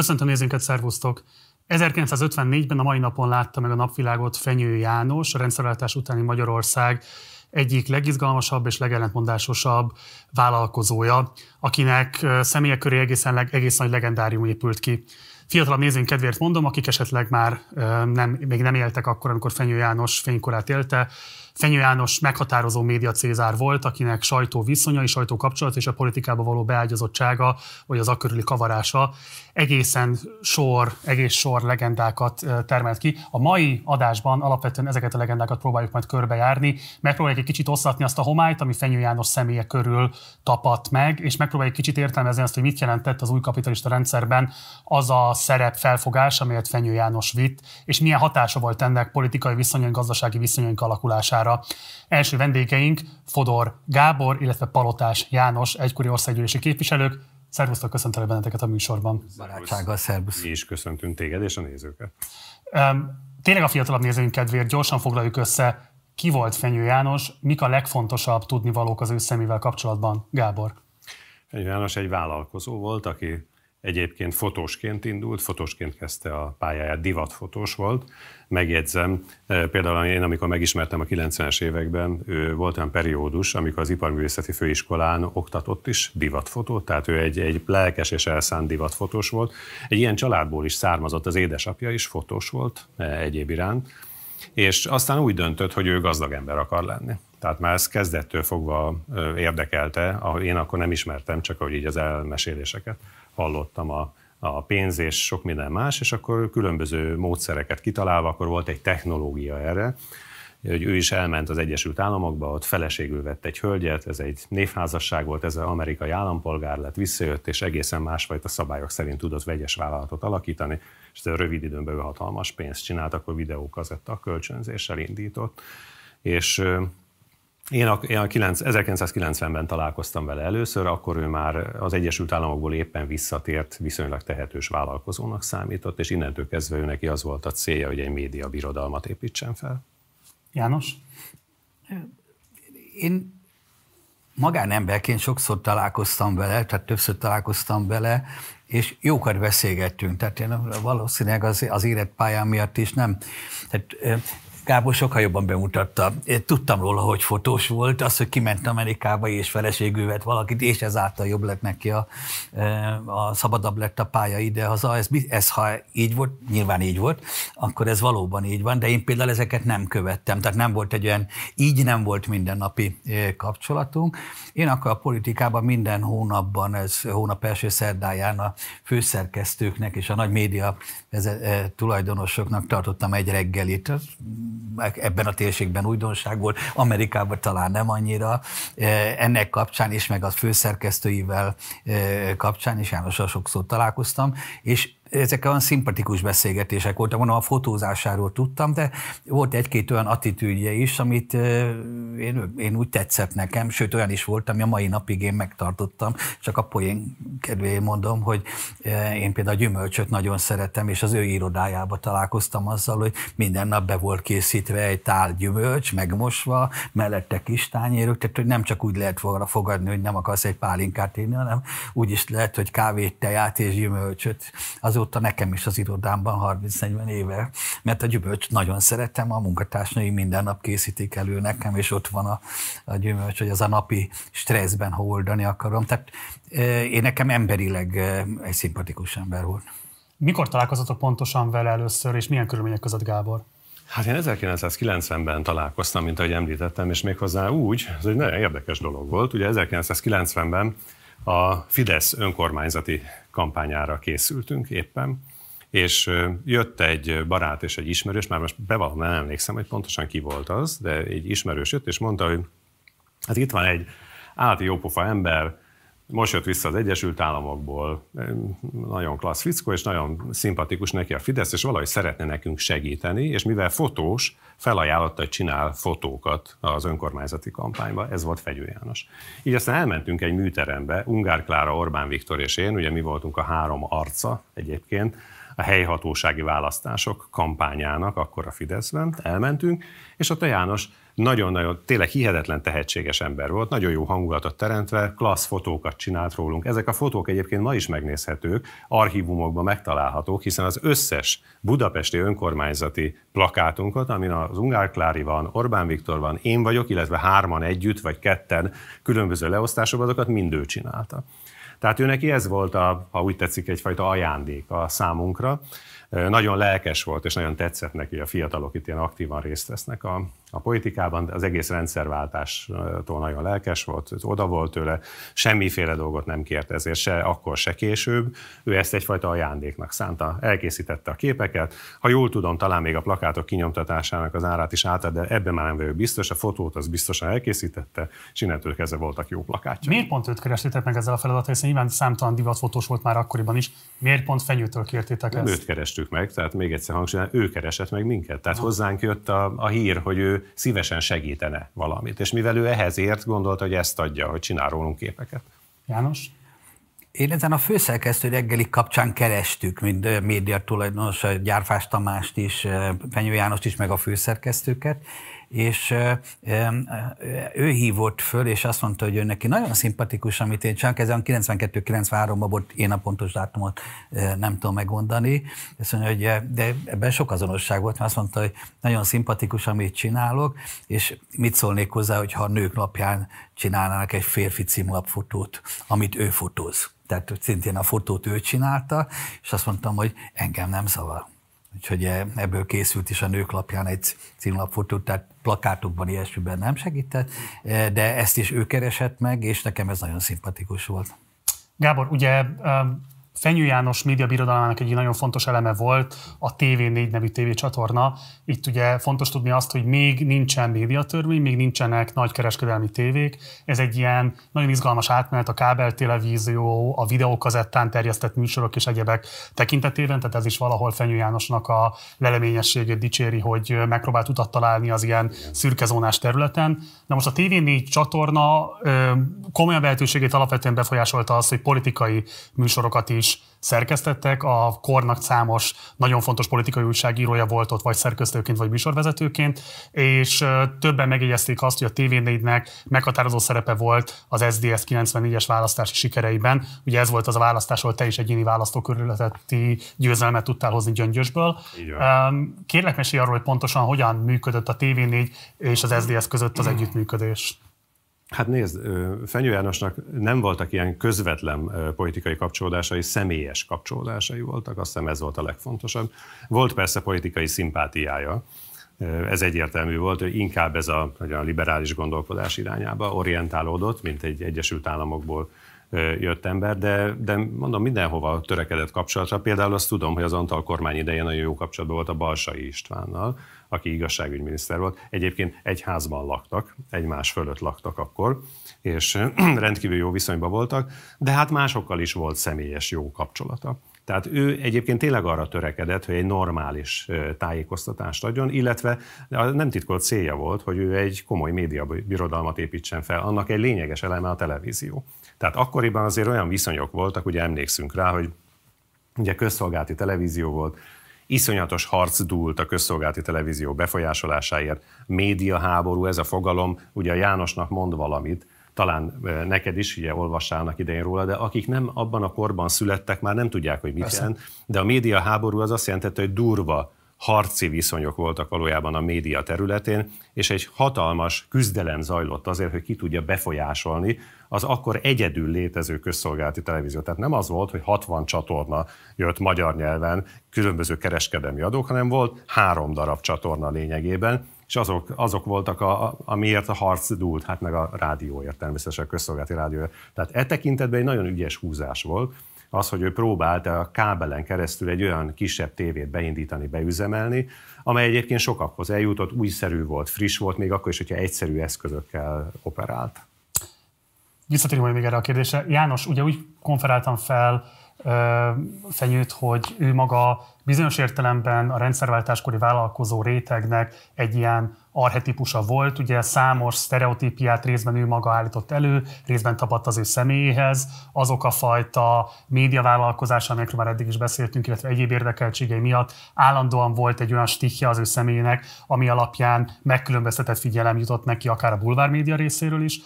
Köszöntöm nézőinket, szervusztok! 1954-ben a mai napon látta meg a napvilágot Fenyő János, a rendszerváltás utáni Magyarország egyik legizgalmasabb és legellentmondásosabb vállalkozója, akinek személyek köré egészen, egész nagy legendárium épült ki. Fiatalabb nézőink kedvéért mondom, akik esetleg már nem, még nem éltek akkor, amikor Fenyő János fénykorát élte, Fenyő János meghatározó média cézár volt, akinek sajtó viszonyai, sajtó kapcsolat és a politikába való beágyazottsága, vagy az akkörüli kavarása egészen sor, egész sor legendákat termelt ki. A mai adásban alapvetően ezeket a legendákat próbáljuk majd körbejárni, megpróbáljuk egy kicsit oszlatni azt a homályt, ami Fenyő János személye körül tapadt meg, és megpróbáljuk kicsit értelmezni azt, hogy mit jelentett az új kapitalista rendszerben az a szerep felfogás, amelyet Fenyő János vitt, és milyen hatása volt ennek politikai viszonyunk, gazdasági viszonyunk alakulására. Első vendégeink Fodor Gábor, illetve Palotás János, egykori országgyűlési képviselők. Szervusztok, köszöntelek benneteket a műsorban. Barátsággal, szervusz. Mi is köszöntünk téged és a nézőket. Tényleg a fiatalabb nézőink kedvéért gyorsan foglaljuk össze, ki volt Fenyő János, mik a legfontosabb tudnivalók az ő szemével kapcsolatban, Gábor? Fenyő János egy vállalkozó volt, aki Egyébként fotósként indult, fotósként kezdte a pályáját, divatfotós volt. Megjegyzem, e, például én, amikor megismertem a 90-es években, ő volt olyan periódus, amikor az Iparművészeti Főiskolán oktatott is divatfotót, tehát ő egy, egy lelkes és elszánt divatfotós volt. Egy ilyen családból is származott, az édesapja is fotós volt e, egyéb iránt, és aztán úgy döntött, hogy ő gazdag ember akar lenni. Tehát már ez kezdettől fogva érdekelte, én akkor nem ismertem, csak ahogy így az elmeséléseket hallottam a, a pénz és sok minden más, és akkor különböző módszereket kitalálva, akkor volt egy technológia erre, hogy ő is elment az Egyesült Államokba, ott feleségül vett egy hölgyet, ez egy névházasság volt, ez az amerikai állampolgár lett, visszajött, és egészen másfajta szabályok szerint tudott vegyes vállalatot alakítani, és a rövid időn belül hatalmas pénzt csinált, akkor videókazetta kölcsönzéssel indított. És én a, én a 9, 1990-ben találkoztam vele először, akkor ő már az Egyesült Államokból éppen visszatért, viszonylag tehetős vállalkozónak számított, és innentől kezdve ő neki az volt a célja, hogy egy média birodalmat építsen fel. János? Én magánemberként sokszor találkoztam vele, tehát többször találkoztam vele, és jókat beszélgettünk, tehát én valószínűleg az, az életpályám miatt is nem. Tehát Gábor sokkal jobban bemutatta. Én tudtam róla, hogy fotós volt, az, hogy kiment Amerikába és feleségül vett valakit, és ezáltal jobb lett neki a, e, a szabadabb lett a pálya idehaza. Ez, ez, ha így volt, nyilván így volt, akkor ez valóban így van, de én például ezeket nem követtem, tehát nem volt egy olyan, így nem volt mindennapi e, kapcsolatunk. Én akkor a politikában minden hónapban, ez hónap első szerdáján a főszerkesztőknek és a nagy média e, tulajdonosoknak tartottam egy reggelit ebben a térségben újdonság volt, Amerikában talán nem annyira. E, ennek kapcsán is, meg a főszerkesztőivel e, kapcsán is Jánossal sokszor találkoztam, és ezek olyan szimpatikus beszélgetések voltak, mondom, a fotózásáról tudtam, de volt egy-két olyan attitűdje is, amit én, én úgy tetszett nekem, sőt olyan is volt, ami a mai napig én megtartottam, csak a poén kedvéért mondom, hogy én például a gyümölcsöt nagyon szeretem, és az ő irodájába találkoztam azzal, hogy minden nap be volt készítve egy tál gyümölcs, megmosva, mellette kis tányérok, tehát hogy nem csak úgy lehet fogadni, hogy nem akarsz egy pálinkát inni, hanem úgy is lehet, hogy kávét, teját és gyümölcsöt. Az azóta nekem is az irodámban 30-40 éve, mert a gyümölcs nagyon szeretem, a munkatársai minden nap készítik elő nekem, és ott van a, a gyümölcs, hogy az a napi stresszben holdani akarom. Tehát én nekem emberileg egy szimpatikus ember volt. Mikor találkozatok pontosan vele először, és milyen körülmények között, Gábor? Hát én 1990-ben találkoztam, mint ahogy említettem, és méghozzá úgy, ez egy nagyon érdekes dolog volt. Ugye 1990-ben a Fidesz önkormányzati kampányára készültünk éppen, és jött egy barát és egy ismerős, már most bevallom, nem emlékszem, hogy pontosan ki volt az, de egy ismerős jött, és mondta, hogy hát itt van egy állati jópofa ember, most jött vissza az Egyesült Államokból, nagyon klassz fickó, és nagyon szimpatikus neki a Fidesz, és valahogy szeretne nekünk segíteni, és mivel fotós, felajánlotta, hogy csinál fotókat az önkormányzati kampányba, ez volt Fegyő János. Így aztán elmentünk egy műterembe, Ungár Klára, Orbán Viktor és én, ugye mi voltunk a három arca egyébként, a helyhatósági választások kampányának, akkor a Fideszben elmentünk, és ott a János nagyon-nagyon, tényleg hihetetlen tehetséges ember volt, nagyon jó hangulatot teremtve, klassz fotókat csinált rólunk. Ezek a fotók egyébként ma is megnézhetők, archívumokban megtalálhatók, hiszen az összes budapesti önkormányzati plakátunkat, amin az Ungár Klári van, Orbán Viktor van, én vagyok, illetve hárman együtt, vagy ketten különböző leosztásokban, azokat mind ő csinálta. Tehát ő neki ez volt, a, ha úgy tetszik, egyfajta ajándék a számunkra. Nagyon lelkes volt, és nagyon tetszett neki, a fiatalok itt ilyen aktívan részt vesznek a, a politikában, az egész rendszerváltástól nagyon lelkes volt, oda volt tőle, semmiféle dolgot nem kért ezért, se akkor, se később. Ő ezt egyfajta ajándéknak szánta, elkészítette a képeket. Ha jól tudom, talán még a plakátok kinyomtatásának az árát is átad, de ebben már nem vagyok biztos, a fotót az biztosan elkészítette, és innentől kezdve voltak jó plakátja. Miért pont őt kerestétek meg ezzel a feladattal, hiszen nyilván számtalan divatfotós volt már akkoriban is. Miért pont fenyőtől kértétek nem ezt? őt kerestük meg, tehát még egyszer hangsúlyozom, ő keresett meg minket. Tehát ha. hozzánk jött a, a hír, hogy ő szívesen segítene valamit. És mivel ő ehhez ért, gondolta, hogy ezt adja, hogy csinál rólunk képeket. János? Én ezen a főszerkesztő reggeli kapcsán kerestük, mint média tulajdonos, Gyárfás Tamást is, Fenyő Jánost is, meg a főszerkesztőket, és ő hívott föl, és azt mondta, hogy ő neki nagyon szimpatikus, amit én csak ezen 92-93-ban volt, én a pontos dátumot nem tudom megmondani, azt mondja, hogy de ebben sok azonosság volt, mert azt mondta, hogy nagyon szimpatikus, amit csinálok, és mit szólnék hozzá, hogyha a nők napján csinálnának egy férfi címlapfotót, amit ő fotóz. Tehát szintén a fotót ő csinálta, és azt mondtam, hogy engem nem zavar. Úgyhogy ebből készült is a nők lapján egy címlapfotó, tehát plakátokban, ilyesmiben nem segített, de ezt is ő keresett meg, és nekem ez nagyon szimpatikus volt. Gábor, ugye Fenyő János média birodalmának egy nagyon fontos eleme volt a TV4 nevű tévécsatorna. Itt ugye fontos tudni azt, hogy még nincsen médiatörvény, még nincsenek nagy kereskedelmi tévék. Ez egy ilyen nagyon izgalmas átmenet a kábel televízió, a videókazettán terjesztett műsorok és egyebek tekintetében, tehát ez is valahol Fenyő Jánosnak a leleményességét dicséri, hogy megpróbált utat találni az ilyen szürkezónás területen. Na most a TV4 csatorna komolyabb lehetőségét alapvetően befolyásolta az, hogy politikai műsorokat is szerkesztettek, a kornak számos nagyon fontos politikai újságírója volt ott, vagy szerkesztőként, vagy műsorvezetőként, és többen megjegyezték azt, hogy a TV4-nek meghatározó szerepe volt az SDS 94-es választási sikereiben. Ugye ez volt az a választás, ahol te is egyéni választókörületi győzelmet tudtál hozni Gyöngyösből. Kérlek, mesélj arról, hogy pontosan hogyan működött a TV4 és az SDS között az együttműködés. Hát nézd, Fenyő Jánosnak nem voltak ilyen közvetlen politikai kapcsolódásai, személyes kapcsolódásai voltak, azt hiszem ez volt a legfontosabb. Volt persze politikai szimpátiája, ez egyértelmű volt, hogy inkább ez a, a liberális gondolkodás irányába orientálódott, mint egy Egyesült Államokból jött ember, de, de mondom, mindenhova törekedett kapcsolatra. Például azt tudom, hogy az Antal kormány idején nagyon jó kapcsolatban volt a Balsai Istvánnal, aki igazságügyminiszter volt. Egyébként egy házban laktak, egymás fölött laktak akkor, és rendkívül jó viszonyban voltak, de hát másokkal is volt személyes jó kapcsolata. Tehát ő egyébként tényleg arra törekedett, hogy egy normális tájékoztatást adjon, illetve nem titkolt célja volt, hogy ő egy komoly médiabirodalmat építsen fel. Annak egy lényeges eleme a televízió. Tehát akkoriban azért olyan viszonyok voltak, ugye emlékszünk rá, hogy ugye közszolgálati televízió volt, iszonyatos harc dúlt a közszolgálati televízió befolyásolásáért, média háború, ez a fogalom, ugye a Jánosnak mond valamit, talán neked is, ugye olvassálnak idején róla, de akik nem abban a korban születtek, már nem tudják, hogy mit Persze. jelent. De a média háború az azt jelentette, hogy durva harci viszonyok voltak valójában a média területén, és egy hatalmas küzdelem zajlott azért, hogy ki tudja befolyásolni az akkor egyedül létező közszolgálati televízió. Tehát nem az volt, hogy 60 csatorna jött magyar nyelven, különböző kereskedelmi adók, hanem volt három darab csatorna lényegében, és azok, azok voltak, a, amiért a harc dúlt, hát meg a rádióért, természetesen a közszolgálati rádióért. Tehát e tekintetben egy nagyon ügyes húzás volt, az, hogy ő próbálta a kábelen keresztül egy olyan kisebb tévét beindítani, beüzemelni, amely egyébként sokakhoz eljutott, újszerű volt, friss volt, még akkor is, hogyha egyszerű eszközökkel operált. Visszatérünk majd még erre a kérdésre. János, ugye úgy konferáltam fel Fenyőt, hogy ő maga bizonyos értelemben a rendszerváltáskori vállalkozó rétegnek egy ilyen arhetipusa volt, ugye számos sztereotípiát részben ő maga állított elő, részben tapadt az ő személyéhez, azok a fajta médiavállalkozás, amelyekről már eddig is beszéltünk, illetve egyéb érdekeltségei miatt állandóan volt egy olyan stikja az ő személyének, ami alapján megkülönböztetett figyelem jutott neki akár a bulvár média részéről is.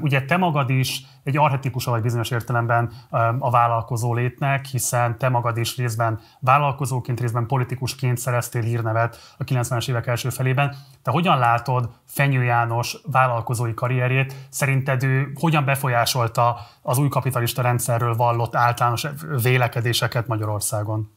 Ugye te magad is egy arhetipusa vagy bizonyos értelemben a vállalkozó létnek, hiszen te magad is részben vállalkozóként, részben politikusként szereztél hírnevet a 90-es évek első felében. Te hogyan látod Fenyő János vállalkozói karrierjét? Szerinted ő hogyan befolyásolta az új kapitalista rendszerről vallott általános vélekedéseket Magyarországon?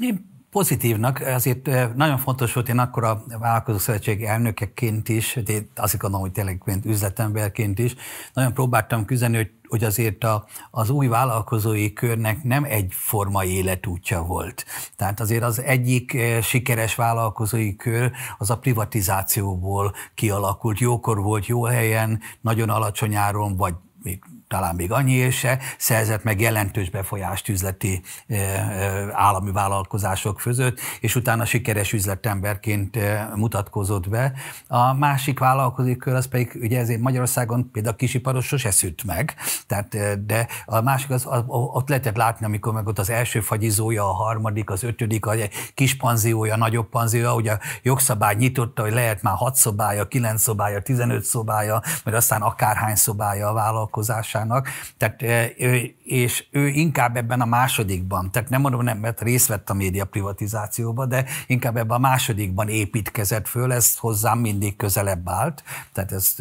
Én pozitívnak, azért nagyon fontos volt, én akkor a Vállalkozó Szövetség elnökeként is, de azt gondolom, hogy tényleg mint üzletemberként is, nagyon próbáltam küzdeni, hogy, hogy azért a, az új vállalkozói körnek nem egyforma életútja volt. Tehát azért az egyik sikeres vállalkozói kör az a privatizációból kialakult. Jókor volt jó helyen, nagyon alacsony áron, vagy még talán még annyi se, szerzett meg jelentős befolyást üzleti állami vállalkozások között, és utána sikeres üzletemberként mutatkozott be. A másik vállalkozói kör az pedig ugye ezért Magyarországon például a kisiparos sose szűnt meg, tehát, de a másik az, az, ott lehetett látni, amikor meg ott az első fagyizója, a harmadik, az ötödik, a kis panziója, nagyobb panziója, ugye a jogszabály nyitotta, hogy lehet már hat szobája, kilenc szobája, tizenöt szobája, vagy aztán akárhány szobája a vállalkozásá vállalkozásának, tehát, és ő inkább ebben a másodikban, tehát nem mondom, nem, mert részt vett a média privatizációba, de inkább ebben a másodikban építkezett föl, ez hozzám mindig közelebb állt, tehát ez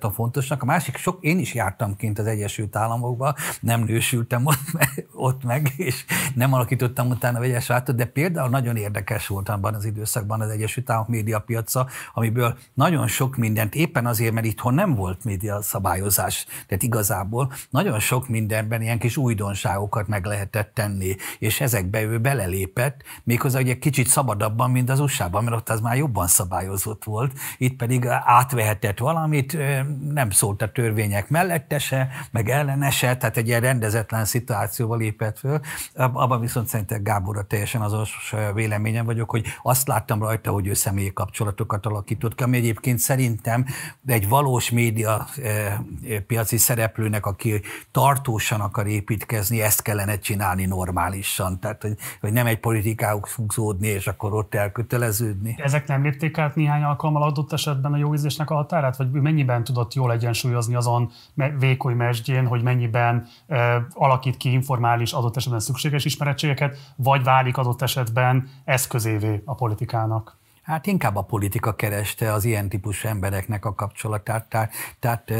a fontosnak. A másik, sok, én is jártam kint az Egyesült Államokba, nem nősültem ott, ott meg, és nem alakítottam utána vegyes váltot, de például nagyon érdekes volt abban az időszakban az Egyesült Államok médiapiaca, amiből nagyon sok mindent, éppen azért, mert itthon nem volt média szabályozás, tehát igazából igazából nagyon sok mindenben ilyen kis újdonságokat meg lehetett tenni, és ezekbe ő belelépett, méghozzá ugye kicsit szabadabban, mint az USA-ban, mert ott az már jobban szabályozott volt, itt pedig átvehetett valamit, nem szólt a törvények mellette se, meg ellene tehát egy ilyen rendezetlen szituációval lépett föl. Abban viszont szerintem Gáborra teljesen azos véleményem vagyok, hogy azt láttam rajta, hogy ő személyi kapcsolatokat alakított ki, ami egyébként szerintem egy valós média piaci szereplőnek aki tartósan akar építkezni, ezt kellene csinálni normálisan. Tehát, hogy, hogy nem egy politikáuk fugzódni, és akkor ott elköteleződni. Ezek nem lépték át néhány alkalommal adott esetben a jó ízlésnek a határát? Vagy mennyiben tudott jól egyensúlyozni azon vékony mesdjén, hogy mennyiben e, alakít ki informális adott esetben szükséges ismerettségeket, vagy válik adott esetben eszközévé a politikának? Hát inkább a politika kereste az ilyen típusú embereknek a kapcsolatát, tehát, tehát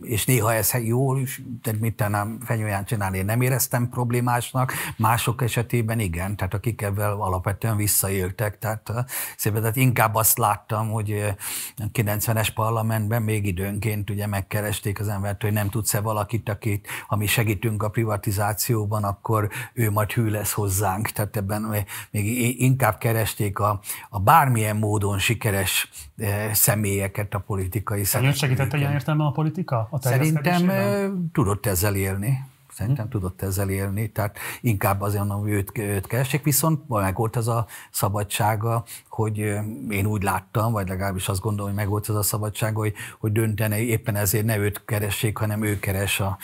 és néha ez jó, tehát mit tennám fenyőján csinálni, én nem éreztem problémásnak, mások esetében igen, tehát akik ebben alapvetően visszaéltek, tehát szépen, tehát inkább azt láttam, hogy a 90-es parlamentben még időnként ugye megkeresték az embert, hogy nem tudsz-e valakit, akit, ha mi segítünk a privatizációban, akkor ő majd hű lesz hozzánk, tehát ebben még inkább keresték a, a bármilyen módon sikeres eh, személyeket a politikai szereplők. segített ilyen értelemben a politika? A Szerintem eh, tudott ezzel élni. Szerintem hm. tudott ezzel élni, tehát inkább azért mondom, hogy őt, őt keressék, viszont meg volt az a szabadsága, hogy én úgy láttam, vagy legalábbis azt gondolom, hogy meg volt az a szabadsága, hogy, hogy döntene, éppen ezért ne őt keressék, hanem ő keres a,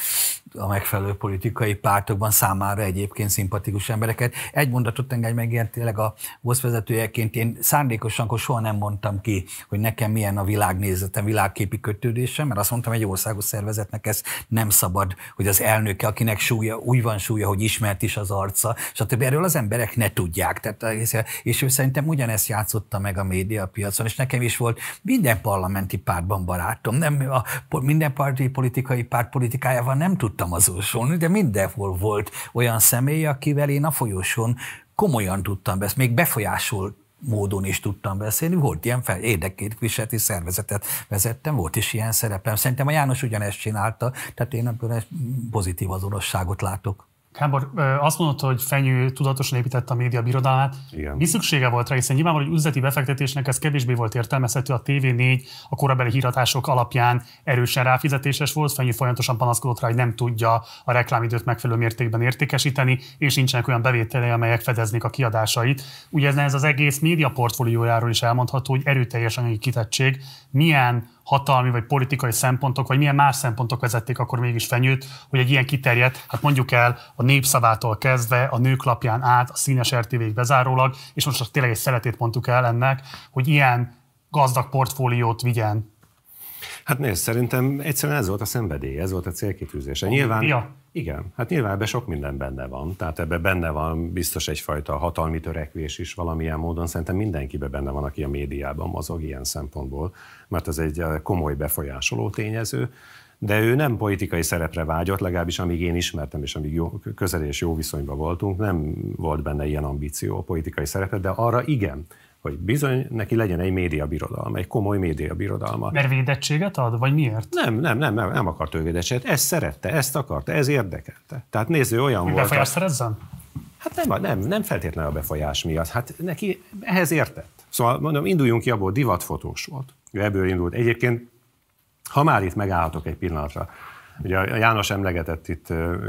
a megfelelő politikai pártokban számára egyébként szimpatikus embereket. Egy mondatot engedj meg, ilyen tényleg a VOSZ vezetőjeként én szándékosan akkor soha nem mondtam ki, hogy nekem milyen a világnézetem, világképi kötődésem, mert azt mondtam, egy országos szervezetnek ez nem szabad, hogy az elnöke, akinek súlya, úgy van súlya, hogy ismert is az arca, stb. Erről az emberek ne tudják. Tehát, és ő szerintem ugyanezt játszotta meg a médiapiacon, és nekem is volt minden parlamenti pártban barátom. Nem, a, minden párti politikai párt politikájával nem tudtam azonosulni, de mindenhol volt olyan személy, akivel én a folyosón komolyan tudtam beszélni, még befolyásol módon is tudtam beszélni. Volt ilyen fel, érdekképviseleti szervezetet vezettem, volt is ilyen szerepem. Szerintem a János ugyanezt csinálta, tehát én ebből pozitív azonosságot látok. Kábor, azt mondod, hogy Fenyő tudatosan építette a média birodalmát. Igen. Mi szüksége volt rá, hiszen nyilvánvaló, hogy üzleti befektetésnek ez kevésbé volt értelmezhető. A TV4 a korabeli híratások alapján erősen ráfizetéses volt. Fenyő folyamatosan panaszkodott rá, hogy nem tudja a reklámidőt megfelelő mértékben értékesíteni, és nincsenek olyan bevételei, amelyek fedeznék a kiadásait. Ugye ez az egész média portfóliójáról is elmondható, hogy erőteljes anyagi kitettség. Milyen hatalmi vagy politikai szempontok, vagy milyen más szempontok vezették akkor mégis fenyőt, hogy egy ilyen kiterjedt, hát mondjuk el a népszavától kezdve, a nőklapján át, a színes RTV-ig bezárólag, és most tényleg egy szeletét mondtuk el ennek, hogy ilyen gazdag portfóliót vigyen Hát nézd, szerintem egyszerűen ez volt a szenvedély, ez volt a célkitűzése. Nyilván, ja. igen, hát nyilván ebben sok minden benne van. Tehát ebben benne van biztos egyfajta hatalmi törekvés is valamilyen módon. Szerintem mindenkiben benne van, aki a médiában mozog ilyen szempontból, mert ez egy eh, komoly befolyásoló tényező. De ő nem politikai szerepre vágyott, legalábbis amíg én ismertem, és amíg jó, közel és jó viszonyban voltunk, nem volt benne ilyen ambíció politikai szerepre, de arra igen, hogy bizony neki legyen egy média birodalma, egy komoly média birodalma. Mert védettséget ad, vagy miért? Nem, nem, nem, nem, nem akart ő védettséget. Ezt szerette, ezt akarta, ez érdekelte. Tehát néző olyan hogy volt. Befolyás szerezzen? Hát nem, nem, nem feltétlenül a befolyás miatt. Hát neki ehhez értett. Szóval mondom, induljunk ki abból, divatfotós volt. Ő ebből indult. Egyébként, ha már itt megállhatok egy pillanatra, Ugye a János emlegetett itt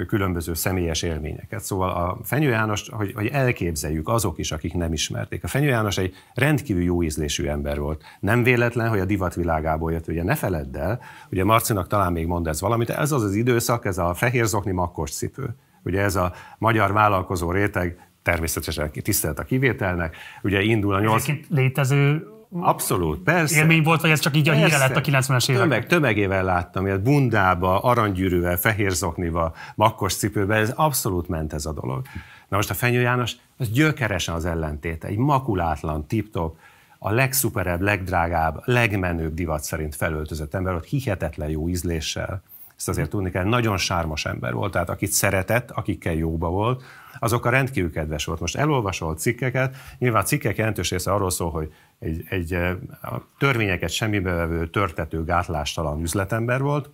különböző személyes élményeket. Szóval a Fenyő János, hogy, hogy elképzeljük azok is, akik nem ismerték. A Fenyő János egy rendkívül jó ízlésű ember volt. Nem véletlen, hogy a divatvilágából jött. Ugye ne feledd el, ugye Marcinak talán még mond ez valamit, ez az az időszak, ez a fehér zokni makkos cipő. Ugye ez a magyar vállalkozó réteg természetesen tisztelt a kivételnek. Ugye indul a nyolc... létező Abszolút, persze. Élmény volt, vagy ez csak így a híre lett a 90-es évek? Tömeg, tömegével láttam, hogy bundába, aranygyűrűvel, fehér zoknival, makkos cipőben, ez abszolút ment ez a dolog. Na most a Fenyő János, az gyökeresen az ellentéte, egy makulátlan, tip-top, a legszuperebb, legdrágább, legmenőbb divat szerint felöltözött ember, ott hihetetlen jó ízléssel, ezt azért tudni kell, nagyon sármos ember volt, tehát akit szeretett, akikkel jóba volt, azok a rendkívül kedves volt. Most elolvasol cikkeket, nyilván a cikkek jelentős része arról szól, hogy egy, egy a törvényeket semmibe vevő, törtető, gátlástalan üzletember volt,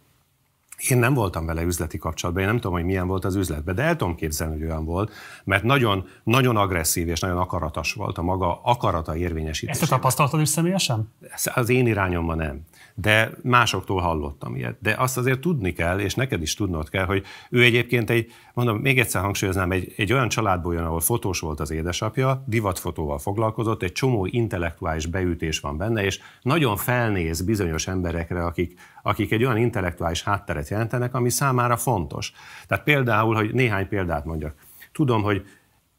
én nem voltam vele üzleti kapcsolatban, én nem tudom, hogy milyen volt az üzletben, de el tudom képzelni, hogy olyan volt, mert nagyon, nagyon agresszív és nagyon akaratos volt a maga akarata érvényesítése. Ezt tapasztaltad is személyesen? Az én irányomban nem de másoktól hallottam ilyet. De azt azért tudni kell, és neked is tudnod kell, hogy ő egyébként egy, mondom, még egyszer hangsúlyoznám, egy, egy olyan családból jön, ahol fotós volt az édesapja, divatfotóval foglalkozott, egy csomó intellektuális beütés van benne, és nagyon felnéz bizonyos emberekre, akik, akik egy olyan intellektuális hátteret jelentenek, ami számára fontos. Tehát például, hogy néhány példát mondjak. Tudom, hogy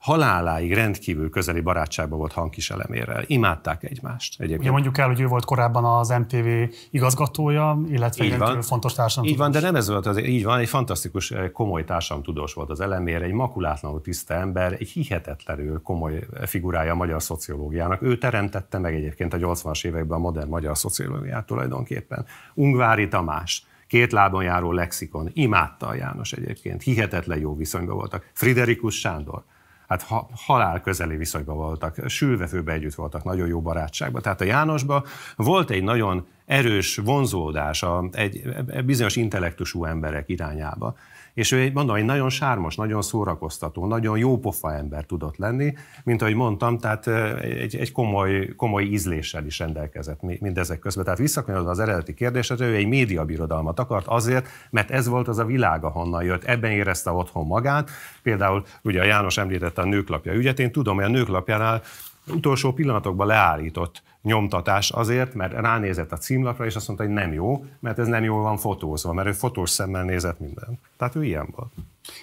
haláláig rendkívül közeli barátságban volt Hankis elemérrel. Imádták egymást. Egyébként. Ugye mondjuk el, hogy ő volt korábban az MTV igazgatója, illetve így van. fontos társadalom. Így van, de nem ez volt az, így van, egy fantasztikus, eh, komoly társadalomtudós volt az elemér, egy makulátlanul tiszta ember, egy hihetetlenül komoly figurája a magyar szociológiának. Ő teremtette meg egyébként a 80-as években a modern magyar szociológiát tulajdonképpen. Ungvári Tamás, két lábon járó lexikon, imádta a János egyébként, hihetetlen jó viszonyban voltak. Friderikus Sándor, hát ha, halál közeli viszonyban voltak, sülvefőbe együtt voltak, nagyon jó barátságban. Tehát a Jánosban volt egy nagyon erős vonzódás a, egy, bizonyos intellektusú emberek irányába. És ő, mondom, egy nagyon sármos, nagyon szórakoztató, nagyon jó pofa ember tudott lenni, mint ahogy mondtam, tehát egy, egy komoly, komoly ízléssel is rendelkezett mindezek közben. Tehát visszakanyarodva az eredeti kérdésre, ő egy médiabirodalmat akart azért, mert ez volt az a világ, ahonnan jött, ebben érezte otthon magát. Például ugye a János említette a nőklapja ügyet, én tudom, hogy a nőklapjánál utolsó pillanatokban leállított nyomtatás azért, mert ránézett a címlapra, és azt mondta, hogy nem jó, mert ez nem jól van fotózva, mert ő fotós szemmel nézett minden. Tehát ő ilyen volt.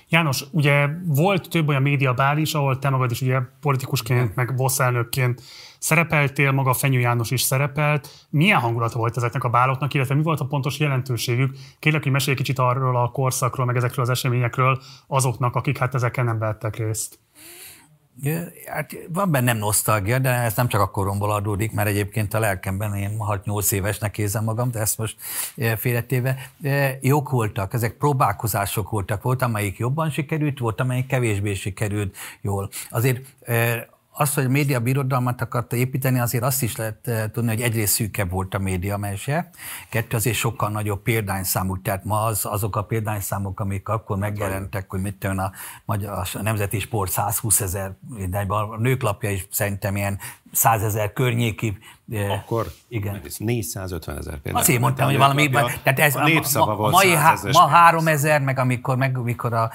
János, ugye volt több olyan médiabál is, ahol te magad is ugye politikusként, meg elnökként szerepeltél, maga Fenyő János is szerepelt. Milyen hangulata volt ezeknek a báloknak, illetve mi volt a pontos jelentőségük? Kérlek, hogy mesélj kicsit arról a korszakról, meg ezekről az eseményekről azoknak, akik hát ezeken nem vettek részt. Hát van bennem nosztalgia, de ez nem csak a koromból adódik, mert egyébként a lelkemben én 6-8 évesnek érzem magam, de ezt most félretéve. Jók voltak, ezek próbálkozások voltak. Volt, amelyik jobban sikerült, volt, amelyik kevésbé sikerült jól. Azért az, hogy a média birodalmat akarta építeni, azért azt is lehet eh, tudni, hogy egyrészt szűkebb volt a média mese, kettő azért sokkal nagyobb példányszámú, tehát ma az, azok a példányszámok, amik akkor megjelentek, hogy mit tudom, a, magyar, a Nemzeti Sport 120 ezer, a nőklapja is szerintem ilyen százezer környéki. Akkor igen. 450 ezer például. Azért mondtam, hogy valami, tehát ez a, népszava a, volt mai há, ma 3000, meg amikor, meg, amikor a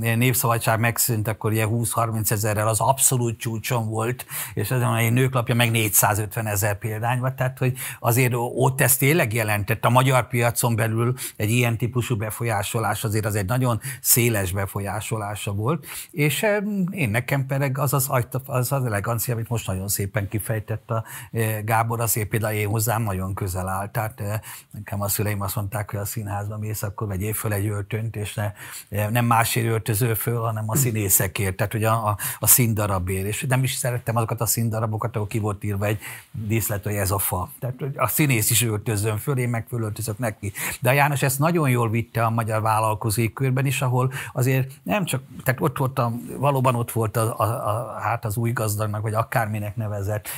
népszabadság megszűnt, akkor ilyen 20-30 ezerrel az abszolút csúcson volt, és azon a nőklapja meg 450 ezer példány volt, tehát hogy azért ott ez tényleg jelentett a magyar piacon belül egy ilyen típusú befolyásolás, azért az egy nagyon széles befolyásolása volt, és én nekem pedig az az, az, az elegancia, amit most nagyon szép szépen kifejtett a e, Gábor, azért például én hozzám nagyon közel állt. Tehát e, nekem a szüleim azt mondták, hogy a színházba mész, akkor vegyél föl egy öltönt, és ne, e, nem másért öltöző föl, hanem a színészekért, tehát hogy a, a, a színdarabért. És nem is szerettem azokat a színdarabokat, ahol ki volt írva egy díszlet, hogy ez a fa. Tehát hogy a színész is öltözön föl, én meg fölöltözök neki. De a János ezt nagyon jól vitte a magyar vállalkozói körben is, ahol azért nem csak, tehát ott volt a, valóban ott volt a, a, a, hát az új gazdagnak, vagy akárminek neve úgynevezett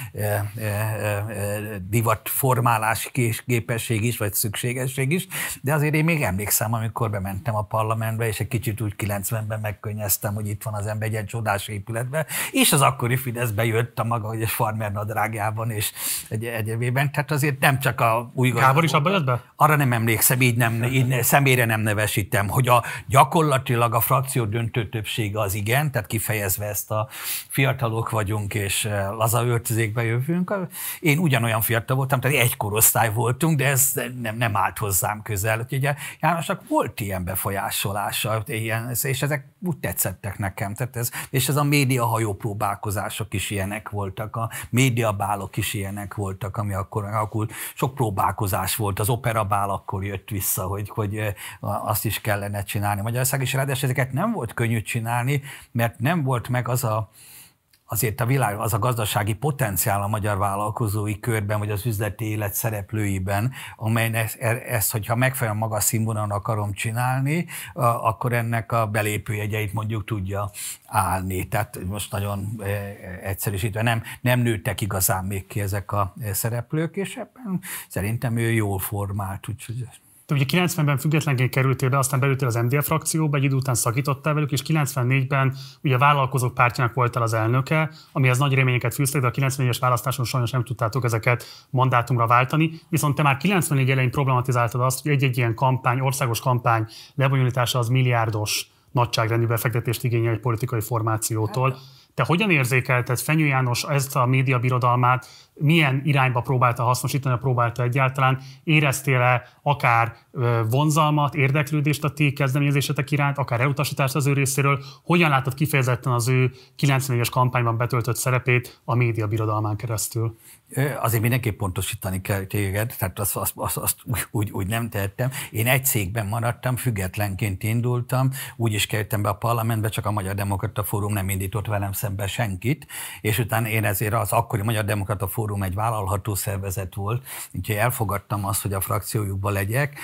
divatformálás képesség is, vagy szükségesség is, de azért én még emlékszem, amikor bementem a parlamentbe, és egy kicsit úgy 90-ben megkönnyeztem, hogy itt van az ember egy ilyen csodás épületben, és az akkori Fidesz bejött a maga, hogy egy farmer nadrágjában és egy egyébében, tehát azért nem csak a új Gábor is abba jött be? Arra nem emlékszem, így nem, így személyre nem nevesítem, hogy a gyakorlatilag a frakció döntő többsége az igen, tehát kifejezve ezt a fiatalok vagyunk, és laza öltözékbe jövünk. Én ugyanolyan fiatal voltam, tehát egy korosztály voltunk, de ez nem, nem állt hozzám közel. Ugye Jánosnak volt ilyen befolyásolása, ilyen, és ezek úgy tetszettek nekem. Tehát ez, és ez a médiahajó próbálkozások is ilyenek voltak, a médiabálok is ilyenek voltak, ami akkor, akkor sok próbálkozás volt. Az operabál akkor jött vissza, hogy, hogy azt is kellene csinálni Magyarország, és ráadásul ezeket nem volt könnyű csinálni, mert nem volt meg az a, azért a világ, az a gazdasági potenciál a magyar vállalkozói körben, vagy az üzleti élet szereplőiben, amely ezt, ezt hogyha megfelelően magas színvonalon akarom csinálni, akkor ennek a belépőjegyeit mondjuk tudja állni. Tehát most nagyon e, egyszerűsítve nem, nem nőttek igazán még ki ezek a szereplők, és ebben szerintem ő jól formált, úgyhogy te ugye 90-ben függetlenként kerültél be, aztán belültél az MDF frakcióba, egy idő után szakítottál velük, és 94-ben ugye a vállalkozók pártjának voltál az elnöke, amihez nagy reményeket fűztek, de a 94-es választáson sajnos nem tudtátok ezeket mandátumra váltani. Viszont te már 94 elején problematizáltad azt, hogy egy-egy ilyen kampány, országos kampány lebonyolítása az milliárdos nagyságrendű befektetést igényel egy politikai formációtól. Hát te hogyan érzékelted Fenyő János ezt a média birodalmát, milyen irányba próbálta hasznosítani, próbálta egyáltalán? Éreztél-e akár vonzalmat, érdeklődést a ti kezdeményezésetek iránt, akár elutasítást az ő részéről? Hogyan látod kifejezetten az ő 94-es kampányban betöltött szerepét a média birodalmán keresztül? Azért mindenképp pontosítani kell téged, tehát azt, azt, azt, azt úgy, úgy nem tehettem. Én egy cégben maradtam, függetlenként indultam, úgy is kerültem be a parlamentbe, csak a Magyar Demokrata Fórum nem indított velem szembe senkit, és utána én ezért az akkori Magyar Demokrata Fórum egy vállalható szervezet volt, úgyhogy elfogadtam azt, hogy a frakciójukba legyek,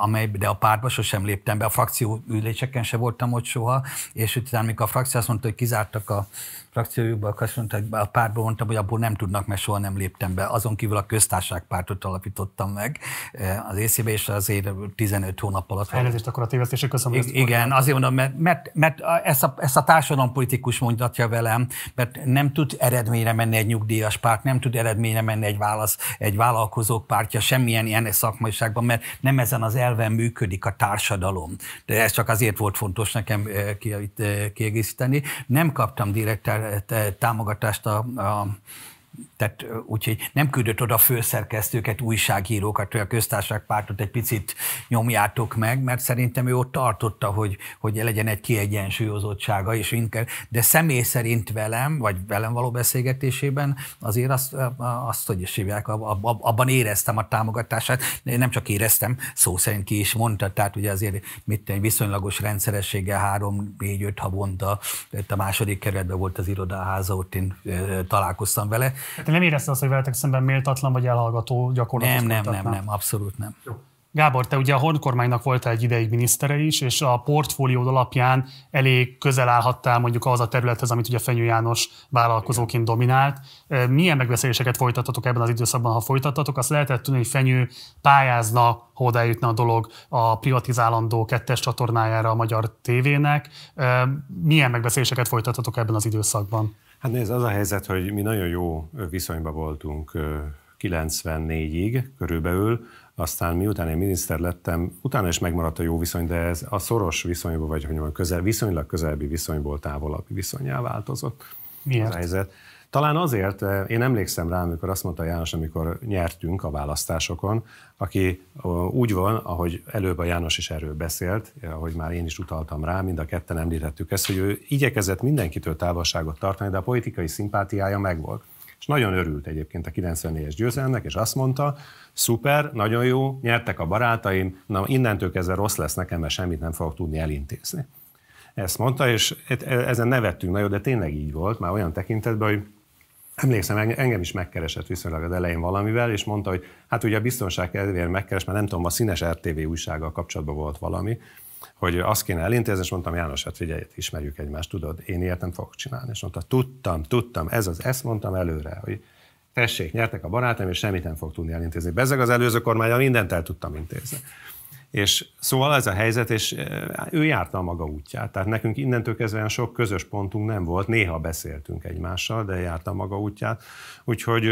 amely, de a pártba sosem léptem be, a frakció üléseken se voltam ott soha, és utána, amikor a frakció azt mondta, hogy kizártak a frakciójukban, azt mondta, hogy a pártban mondtam, hogy abból nem tudnak, mert soha nem léptem be. Azon kívül a köztársaságpártot alapítottam meg eh, az észébe, és azért 15 hónap alatt. Elnézést, akkor a tévesztések köszönöm. I- igen, azért mondom, mert, mert, mert ezt, a, ezt a társadalompolitikus mondatja velem, mert nem tud eredményre menni egy nyugdíjas párt, nem tud eredményre menni egy, válasz, egy vállalkozók pártja semmilyen ilyen szakmaiságban, mert nem ezen az elven működik a társadalom. De ez csak azért volt fontos nekem eh, eh, kiegészíteni. Nem kaptam direkt támogatást a, a tehát úgyhogy nem küldött oda főszerkesztőket, újságírókat, hogy a köztársaságpártot egy picit nyomjátok meg, mert szerintem ő ott tartotta, hogy, hogy legyen egy kiegyensúlyozottsága, és inkább, de személy szerint velem, vagy velem való beszélgetésében azért azt, azt hogy is hívják, abban éreztem a támogatását, nem csak éreztem, szó szerint ki is mondta, tehát ugye azért mit egy viszonylagos rendszerességgel három, négy, öt havonta, a második kerületben volt az irodaháza, ott én találkoztam vele, te nem érezted azt, hogy veletek szemben méltatlan vagy elhallgató gyakorlatot Nem, nem, nem, nem, abszolút nem. Jó. Gábor, te ugye a Horn kormánynak volt egy ideig minisztere is, és a portfóliód alapján elég közel állhattál mondjuk az a területhez, amit ugye Fenyő János vállalkozóként dominált. Milyen megbeszéléseket folytattatok ebben az időszakban, ha folytattatok? Azt lehetett tudni, hogy Fenyő pályázna, ha odájutna a dolog a privatizálandó kettes csatornájára a magyar tévének. Milyen megbeszéléseket folytattatok ebben az időszakban? Hát nézd, az a helyzet, hogy mi nagyon jó viszonyban voltunk 94-ig körülbelül, aztán miután én miniszter lettem, utána is megmaradt a jó viszony, de ez a szoros viszonyból, vagy hogy mondjam, közel, viszonylag közelbi viszonyból távolabbi viszonyá változott Miért? a helyzet. Talán azért, eh, én emlékszem rá, amikor azt mondta János, amikor nyertünk a választásokon, aki úgy van, ahogy előbb a János is erről beszélt, ahogy már én is utaltam rá, mind a ketten említettük ezt, hogy ő igyekezett mindenkitől távolságot tartani, de a politikai szimpátiája megvolt. És nagyon örült egyébként a 94-es győzelmnek, és azt mondta, szuper, nagyon jó, nyertek a barátaim, na innentől kezdve rossz lesz nekem, mert semmit nem fogok tudni elintézni. Ezt mondta, és ezen nevettünk nagyon, de tényleg így volt, már olyan tekintetben, hogy Emlékszem, engem is megkeresett viszonylag az elején valamivel, és mondta, hogy hát ugye a biztonság kedvéért megkeres, mert nem tudom, a színes RTV újsággal kapcsolatban volt valami, hogy azt kéne elintézni, és mondtam, János, hát figyelj, ismerjük egymást, tudod, én ilyet nem fogok csinálni. És mondta, tudtam, tudtam, ez az, ezt mondtam előre, hogy tessék, nyertek a barátaim, és semmit nem fog tudni elintézni. Bezeg az előző kormánya mindent el tudtam intézni. És szóval ez a helyzet, és ő járta a maga útját. Tehát nekünk innentől kezdve olyan sok közös pontunk nem volt, néha beszéltünk egymással, de járta a maga útját. Úgyhogy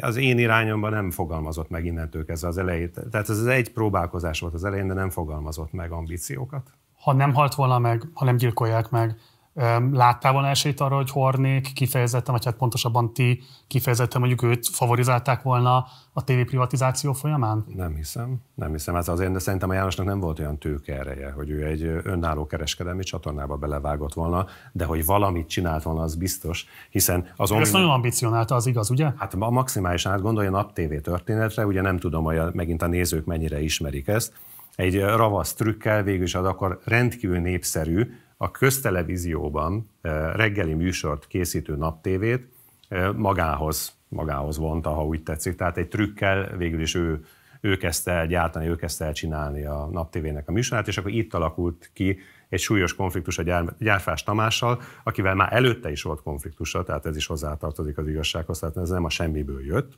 az én irányomban nem fogalmazott meg innentől kezdve az elejét. Tehát ez egy próbálkozás volt az elején, de nem fogalmazott meg ambíciókat. Ha nem halt volna meg, ha nem gyilkolják meg, Láttál volna esélyt arra, hogy Hornék kifejezetten, vagy hát pontosabban ti kifejezetten mondjuk őt favorizálták volna a TV privatizáció folyamán? Nem hiszem, nem hiszem. Ez azért, de szerintem a Jánosnak nem volt olyan tőke ereje, hogy ő egy önálló kereskedelmi csatornába belevágott volna, de hogy valamit csinált volna, az biztos, hiszen az Ezt nagyon ambicionálta, az igaz, ugye? Hát a maximálisan át gondolja nap TV történetre, ugye nem tudom, hogy megint a nézők mennyire ismerik ezt, egy ravasz trükkel végül is az akkor rendkívül népszerű, a köztelevízióban eh, reggeli műsort készítő naptévét eh, magához, magához vonta, ha úgy tetszik. Tehát egy trükkel végül is ő, ő kezdte el gyártani, ő kezdte el csinálni a naptévének a műsorát, és akkor itt alakult ki egy súlyos konfliktus a gyár, Gyárfás Tamással, akivel már előtte is volt konfliktusa, tehát ez is hozzátartozik az igazsághoz, tehát ez nem a semmiből jött.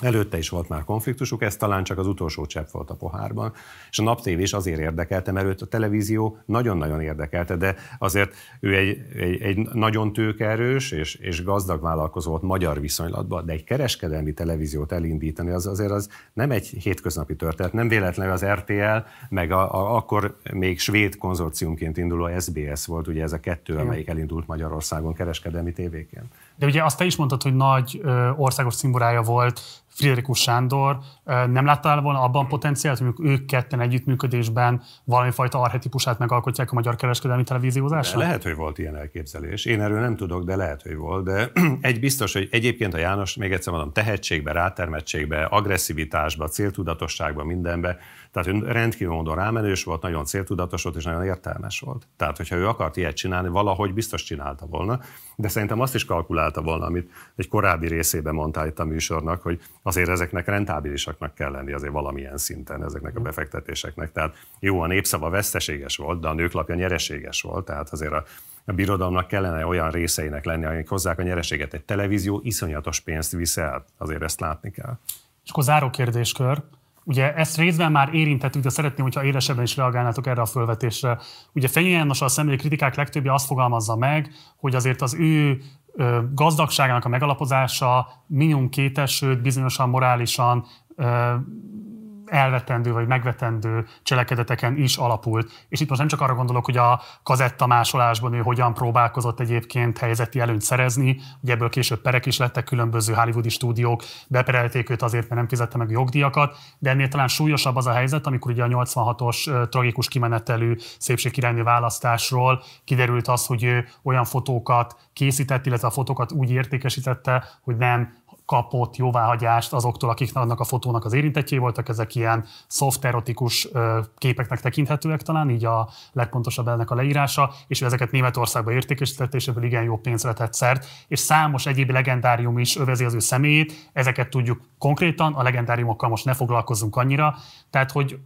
Előtte is volt már konfliktusuk, ez talán csak az utolsó csepp volt a pohárban. És a naptév is azért érdekelte, mert őt a televízió nagyon-nagyon érdekelte, de azért ő egy, egy, egy nagyon tőkerős és, és gazdag vállalkozó volt magyar viszonylatban, de egy kereskedelmi televíziót elindítani, az azért az nem egy hétköznapi történet. Nem véletlenül az RTL, meg a, a, akkor még svéd konzorciumként induló SBS volt, ugye ez a kettő, amelyik elindult Magyarországon kereskedelmi tévéként. De ugye azt te is mondtad, hogy nagy ö, országos szimborája volt Friderikus Sándor. Nem láttál volna abban potenciált, hogy ők ketten együttműködésben valami fajta arhetipusát megalkotják a magyar kereskedelmi televíziózásra? Lehet, hogy volt ilyen elképzelés. Én erről nem tudok, de lehet, hogy volt. De egy biztos, hogy egyébként a János, még egyszer mondom, tehetségbe, rátermettségbe, agresszivitásba, céltudatosságba, mindenbe, tehát ő rendkívül módon rámenős volt, nagyon céltudatos volt és nagyon értelmes volt. Tehát, hogyha ő akart ilyet csinálni, valahogy biztos csinálta volna, de szerintem azt is kalkulálta volna, amit egy korábbi részében mondta itt a műsornak, hogy azért ezeknek rentábilisaknak kell lenni azért valamilyen szinten ezeknek a befektetéseknek. Tehát jó, a népszava veszteséges volt, de a nőklapja nyereséges volt, tehát azért a a birodalomnak kellene olyan részeinek lenni, amik hozzák a nyereséget. Egy televízió iszonyatos pénzt visz el, azért ezt látni kell. És akkor záró kérdéskör. Ugye ezt részben már érintettük, de szeretném, hogyha élesebben is reagálnátok erre a fölvetésre. Ugye Fenyő a személyi kritikák legtöbbje azt fogalmazza meg, hogy azért az ő gazdagságának a megalapozása minimum kétes, bizonyosan morálisan elvetendő vagy megvetendő cselekedeteken is alapult. És itt most nem csak arra gondolok, hogy a kazetta másolásban ő hogyan próbálkozott egyébként helyzeti előnyt szerezni, ugye ebből később perek is lettek, különböző hollywoodi stúdiók beperelték őt azért, mert nem fizette meg jogdíjakat, de ennél talán súlyosabb az a helyzet, amikor ugye a 86-os tragikus kimenetelű szépségkirálynő választásról kiderült az, hogy ő olyan fotókat készített, illetve a fotókat úgy értékesítette, hogy nem kapott jóváhagyást azoktól, akik annak a fotónak az érintettjé voltak, ezek ilyen soft erotikus képeknek tekinthetőek talán, így a legpontosabb ennek a leírása, és ő ezeket Németországba értékesítette, és ebből igen jó pénzre tett szert, és számos egyéb legendárium is övezi az ő személyét, ezeket tudjuk konkrétan, a legendáriumokkal most ne foglalkozzunk annyira, tehát hogy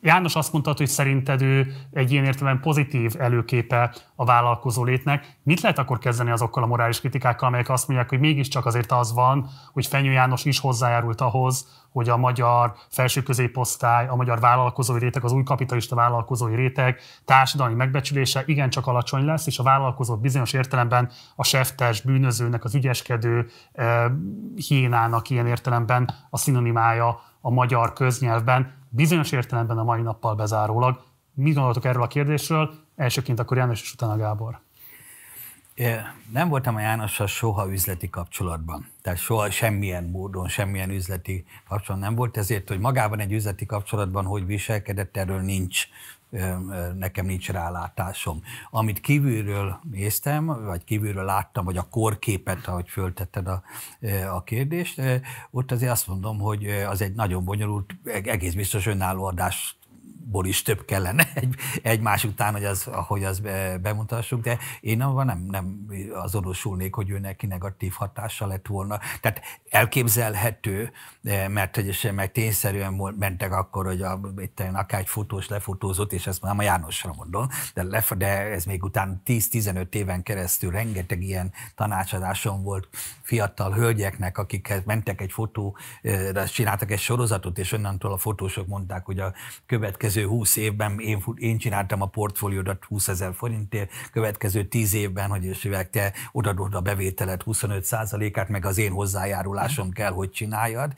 János azt mondta, hogy szerinted ő egy ilyen értelemben pozitív előképe a vállalkozó létnek. Mit lehet akkor kezdeni azokkal a morális kritikákkal, amelyek azt mondják, hogy mégiscsak azért az van, hogy Fenyő János is hozzájárult ahhoz, hogy a magyar felső középosztály, a magyar vállalkozói réteg, az új kapitalista vállalkozói réteg társadalmi megbecsülése igencsak alacsony lesz, és a vállalkozók bizonyos értelemben a seftes, bűnözőnek, az ügyeskedő eh, hiénának ilyen értelemben a szinonimája a magyar köznyelvben bizonyos értelemben a mai nappal bezárólag. Mit gondoltok erről a kérdésről? Elsőként akkor János, és utána Gábor. Nem voltam a Jánossal soha üzleti kapcsolatban. Tehát soha semmilyen módon, semmilyen üzleti kapcsolat nem volt, ezért, hogy magában egy üzleti kapcsolatban hogy viselkedett, erről nincs nekem nincs rálátásom. Amit kívülről néztem, vagy kívülről láttam, vagy a korképet, ahogy föltetted a, a kérdést, ott azért azt mondom, hogy az egy nagyon bonyolult, egész biztos önálló adás ból is több kellene egy, egymás után, hogy az, ahogy az bemutassuk, de én abban nem, nem azonosulnék, hogy ő neki negatív hatása lett volna. Tehát elképzelhető, mert hogy meg tényszerűen mentek akkor, hogy a, itt akár egy fotós lefotózott, és ezt nem a Jánosra mondom, de, le, de ez még után 10-15 éven keresztül rengeteg ilyen tanácsadáson volt fiatal hölgyeknek, akik mentek egy fotó, csináltak egy sorozatot, és onnantól a fotósok mondták, hogy a következő következő 20 évben én, én csináltam a portfóliódat 20 ezer forintért, következő 10 évben, hogy is te odadod a bevételet 25%-át, meg az én hozzájárulásom kell, hogy csináljad.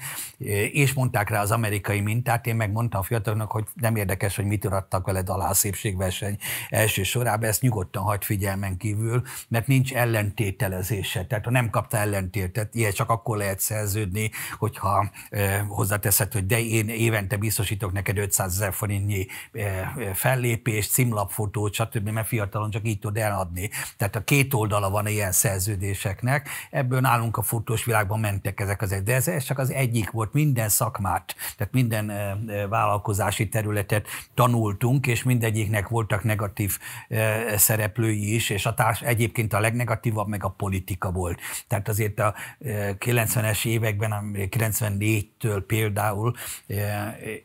És mondták rá az amerikai mintát, én meg mondtam a fiataloknak, hogy nem érdekes, hogy mit adtak veled alá a szépségverseny első sorában, ezt nyugodtan hagyd figyelmen kívül, mert nincs ellentételezése. Tehát ha nem kapta ellentétet, ilyet csak akkor lehet szerződni, hogyha eh, hozzáteszed, hogy de én évente biztosítok neked 500 ezer forint valamennyi eh, eh, fellépés, címlapfotót, stb., mert fiatalon csak így tud eladni. Tehát a két oldala van ilyen szerződéseknek, ebből nálunk a fotós világban mentek ezek az egy, de ez, ez csak az egyik volt, minden szakmát, tehát minden eh, vállalkozási területet tanultunk, és mindegyiknek voltak negatív szereplői is, és a társ, egyébként a legnegatívabb meg a politika volt. Tehát azért a 90-es években, 94-től például,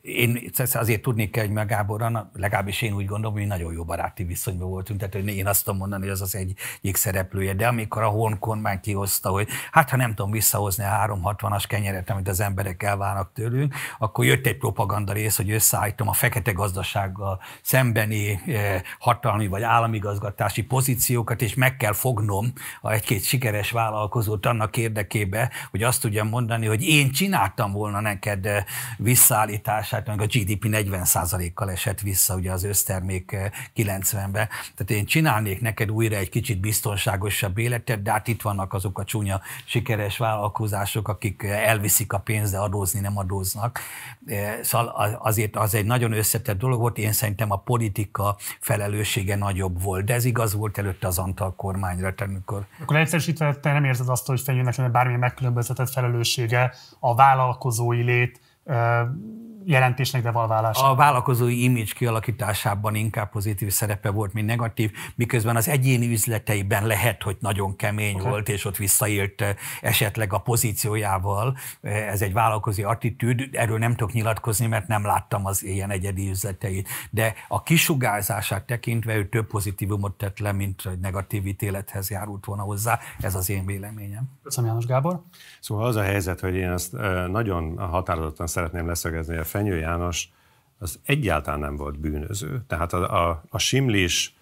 én azért tudni kell, hogy Gáborral, legalábbis én úgy gondolom, hogy nagyon jó baráti viszonyban voltunk, tehát hogy én azt tudom mondani, hogy az az egyik szereplője. De amikor a Horn kormány kihozta, hogy hát ha nem tudom visszahozni a 360-as kenyeret, amit az emberek elvárnak tőlünk, akkor jött egy propaganda rész, hogy összeállítom a fekete gazdasággal szembeni eh, hatalmi vagy államigazgatási pozíciókat, és meg kell fognom a egy-két sikeres vállalkozót annak érdekébe, hogy azt tudjam mondani, hogy én csináltam volna neked eh, visszaállítását, meg a GDP 40 kal esett vissza ugye az össztermék 90-be. Eh, Tehát én csinálnék neked újra egy kicsit biztonságosabb életet, de hát itt vannak azok a csúnya sikeres vállalkozások, akik eh, elviszik a pénzt, de adózni nem adóznak. Eh, szóval azért az egy nagyon összetett dolog volt, én szerintem a politika felelőssége nagyobb volt, de ez igaz volt előtte az Antal kormányra. Amikor... Akkor egyszerűsítve te nem érzed azt, hogy fenyőnek lenne bármilyen megkülönböztetett felelőssége a vállalkozói lét jelentésnek devalválása. A vállalkozói image kialakításában inkább pozitív szerepe volt, mint negatív, miközben az egyéni üzleteiben lehet, hogy nagyon kemény okay. volt, és ott visszaélt eh, esetleg a pozíciójával. Eh, ez egy vállalkozói attitűd, erről nem tudok nyilatkozni, mert nem láttam az ilyen egyedi üzleteit. De a kisugárzását tekintve ő több pozitívumot tett le, mint hogy negatív ítélethez járult volna hozzá. Ez az én véleményem. Köszönöm János Gábor. Szóval az a helyzet, hogy én ezt eh, nagyon határozottan szeretném leszögezni, a Fenyő János az egyáltalán nem volt bűnöző. Tehát a, a, a simlis,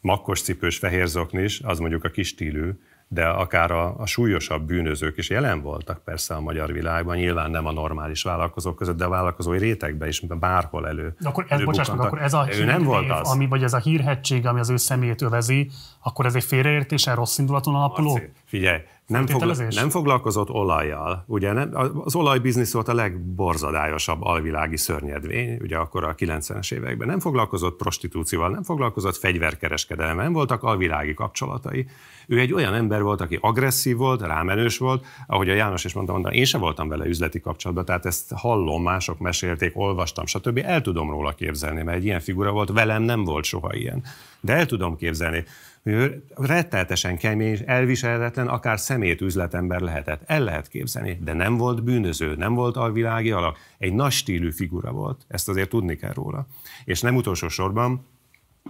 makkos cipős fehérzoknis, az mondjuk a kis stílű, de akár a, a súlyosabb bűnözők is jelen voltak persze a magyar világban, nyilván nem a normális vállalkozók között, de a vállalkozói rétegben is, bárhol elő. De akkor ez, bocsáss meg, akkor ez a ő nem volt az. Ami, vagy ez a hírhetség, ami az ő személyét övezi, akkor ez egy félreértésen rossz indulatú alapuló? Figyelj, nem, fogla- nem foglalkozott olajjal. Ugye nem, az olajbiznisz volt a legborzadályosabb alvilági szörnyedvény, ugye akkor a 90-es években. Nem foglalkozott prostitúcióval, nem foglalkozott fegyverkereskedelemmel, nem voltak alvilági kapcsolatai. Ő egy olyan ember volt, aki agresszív volt, rámenős volt, ahogy a János is mondta, mondta én sem voltam vele üzleti kapcsolatban, tehát ezt hallom, mások mesélték, olvastam, stb. El tudom róla képzelni, mert egy ilyen figura volt, velem nem volt soha ilyen. De el tudom képzelni ő retteltesen kemény, elviselhetetlen, akár szemét üzletember lehetett. El lehet képzelni, de nem volt bűnöző, nem volt alvilági alak, egy nagy stílű figura volt. Ezt azért tudni kell róla. És nem utolsó sorban,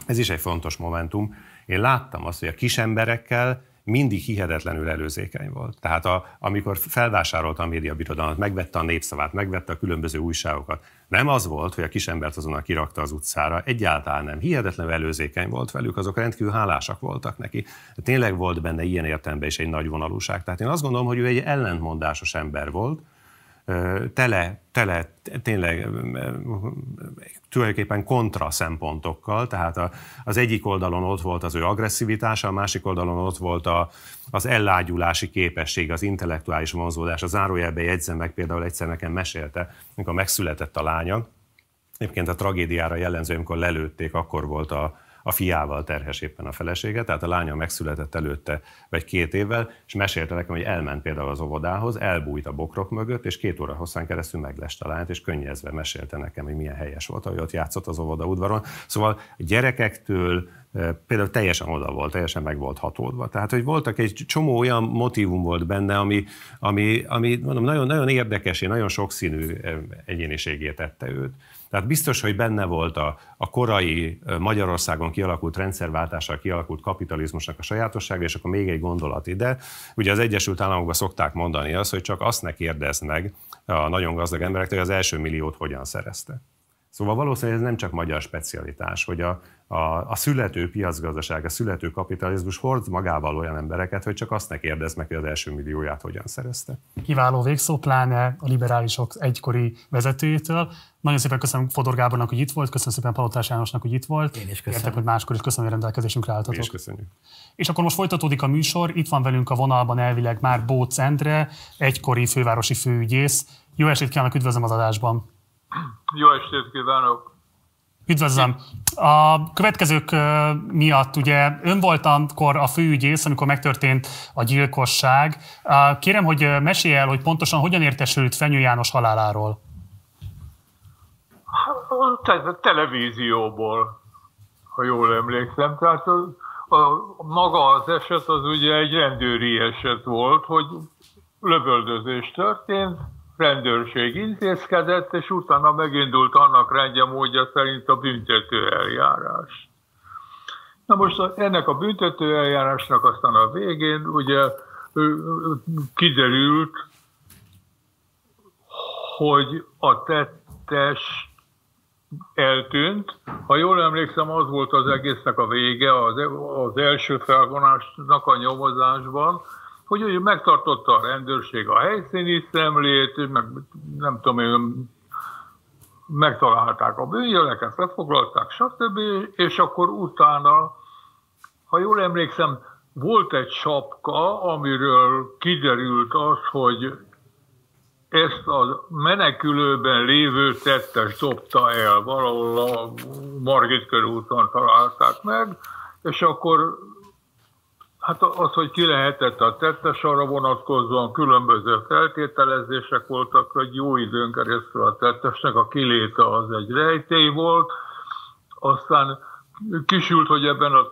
ez is egy fontos momentum, én láttam azt, hogy a kis emberekkel mindig hihetetlenül előzékeny volt. Tehát a, amikor felvásárolta a médiabirodalmat, megvette a népszavát, megvette a különböző újságokat, nem az volt, hogy a kisembert azonnal kirakta az utcára, egyáltalán nem. Hihetetlenül előzékeny volt velük, azok rendkívül hálásak voltak neki. Tényleg volt benne ilyen értelemben is egy nagy vonalúság. Tehát én azt gondolom, hogy ő egy ellentmondásos ember volt, tele, tele tényleg tulajdonképpen kontra szempontokkal, tehát a, az egyik oldalon ott volt az ő agresszivitása, a másik oldalon ott volt a, az ellágyulási képesség, az intellektuális vonzódás. A zárójelbe jegyzem meg, például egyszer nekem mesélte, amikor megszületett a lánya, egyébként a tragédiára jellemző, amikor lelőtték, akkor volt a, a fiával terhes éppen a felesége, tehát a lánya megszületett előtte vagy két évvel, és mesélte nekem, hogy elment például az óvodához, elbújt a bokrok mögött, és két óra hosszán keresztül megleste a lányt, és könnyezve mesélte nekem, hogy milyen helyes volt, hogy ott játszott az óvoda udvaron. Szóval gyerekektől eh, például teljesen oda volt, teljesen meg volt hatódva. Tehát, hogy voltak egy csomó olyan motivum volt benne, ami, ami, ami mondom, nagyon, nagyon érdekes, nagyon sokszínű eh, egyéniségét tette őt. Tehát biztos, hogy benne volt a, a korai Magyarországon kialakult rendszerváltással kialakult kapitalizmusnak a sajátossága, és akkor még egy gondolat ide. Ugye az Egyesült Államokban szokták mondani azt, hogy csak azt ne kérdezd meg a nagyon gazdag emberektől, hogy az első milliót hogyan szerezte. Szóval valószínűleg ez nem csak magyar specialitás, hogy a, a, a születő piacgazdaság, a születő kapitalizmus hord magával olyan embereket, hogy csak azt ne kérdezz meg, hogy az első millióját hogyan szerezte. Kiváló végszó, pláne a liberálisok egykori vezetőjétől. Nagyon szépen köszönöm Fodor Gábornak, hogy itt volt, köszönöm szépen Palotás Jánosnak, hogy itt volt. Én is köszönöm. Értek, hogy máskor is köszönöm, hogy rendelkezésünkre álltatok. Is köszönjük. És akkor most folytatódik a műsor, itt van velünk a vonalban elvileg már Bóc Endre, egykori fővárosi főügyész. Jó estét kívánok, üdvözlöm az adásban! Jó estét kívánok! Üdvözlöm! A következők miatt ugye ön volt akkor a főügyész, amikor megtörtént a gyilkosság. Kérem, hogy mesélj el, hogy pontosan hogyan értesült Fenyő János haláláról. A televízióból, ha jól emlékszem. Tehát a, a, maga az eset az ugye egy rendőri eset volt, hogy lövöldözés történt, rendőrség intézkedett, és utána megindult annak rendje módja szerint a büntető eljárás. Na most ennek a büntető eljárásnak aztán a végén ugye kiderült, hogy a tettes eltűnt. Ha jól emlékszem, az volt az egésznek a vége az, az első felvonásnak a nyomozásban, hogy ő megtartotta a rendőrség a helyszíni szemlét, meg nem tudom én, megtalálták a bűnjeleket, lefoglalták, stb. És akkor utána, ha jól emlékszem, volt egy sapka, amiről kiderült az, hogy ezt a menekülőben lévő tettes dobta el, valahol a Margit körúton találták meg, és akkor Hát az, hogy ki lehetett a tettes, arra vonatkozóan különböző feltételezések voltak, hogy jó időn keresztül a tettesnek a kiléte az egy rejtély volt, aztán kisült, hogy ebben a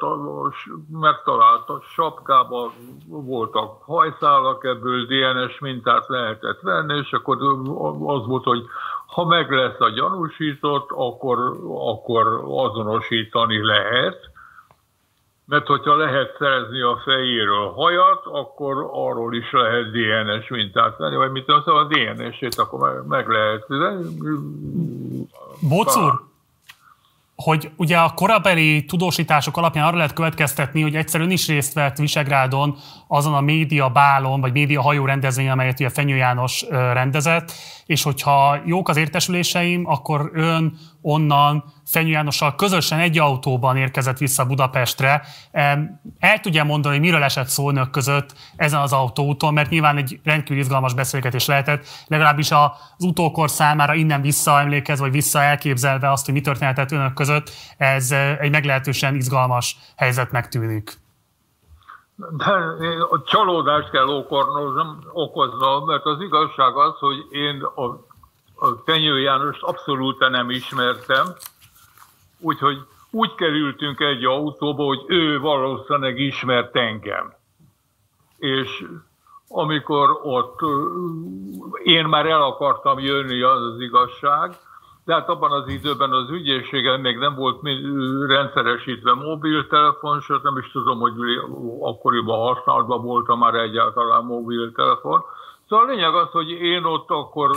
megtalált sapkában voltak hajszálak, ebből DNS mintát lehetett venni, és akkor az volt, hogy ha meg lesz a gyanúsított, akkor, akkor azonosítani lehet mert hogyha lehet szerezni a fejéről hajat, akkor arról is lehet DNS mintát venni, vagy mit tudom, szóval a DNS-ét akkor meg lehet. Bocúr, hogy ugye a korabeli tudósítások alapján arra lehet következtetni, hogy egyszerűen is részt vett Visegrádon azon a média bálon, vagy média hajó rendezvény, amelyet ugye Fenyő János rendezett, és hogyha jók az értesüléseim, akkor ön onnan Fenyő Jánossal közösen egy autóban érkezett vissza Budapestre. El tudja mondani, hogy miről esett szó önök között ezen az autóúton, mert nyilván egy rendkívül izgalmas beszélgetés lehetett, legalábbis az utókor számára innen visszaemlékezve, vagy vissza elképzelve azt, hogy mi történhetett önök között, ez egy meglehetősen izgalmas helyzetnek tűnik. De a csalódást kell okornoznom, okoznom, mert az igazság az, hogy én a, a Fenyő Jánost abszolút nem ismertem, úgyhogy úgy kerültünk egy autóba, hogy ő valószínűleg ismert engem. És amikor ott én már el akartam jönni, az az igazság, de hát abban az időben az ügyészségen még nem volt rendszeresítve mobiltelefon, sőt nem is tudom, hogy akkoriban használatban volt már egyáltalán mobiltelefon. Szóval a lényeg az, hogy én ott akkor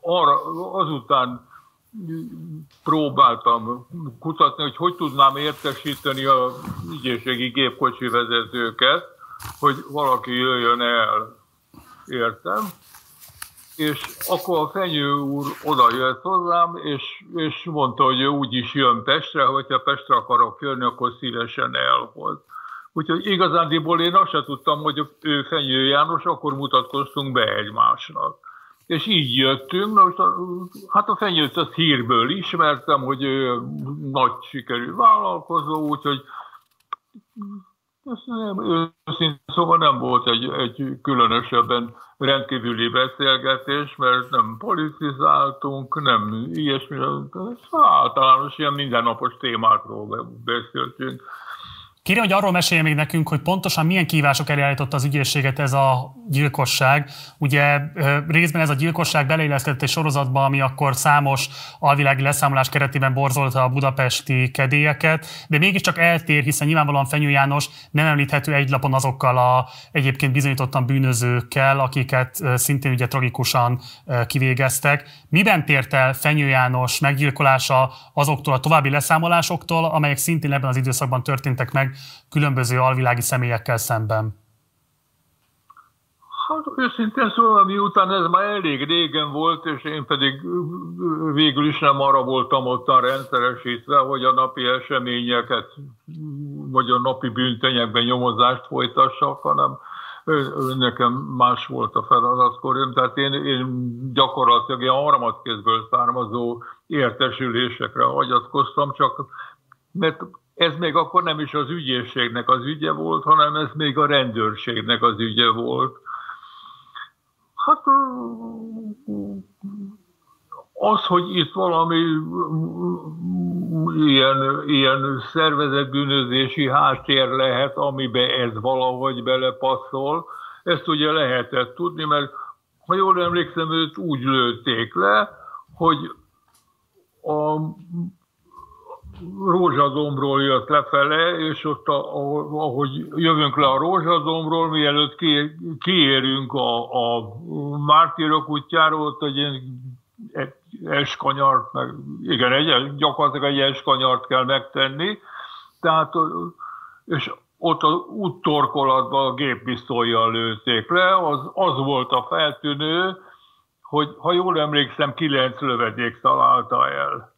arra, azután próbáltam kutatni, hogy hogy tudnám értesíteni a ügyészségi gépkocsi vezetőket, hogy valaki jöjjön el. Értem? És akkor a Fenyő úr oda jött hozzám, és, és mondta, hogy ő úgy is jön Pestre, hogyha Pestre akarok jönni, akkor szívesen elhoz. Úgyhogy igazándiból én azt sem tudtam, hogy ő Fenyő János, akkor mutatkoztunk be egymásnak. És így jöttünk, most a, hát a Fenyőt azt hírből ismertem, hogy ő nagy sikerű vállalkozó, úgyhogy nem, őszintén szóval nem volt egy, egy különösebben rendkívüli beszélgetés, mert nem politizáltunk, nem ilyesmi, általános ilyen mindennapos témákról beszéltünk. Kérem, hogy arról mesélje még nekünk, hogy pontosan milyen kívások elé állította az ügyészséget ez a gyilkosság. Ugye részben ez a gyilkosság beleilleszkedett egy sorozatba, ami akkor számos alvilági leszámolás keretében borzolta a budapesti kedélyeket, de mégiscsak eltér, hiszen nyilvánvalóan Fenyő János nem említhető egy lapon azokkal a egyébként bizonyítottan bűnözőkkel, akiket szintén ugye tragikusan kivégeztek. Miben tért el Fenyő János meggyilkolása azoktól a további leszámolásoktól, amelyek szintén ebben az időszakban történtek meg, különböző alvilági személyekkel szemben? Hát őszintén szóval, miután ez már elég régen volt, és én pedig végül is nem arra voltam ottan rendszeresítve, hogy a napi eseményeket, vagy a napi bűntényekben nyomozást folytassak, hanem nekem más volt a feladatkor. Tehát én, én gyakorlatilag ilyen harmadkézből származó értesülésekre hagyatkoztam, csak mert ez még akkor nem is az ügyészségnek az ügye volt, hanem ez még a rendőrségnek az ügye volt. Hát az, hogy itt valami ilyen, ilyen szervezetbűnözési háttér lehet, amibe ez valahogy belepasszol, ezt ugye lehetett tudni, mert ha jól emlékszem, őt úgy lőtték le, hogy a Rózsadombról jött lefele, és ott, a, ahogy jövünk le a Rózsadombról, mielőtt ki, kiérünk a, a Mártírok útjáról, ott egy eskanyart, meg, igen, egy, gyakorlatilag egy eskanyart kell megtenni, tehát, és ott az úttorkolatban a géppisztolyjal lőtték le, az, az volt a feltűnő, hogy ha jól emlékszem, kilenc lövedék találta el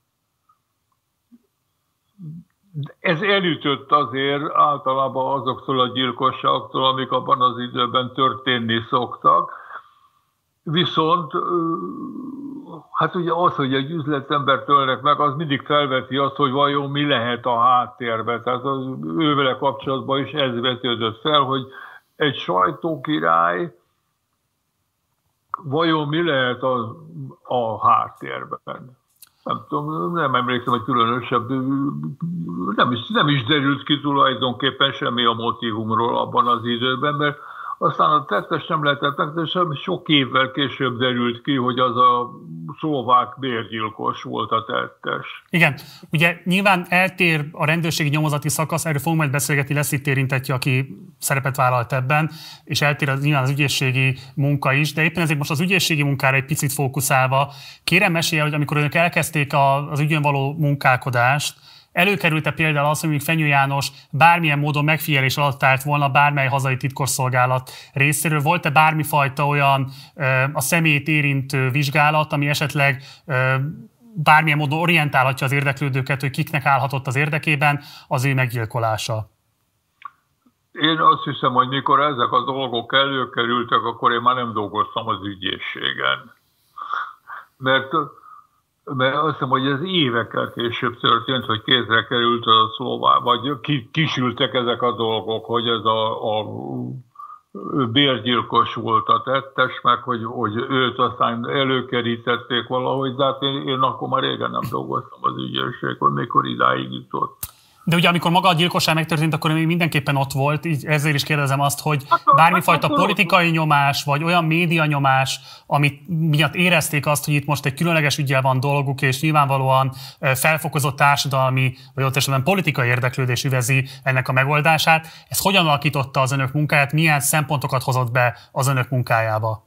ez elütött azért általában azoktól a gyilkosságtól, amik abban az időben történni szoktak. Viszont hát ugye az, hogy egy üzletember tölnek meg, az mindig felveti azt, hogy vajon mi lehet a háttérben. Tehát az ővele kapcsolatban is ez vetődött fel, hogy egy sajtókirály vajon mi lehet a, a háttérben nem tudom, nem emlékszem, hogy különösebb, nem is, nem is derült ki tulajdonképpen semmi a motivumról abban az időben, mert aztán a tettes nem lehetett meg, de sok évvel később derült ki, hogy az a szlovák bérgyilkos volt a tettes. Igen, ugye nyilván eltér a rendőrségi nyomozati szakasz, erről fogunk majd beszélgetni, lesz itt érintetje, aki szerepet vállalt ebben, és eltér az, nyilván az ügyészségi munka is, de éppen ezért most az ügyészségi munkára egy picit fókuszálva, kérem mesélje, hogy amikor önök elkezdték az ügyön való munkálkodást, Előkerült-e például az, hogy még Fenyő János bármilyen módon megfigyelés alatt állt volna bármely hazai titkosszolgálat részéről? Volt-e bármifajta olyan a személyt érintő vizsgálat, ami esetleg bármilyen módon orientálhatja az érdeklődőket, hogy kiknek állhatott az érdekében az ő meggyilkolása? Én azt hiszem, hogy mikor ezek a dolgok előkerültek, akkor én már nem dolgoztam az ügyészségen. Mert, mert azt hiszem, hogy ez évekkel később történt, hogy kézre került a szóvá, vagy kisültek ezek a dolgok, hogy ez a, a bérgyilkos volt a tettes, meg hogy, hogy őt aztán előkerítették valahogy, de hát én, én akkor már régen nem dolgoztam az ügyészségon, mikor idáig jutott. De ugye amikor maga a gyilkosság megtörtént, akkor még mindenképpen ott volt, így ezért is kérdezem azt, hogy bármifajta politikai nyomás, vagy olyan média nyomás, amit miatt érezték azt, hogy itt most egy különleges ügyel van dolguk, és nyilvánvalóan felfokozott társadalmi, vagy ott esetben politikai érdeklődés üvezi ennek a megoldását. Ez hogyan alakította az önök munkáját, milyen szempontokat hozott be az önök munkájába?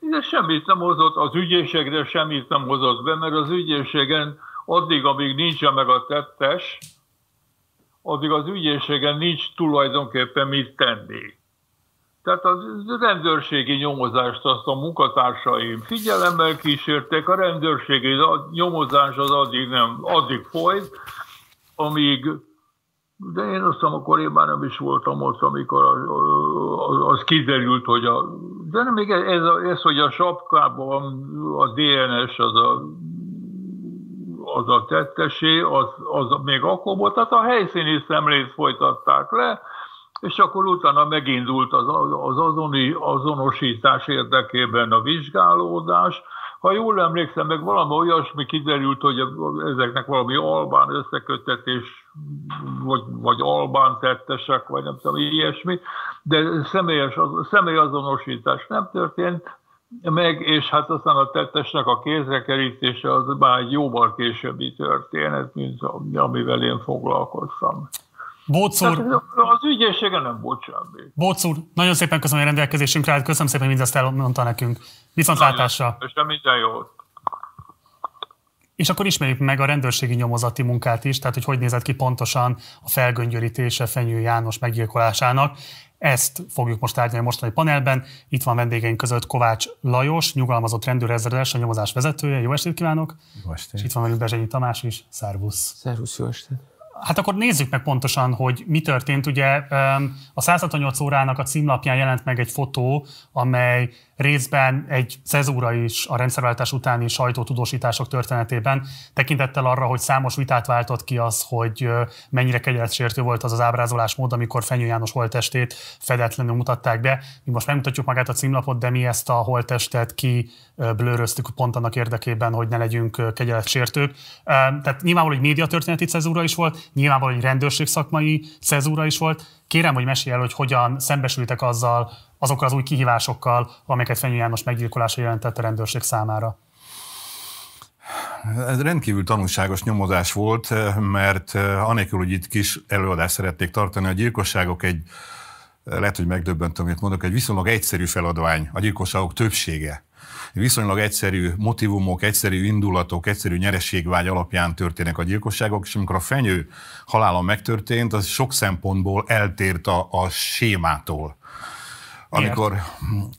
De semmit nem hozott, az ügyészségre semmit nem hozott be, mert az ügyészségen addig, amíg nincsen meg a tettes, addig az ügyészségen nincs tulajdonképpen mit tenni. Tehát a rendőrségi nyomozást azt a munkatársaim figyelemmel kísérték, a rendőrségi nyomozás az addig nem, addig folyt, amíg, de én azt hiszem, akkor én már nem is voltam ott, amikor az, az kiderült, hogy a, de nem még ez, ez, hogy a sapkában a DNS az a az a tettesé, az, az még akkor volt, tehát a helyszíni szemlét folytatták le, és akkor utána megindult az, az azoni, azonosítás érdekében a vizsgálódás. Ha jól emlékszem, meg valami olyasmi kiderült, hogy ezeknek valami albán összekötetés, vagy, vagy albán tettesek, vagy nem tudom, ilyesmi, de személyes, személyazonosítás nem történt, meg, és hát aztán a tettesnek a kézrekerítése az már egy jóval későbbi történet, mint amivel én foglalkoztam. Bóc úr, az ügyészsége nem volt semmi. Bóc úr, nagyon szépen köszönöm a rendelkezésünkre, köszönöm szépen, hogy mindezt elmondta nekünk. Viszontlátásra. És minden jót. És akkor ismerjük meg a rendőrségi nyomozati munkát is, tehát hogy hogy nézett ki pontosan a felgöngyörítése Fenyő János meggyilkolásának. Ezt fogjuk most tárgyalni mostani panelben. Itt van vendégeink között Kovács Lajos, nyugalmazott rendőrezredes, a nyomozás vezetője. Jó estét kívánok! Jó estét! És itt van velünk Bezsenyi Tamás is. Szervusz! Szervusz, jó estét! Hát akkor nézzük meg pontosan, hogy mi történt. Ugye a 168 órának a címlapján jelent meg egy fotó, amely részben egy cezúra is a rendszerváltás utáni sajtótudósítások történetében, tekintettel arra, hogy számos vitát váltott ki az, hogy mennyire kegyeletsértő volt az az ábrázolás mód, amikor Fenyő János holtestét fedetlenül mutatták be. Mi most megmutatjuk magát a címlapot, de mi ezt a holtestet ki blőröztük pont annak érdekében, hogy ne legyünk kegyeletsértők. Tehát nyilvánvaló, hogy médiatörténeti cezúra is volt, nyilvánvaló, hogy rendőrség szakmai cezúra is volt. Kérem, hogy mesélj el, hogy hogyan szembesültek azzal, azokkal az új kihívásokkal, amelyeket Fenyő János meggyilkolása jelentett a rendőrség számára? Ez rendkívül tanulságos nyomozás volt, mert eh, anélkül, hogy itt kis előadást szeretnék tartani, a gyilkosságok egy, eh, lehet, hogy megdöbbentem, amit mondok, egy viszonylag egyszerű feladvány, a gyilkosságok többsége. Viszonylag egyszerű motivumok, egyszerű indulatok, egyszerű nyerességvágy alapján történnek a gyilkosságok, és amikor a fenyő halála megtörtént, az sok szempontból eltért a, a sémától. Amikor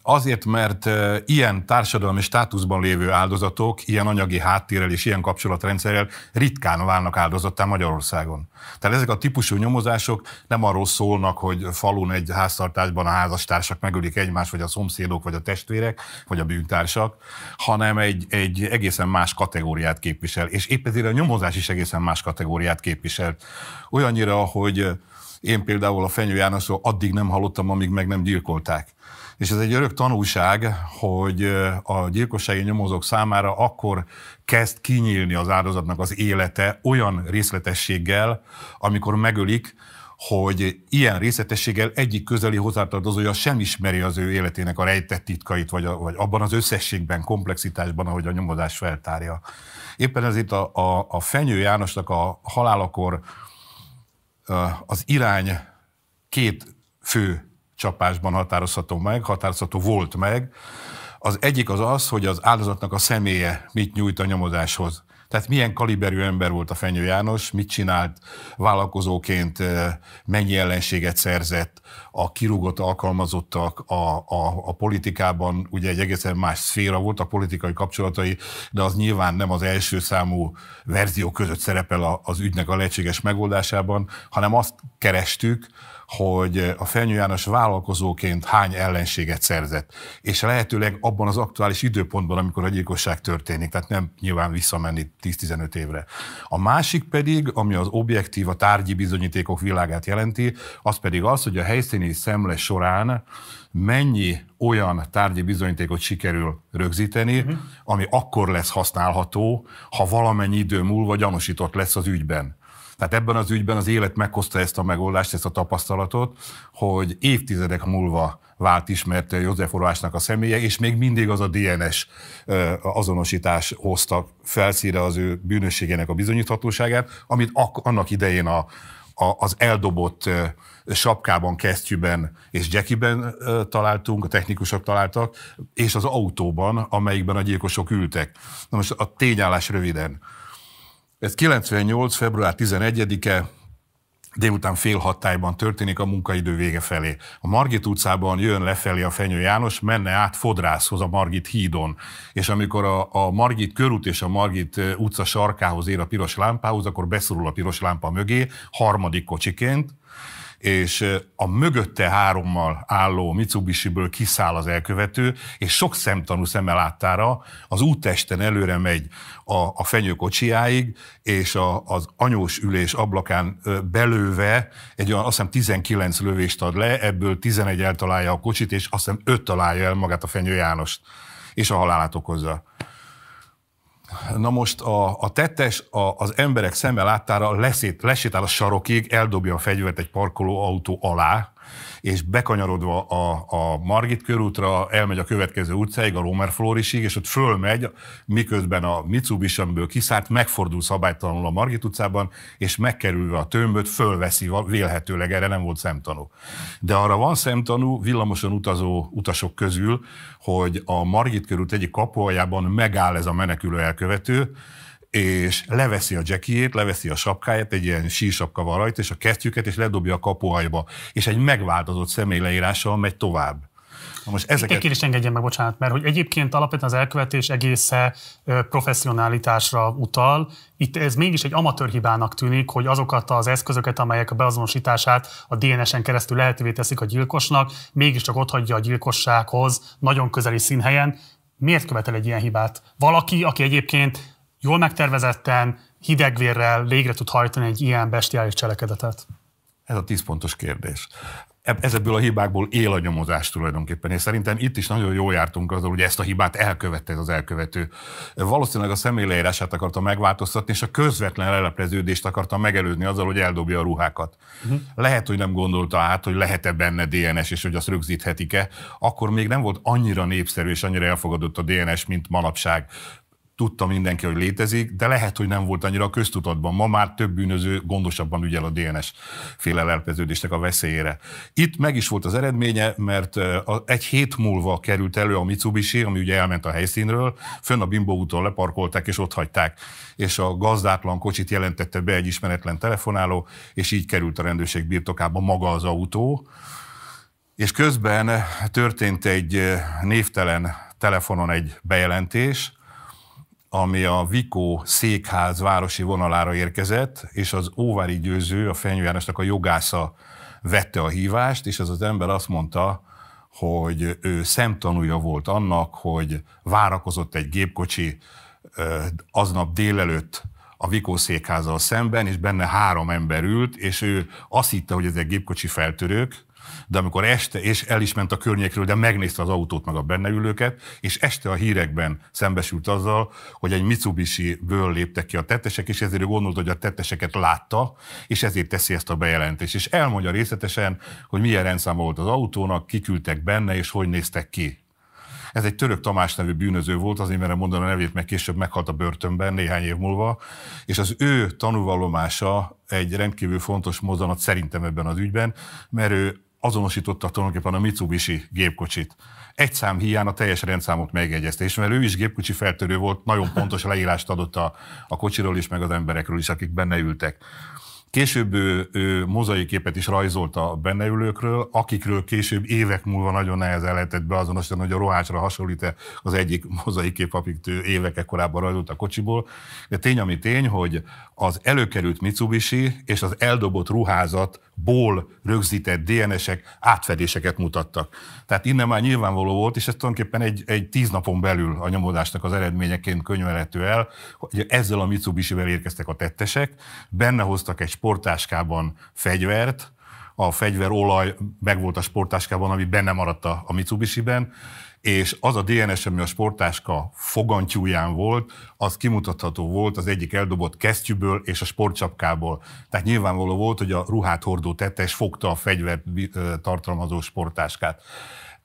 azért, mert ilyen társadalmi státuszban lévő áldozatok, ilyen anyagi háttérrel és ilyen kapcsolatrendszerrel ritkán válnak áldozattá Magyarországon. Tehát ezek a típusú nyomozások nem arról szólnak, hogy falun egy háztartásban a házastársak megölik egymást, vagy a szomszédok, vagy a testvérek, vagy a bűntársak, hanem egy, egy egészen más kategóriát képvisel. És épp ezért a nyomozás is egészen más kategóriát képvisel. Olyannyira, hogy én például a Fenyő Jánosról addig nem hallottam, amíg meg nem gyilkolták. És ez egy örök tanulság, hogy a gyilkossági nyomozók számára akkor kezd kinyílni az áldozatnak az élete olyan részletességgel, amikor megölik, hogy ilyen részletességgel egyik közeli hozzátartozója sem ismeri az ő életének a rejtett titkait, vagy, a, vagy abban az összességben, komplexitásban, ahogy a nyomozás feltárja. Éppen ezért a, a, a Fenyő Jánosnak a halálakor az irány két fő csapásban határozható meg, határozható volt meg. Az egyik az az, hogy az áldozatnak a személye mit nyújt a nyomozáshoz. Tehát milyen kaliberű ember volt a Fenyő János, mit csinált? Vállalkozóként, mennyi ellenséget szerzett, a kirúgott alkalmazottak a, a, a politikában, ugye egy egészen más szféra volt a politikai kapcsolatai, de az nyilván nem az első számú verzió között szerepel az ügynek a lehetséges megoldásában, hanem azt kerestük, hogy a Fenyő János vállalkozóként hány ellenséget szerzett, és lehetőleg abban az aktuális időpontban, amikor a gyilkosság történik, tehát nem nyilván visszamenni 10-15 évre. A másik pedig, ami az objektív, a tárgyi bizonyítékok világát jelenti, az pedig az, hogy a helyszíni szemle során mennyi olyan tárgyi bizonyítékot sikerül rögzíteni, uh-huh. ami akkor lesz használható, ha valamennyi idő múlva gyanúsított lesz az ügyben. Tehát ebben az ügyben az élet meghozta ezt a megoldást, ezt a tapasztalatot, hogy évtizedek múlva vált ismert József Orvásnak a személye, és még mindig az a DNS azonosítás hozta felszíre az ő bűnösségének a bizonyíthatóságát, amit annak idején a, a, az eldobott sapkában, kesztyűben és jackiben találtunk, a technikusok találtak, és az autóban, amelyikben a gyilkosok ültek. Na most a tényállás röviden. Ez 98. február 11-e, délután fél hattályban történik a munkaidő vége felé. A Margit utcában jön lefelé a Fenyő János, menne át Fodrászhoz a Margit hídon, és amikor a, a Margit körút és a Margit utca sarkához ér a piros lámpához, akkor beszorul a piros lámpa mögé, harmadik kocsiként, és a mögötte hárommal álló Mitsubishi-ből kiszáll az elkövető, és sok szemtanú szeme láttára az úttesten előre megy a, a fenyőkocsiáig, és a, az anyós ülés ablakán belőve egy olyan, azt hiszem 19 lövést ad le, ebből 11 eltalálja a kocsit, és azt hiszem 5 találja el magát a Fenyő Jánost, és a halálát okozza. Na most a, a tettes a, az emberek szeme láttára leszét, lesétál a sarokig, eldobja a fegyvert egy parkoló autó alá, és bekanyarodva a, a Margit körútra elmegy a következő utcáig, a Romer Florisig, és ott fölmegy, miközben a Mitsubishi, amiből kiszállt, megfordul szabálytalanul a Margit utcában, és megkerülve a tömböt, fölveszi, vélhetőleg erre nem volt szemtanú. De arra van szemtanú villamoson utazó utasok közül, hogy a Margit körút egyik kapuajában megáll ez a menekülő elkövető, és leveszi a jackiét, leveszi a sapkáját, egy ilyen sírsapka van rajta, és a kesztyüket, és ledobja a kapuhajba, és egy megváltozott személyleírással megy tovább. Na most ezeket... Egy kérdést engedjen meg, bocsánat, mert hogy egyébként alapvetően az elkövetés egésze professzionalitásra utal. Itt ez mégis egy amatőr hibának tűnik, hogy azokat az eszközöket, amelyek a beazonosítását a DNS-en keresztül lehetővé teszik a gyilkosnak, mégiscsak ott hagyja a gyilkossághoz nagyon közeli színhelyen. Miért követel egy ilyen hibát? Valaki, aki egyébként jól megtervezetten, hidegvérrel végre tud hajtani egy ilyen bestiális cselekedetet? Ez a tíz pontos kérdés. Ezekből a hibákból él a nyomozás tulajdonképpen, és szerintem itt is nagyon jól jártunk azzal, hogy ezt a hibát elkövette az elkövető. Valószínűleg a személyleírását akarta megváltoztatni, és a közvetlen lelepleződést akarta megelőzni azzal, hogy eldobja a ruhákat. Uh-huh. Lehet, hogy nem gondolta át, hogy lehet-e benne DNS, és hogy azt rögzíthetik-e. Akkor még nem volt annyira népszerű és annyira elfogadott a DNS, mint manapság tudta mindenki, hogy létezik, de lehet, hogy nem volt annyira a köztudatban. Ma már több bűnöző gondosabban ügyel a DNS féle lelpeződésnek a veszélyére. Itt meg is volt az eredménye, mert egy hét múlva került elő a Mitsubishi, ami ugye elment a helyszínről, fönn a Bimbo úton leparkolták és ott hagyták, és a gazdátlan kocsit jelentette be egy ismeretlen telefonáló, és így került a rendőrség birtokába maga az autó. És közben történt egy névtelen telefonon egy bejelentés, ami a Vikó székház városi vonalára érkezett, és az Óvári győző, a Fenyő a jogásza vette a hívást, és az az ember azt mondta, hogy ő szemtanúja volt annak, hogy várakozott egy gépkocsi aznap délelőtt a Vikó székházal szemben, és benne három ember ült, és ő azt hitte, hogy ezek gépkocsi feltörők, de amikor este, és el is ment a környékről, de megnézte az autót, meg a benne ülőket, és este a hírekben szembesült azzal, hogy egy Mitsubishi-ből léptek ki a tettesek, és ezért ő gondolt, hogy a tetteseket látta, és ezért teszi ezt a bejelentést. És elmondja részletesen, hogy milyen rendszám volt az autónak, kiküldtek benne, és hogy néztek ki. Ez egy török Tamás nevű bűnöző volt, azért mert mondani a nevét, meg később meghalt a börtönben néhány év múlva, és az ő tanúvallomása egy rendkívül fontos mozzanat szerintem ebben az ügyben, mert ő azonosította tulajdonképpen a Mitsubishi gépkocsit. Egy szám hiány a teljes rendszámot megjegyezte, és mert ő is gépkocsi feltörő volt, nagyon pontos leírást adott a, a kocsiról is, meg az emberekről is, akik benne ültek. Később ő, ő mozaiképet is rajzolta a benne ülőkről, akikről később évek múlva nagyon nehezen lehetett beazonosítani, hogy a rohácsra hasonlít az egyik mozaikép, ő évek korábban rajzolt a kocsiból. De tény, ami tény, hogy az előkerült Mitsubishi és az eldobott ruházatból rögzített DNS-ek átfedéseket mutattak. Tehát innen már nyilvánvaló volt, és ez tulajdonképpen egy, egy tíz napon belül a nyomodásnak az eredményeként könyvelhető el, hogy ezzel a Mitsubishi-vel érkeztek a tettesek, benne hoztak egy sportáskában fegyvert, a fegyverolaj megvolt a sportáskában, ami benne maradt a Mitsubishi-ben, és az a DNS, ami a sportáska fogantyúján volt, az kimutatható volt az egyik eldobott kesztyűből és a sportcsapkából. Tehát nyilvánvaló volt, hogy a ruhát hordó tettes fogta a fegyvert tartalmazó sportáskát.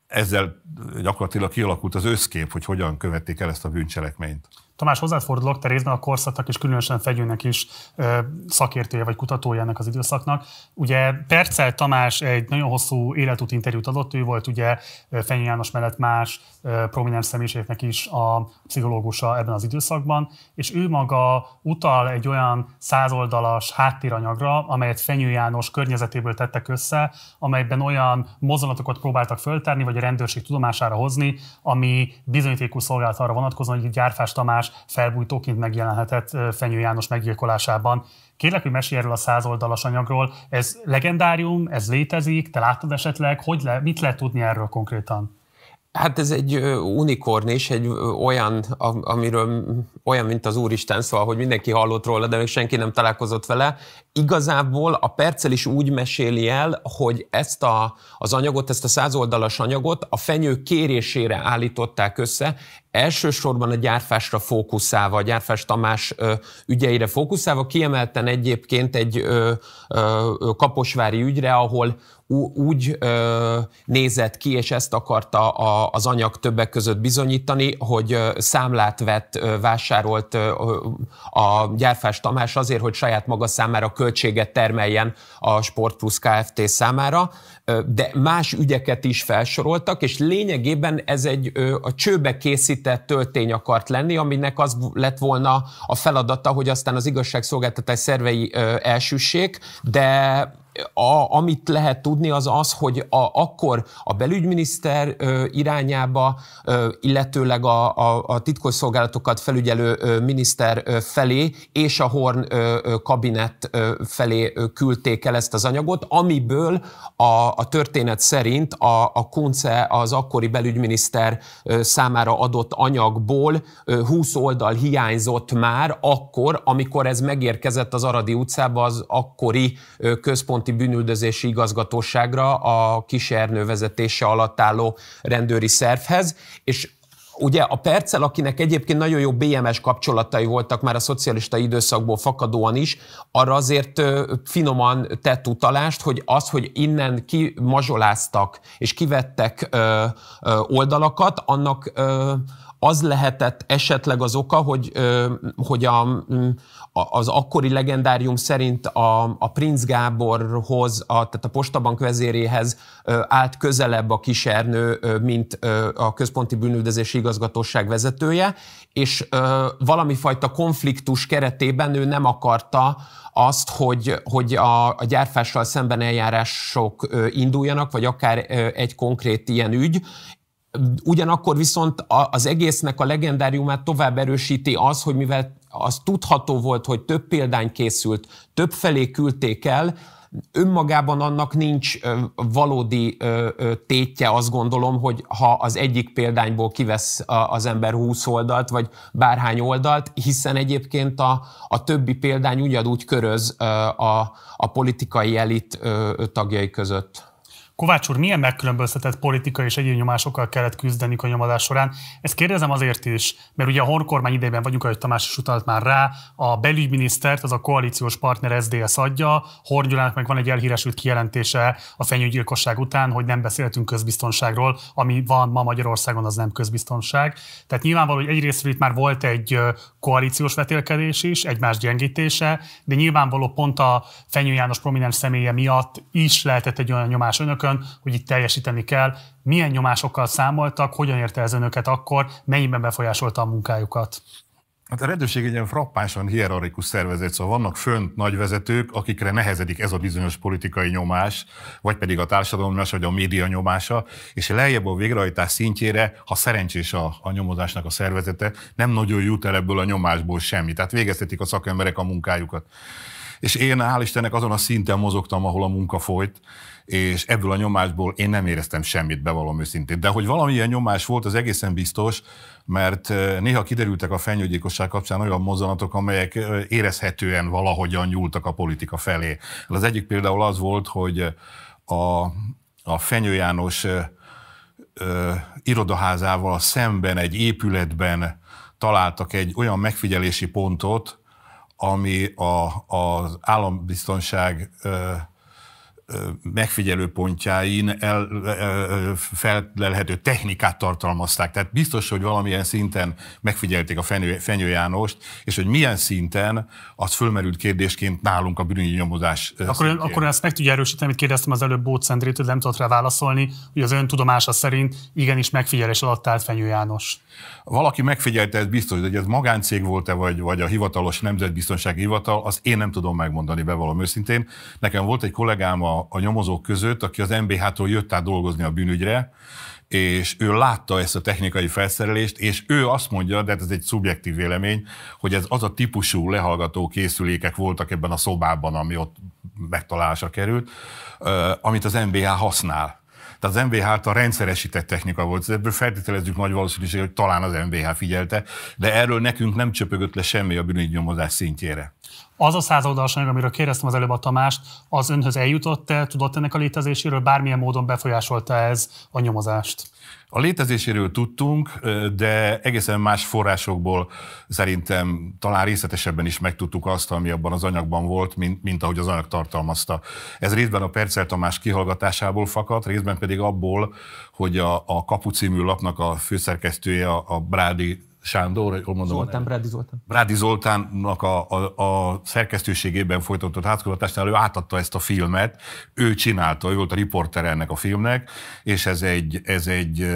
Ezzel gyakorlatilag kialakult az összkép, hogy hogyan követték el ezt a bűncselekményt. Tamás, hozzád fordulok, te részben a korszaknak és különösen fegyőnek is ö, szakértője vagy kutatója ennek az időszaknak. Ugye Percel Tamás egy nagyon hosszú életút interjút adott, ő volt ugye Fenyő János mellett más ö, prominens személyiségnek is a pszichológusa ebben az időszakban, és ő maga utal egy olyan százoldalas háttéranyagra, amelyet Fenyő János környezetéből tettek össze, amelyben olyan mozzanatokat próbáltak föltárni, vagy a rendőrség tudomására hozni, ami bizonyítékú szolgálat arra vonatkozóan, hogy Gyárfás Tamás más felbújtóként megjelenhetett Fenyő János meggyilkolásában. Kérlek, hogy mesélj erről a százoldalas anyagról. Ez legendárium, ez létezik, te láttad esetleg, hogy le, mit lehet tudni erről konkrétan? Hát ez egy unikornis, egy olyan, amiről olyan, mint az Úristen, szóval, hogy mindenki hallott róla, de még senki nem találkozott vele. Igazából a Percel is úgy meséli el, hogy ezt a, az anyagot, ezt a százoldalas anyagot a fenyő kérésére állították össze, elsősorban a gyárfásra fókuszálva, a gyárfás Tamás ügyeire fókuszálva, kiemelten egyébként egy kaposvári ügyre, ahol úgy ö, nézett ki, és ezt akarta a, az anyag többek között bizonyítani, hogy számlát vett, vásárolt a gyárfás Tamás azért, hogy saját maga számára költséget termeljen a Sport Plus Kft. számára, de más ügyeket is felsoroltak, és lényegében ez egy a csőbe készített töltény akart lenni, aminek az lett volna a feladata, hogy aztán az igazságszolgáltatás szervei elsüssék, de a, amit lehet tudni, az az, hogy a, akkor a belügyminiszter ö, irányába, ö, illetőleg a, a, a titkosszolgálatokat felügyelő ö, miniszter ö, felé és a Horn ö, kabinet ö, felé ö, küldték el ezt az anyagot, amiből a, a történet szerint a, a Kunce az akkori belügyminiszter ö, számára adott anyagból ö, 20 oldal hiányzott már akkor, amikor ez megérkezett az Aradi utcába az akkori ö, központ Központi Bűnüldözési Igazgatóságra a Kisernő vezetése alatt álló rendőri szervhez, és Ugye a Percel, akinek egyébként nagyon jó BMS kapcsolatai voltak már a szocialista időszakból fakadóan is, arra azért finoman tett utalást, hogy az, hogy innen kimazsoláztak és kivettek oldalakat, annak az lehetett esetleg az oka, hogy, hogy a, az akkori legendárium szerint a, a Prince Gáborhoz, a, tehát a postabank vezéréhez állt közelebb a kisernő, mint a Központi Bűnüldözési Igazgatóság vezetője, és valami fajta konfliktus keretében ő nem akarta azt, hogy, hogy a, a gyárfással szemben eljárások induljanak, vagy akár egy konkrét ilyen ügy, Ugyanakkor viszont az egésznek a legendáriumát tovább erősíti az, hogy mivel az tudható volt, hogy több példány készült, több felé küldték el, önmagában annak nincs valódi tétje, azt gondolom, hogy ha az egyik példányból kivesz az ember 20 oldalt, vagy bárhány oldalt, hiszen egyébként a, a többi példány ugyanúgy köröz a, a politikai elit tagjai között. Kovács úr, milyen megkülönböztetett politikai és egyéb nyomásokkal kellett küzdeni a nyomodás során? Ezt kérdezem azért is, mert ugye a honkormány idejében vagyunk, ahogy Tamás is utalt már rá, a belügyminisztert, az a koalíciós partner SZDSZ adja, Horgyulának meg van egy elhíresült kijelentése a fenyőgyilkosság után, hogy nem beszéltünk közbiztonságról, ami van ma Magyarországon, az nem közbiztonság. Tehát nyilvánvaló, hogy egyrészt itt már volt egy koalíciós vetélkedés is, egymás gyengítése, de nyilvánvaló pont a Fenyő János prominens személye miatt is lehetett egy olyan nyomás önök önökön, hogy itt teljesíteni kell. Milyen nyomásokkal számoltak, hogyan érte ez önöket akkor, mennyiben befolyásolta a munkájukat? Hát a rendőrség egy ilyen frappánsan hierarchikus szervezet, szóval vannak fönt nagy vezetők, akikre nehezedik ez a bizonyos politikai nyomás, vagy pedig a társadalom nyomás, vagy a média nyomása, és lejjebb a végrehajtás szintjére, ha szerencsés a, a nyomozásnak a szervezete, nem nagyon jut el ebből a nyomásból semmi. Tehát végeztetik a szakemberek a munkájukat. És én hál' Istennek azon a szinten mozogtam, ahol a munka folyt, és ebből a nyomásból én nem éreztem semmit, bevallom őszintén. De hogy valamilyen nyomás volt, az egészen biztos, mert néha kiderültek a fenyőgyilkosság kapcsán olyan mozzanatok, amelyek érezhetően valahogyan nyúltak a politika felé. Az egyik például az volt, hogy a, a Fenyő János ö, ö, irodaházával szemben egy épületben találtak egy olyan megfigyelési pontot, ami a, az állambiztonság ö, megfigyelő pontjáin el, felelhető technikát tartalmazták. Tehát biztos, hogy valamilyen szinten megfigyelték a Fenyő, Fenyő Jánost, és hogy milyen szinten, az fölmerült kérdésként nálunk a bűnügyi nyomozás. Akkor, akkor ezt meg tudja erősíteni, amit kérdeztem az előbb Bót Szendrétől, nem tudott rá válaszolni, hogy az ön tudomása szerint igenis megfigyelés alatt állt Fenyő János. Valaki megfigyelte, ez biztos, hogy ez magáncég volt-e, vagy, vagy a hivatalos nemzetbiztonsági hivatal, azt én nem tudom megmondani, bevallom őszintén. Nekem volt egy kollégám a, a nyomozók között, aki az MBH-tól jött át dolgozni a bűnügyre, és ő látta ezt a technikai felszerelést, és ő azt mondja, de hát ez egy szubjektív vélemény, hogy ez az a típusú lehallgató készülékek voltak ebben a szobában, ami ott megtalálásra került, amit az MBH használ. Tehát az MBH által rendszeresített technika volt. Ebből feltételezzük nagy valószínűség, hogy talán az MBH figyelte, de erről nekünk nem csöpögött le semmi a bűnügyi nyomozás szintjére. Az a százoldalas anyag, amiről kérdeztem az előbb a Tamást, az önhöz eljutott-e, tudott ennek a létezéséről, bármilyen módon befolyásolta ez a nyomozást? A létezéséről tudtunk, de egészen más forrásokból szerintem talán részletesebben is megtudtuk azt, ami abban az anyagban volt, mint, mint ahogy az anyag tartalmazta. Ez részben a Percel Tamás kihallgatásából fakadt, részben pedig abból, hogy a, a Kapu című lapnak a főszerkesztője, a Brádi Sándor, jól mondom. Zoltán, Brádi Zoltán. Brádi Zoltánnak a, a, a szerkesztőségében folytatott házkutatásnál ő átadta ezt a filmet, ő csinálta, ő volt a riporter ennek a filmnek, és ez egy, ez egy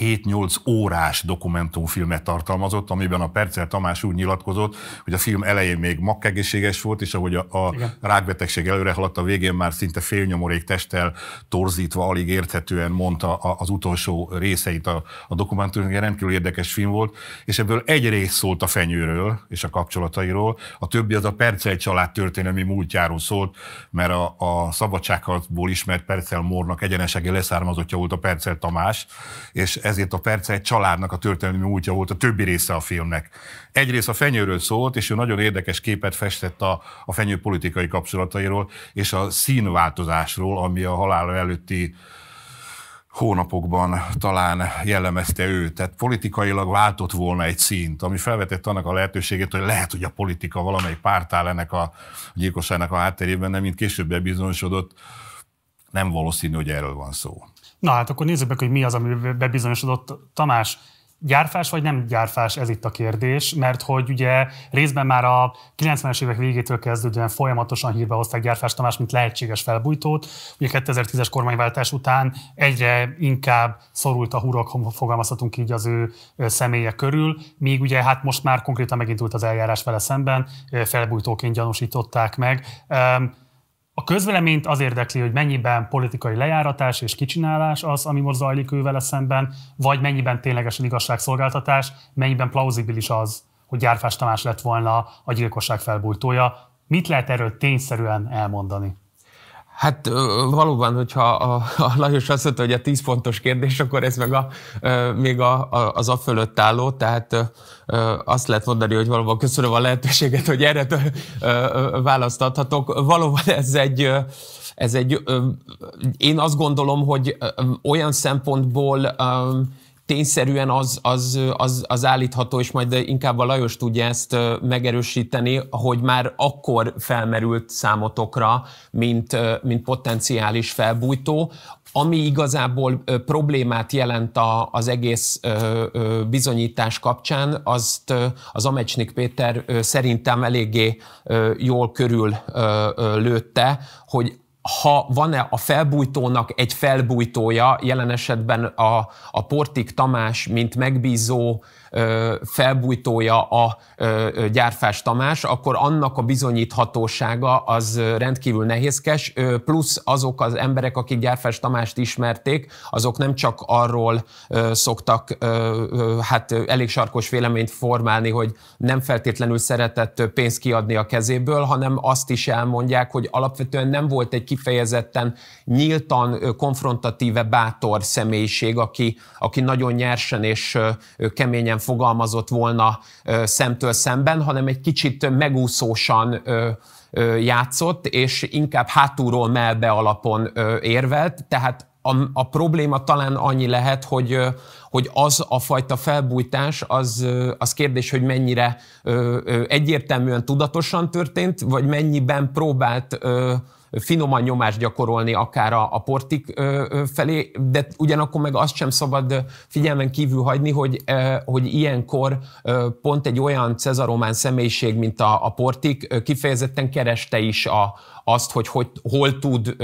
7-8 órás dokumentumfilmet tartalmazott, amiben a Percel Tamás úgy nyilatkozott, hogy a film elején még makkegészséges volt, és ahogy a, a rákbetegség előre haladt, a végén már szinte félnyomorék testtel torzítva, alig érthetően mondta az utolsó részeit a, a dokumentum, rendkívül érdekes film volt, és ebből egy rész szólt a fenyőről és a kapcsolatairól, a többi az a Percel család történelmi múltjáról szólt, mert a, a szabadságharcból ismert Percel Mornak egyenesegi leszármazottja volt a Percel Tamás, és és ezért a perce egy családnak a történelmi útja volt a többi része a filmnek. Egyrészt a fenyőről szólt, és ő nagyon érdekes képet festett a, a fenyő politikai kapcsolatairól, és a színváltozásról, ami a halála előtti hónapokban talán jellemezte őt. Tehát politikailag váltott volna egy színt, ami felvetett annak a lehetőségét, hogy lehet, hogy a politika valamelyik párt áll ennek a gyilkosságnak a hátterében, nem mint később bebizonyosodott, nem valószínű, hogy erről van szó. Na hát akkor nézzük meg, hogy mi az, ami bebizonyosodott. Tamás, gyárfás vagy nem gyárfás, ez itt a kérdés, mert hogy ugye részben már a 90-es évek végétől kezdődően folyamatosan hírbe hozták Gyárfás Tamás, mint lehetséges felbújtót. Ugye 2010-es kormányváltás után egyre inkább szorult a hurok, fogalmazhatunk így az ő személye körül, míg ugye hát most már konkrétan megindult az eljárás vele szemben, felbújtóként gyanúsították meg. A közvéleményt az érdekli, hogy mennyiben politikai lejáratás és kicsinálás az, ami most zajlik ő szemben, vagy mennyiben ténylegesen igazságszolgáltatás, mennyiben plauzibilis az, hogy Gyárfás Tamás lett volna a gyilkosság felbújtója. Mit lehet erről tényszerűen elmondani? Hát valóban, hogyha a, a Lajos azt mondta, hogy a 10 pontos kérdés, akkor ez meg a, még a, a, az a fölött álló, tehát azt lehet mondani, hogy valóban köszönöm a lehetőséget, hogy erre választ adhatok. Valóban ez egy, ez egy, én azt gondolom, hogy olyan szempontból tényszerűen az, az, az, az állítható, és majd inkább a Lajos tudja ezt megerősíteni, hogy már akkor felmerült számotokra, mint, mint potenciális felbújtó, ami igazából problémát jelent a, az egész bizonyítás kapcsán, azt az Amecsnik Péter szerintem eléggé jól körül lőtte, hogy ha van-e a felbújtónak egy felbújtója, jelen esetben a, a Portik Tamás, mint megbízó felbújtója a gyárfás Tamás, akkor annak a bizonyíthatósága az rendkívül nehézkes, plusz azok az emberek, akik gyárfás Tamást ismerték, azok nem csak arról szoktak hát elég sarkos véleményt formálni, hogy nem feltétlenül szeretett pénzt kiadni a kezéből, hanem azt is elmondják, hogy alapvetően nem volt egy kifejezetten nyíltan, konfrontatíve, bátor személyiség, aki, aki nagyon nyersen és keményen fogalmazott volna szemtől szemben, hanem egy kicsit megúszósan játszott, és inkább hátulról melbe alapon érvelt, tehát a, a probléma talán annyi lehet, hogy, hogy az a fajta felbújtás, az, az kérdés, hogy mennyire egyértelműen tudatosan történt, vagy mennyiben próbált finoman nyomást gyakorolni akár a, a portik felé, de ugyanakkor meg azt sem szabad figyelmen kívül hagyni, hogy, hogy ilyenkor pont egy olyan cezaromán személyiség, mint a, a portik kifejezetten kereste is a, azt, hogy, hogy hol tud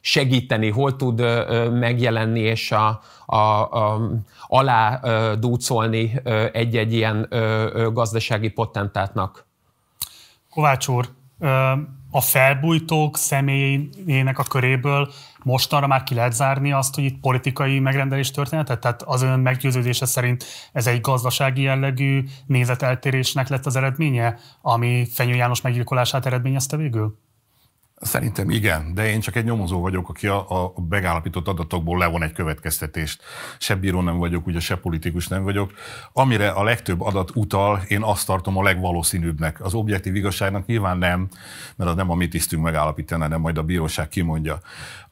segíteni, hol tud megjelenni, és a, a, a, alá dúcolni egy-egy ilyen gazdasági potentátnak. Kovács úr, a felbújtók személyének a köréből mostanra már ki lehet zárni azt, hogy itt politikai megrendelés történetet? Tehát az ön meggyőződése szerint ez egy gazdasági jellegű nézeteltérésnek lett az eredménye, ami Fenyő János meggyilkolását eredményezte végül? Szerintem igen, de én csak egy nyomozó vagyok, aki a, a megállapított adatokból levon egy következtetést. Se bíró nem vagyok, ugye se politikus nem vagyok. Amire a legtöbb adat utal, én azt tartom a legvalószínűbbnek. Az objektív igazságnak nyilván nem, mert az nem a mi tisztünk megállapítani, hanem majd a bíróság kimondja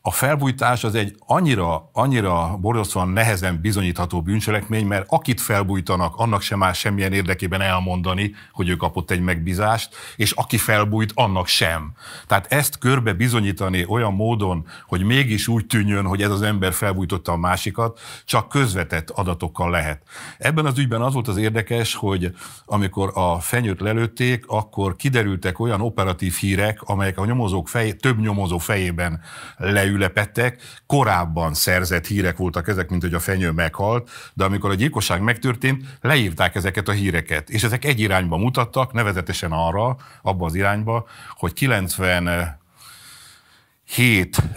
a felbújtás az egy annyira, annyira borzasztóan nehezen bizonyítható bűncselekmény, mert akit felbújtanak, annak sem áll semmilyen érdekében elmondani, hogy ő kapott egy megbízást, és aki felbújt, annak sem. Tehát ezt körbe bizonyítani olyan módon, hogy mégis úgy tűnjön, hogy ez az ember felbújtotta a másikat, csak közvetett adatokkal lehet. Ebben az ügyben az volt az érdekes, hogy amikor a fenyőt lelőtték, akkor kiderültek olyan operatív hírek, amelyek a nyomozók fej, több nyomozó fejében leül megülepettek, korábban szerzett hírek voltak ezek, mint hogy a fenyő meghalt, de amikor a gyilkosság megtörtént, leírták ezeket a híreket, és ezek egy irányba mutattak, nevezetesen arra, abba az irányba, hogy 97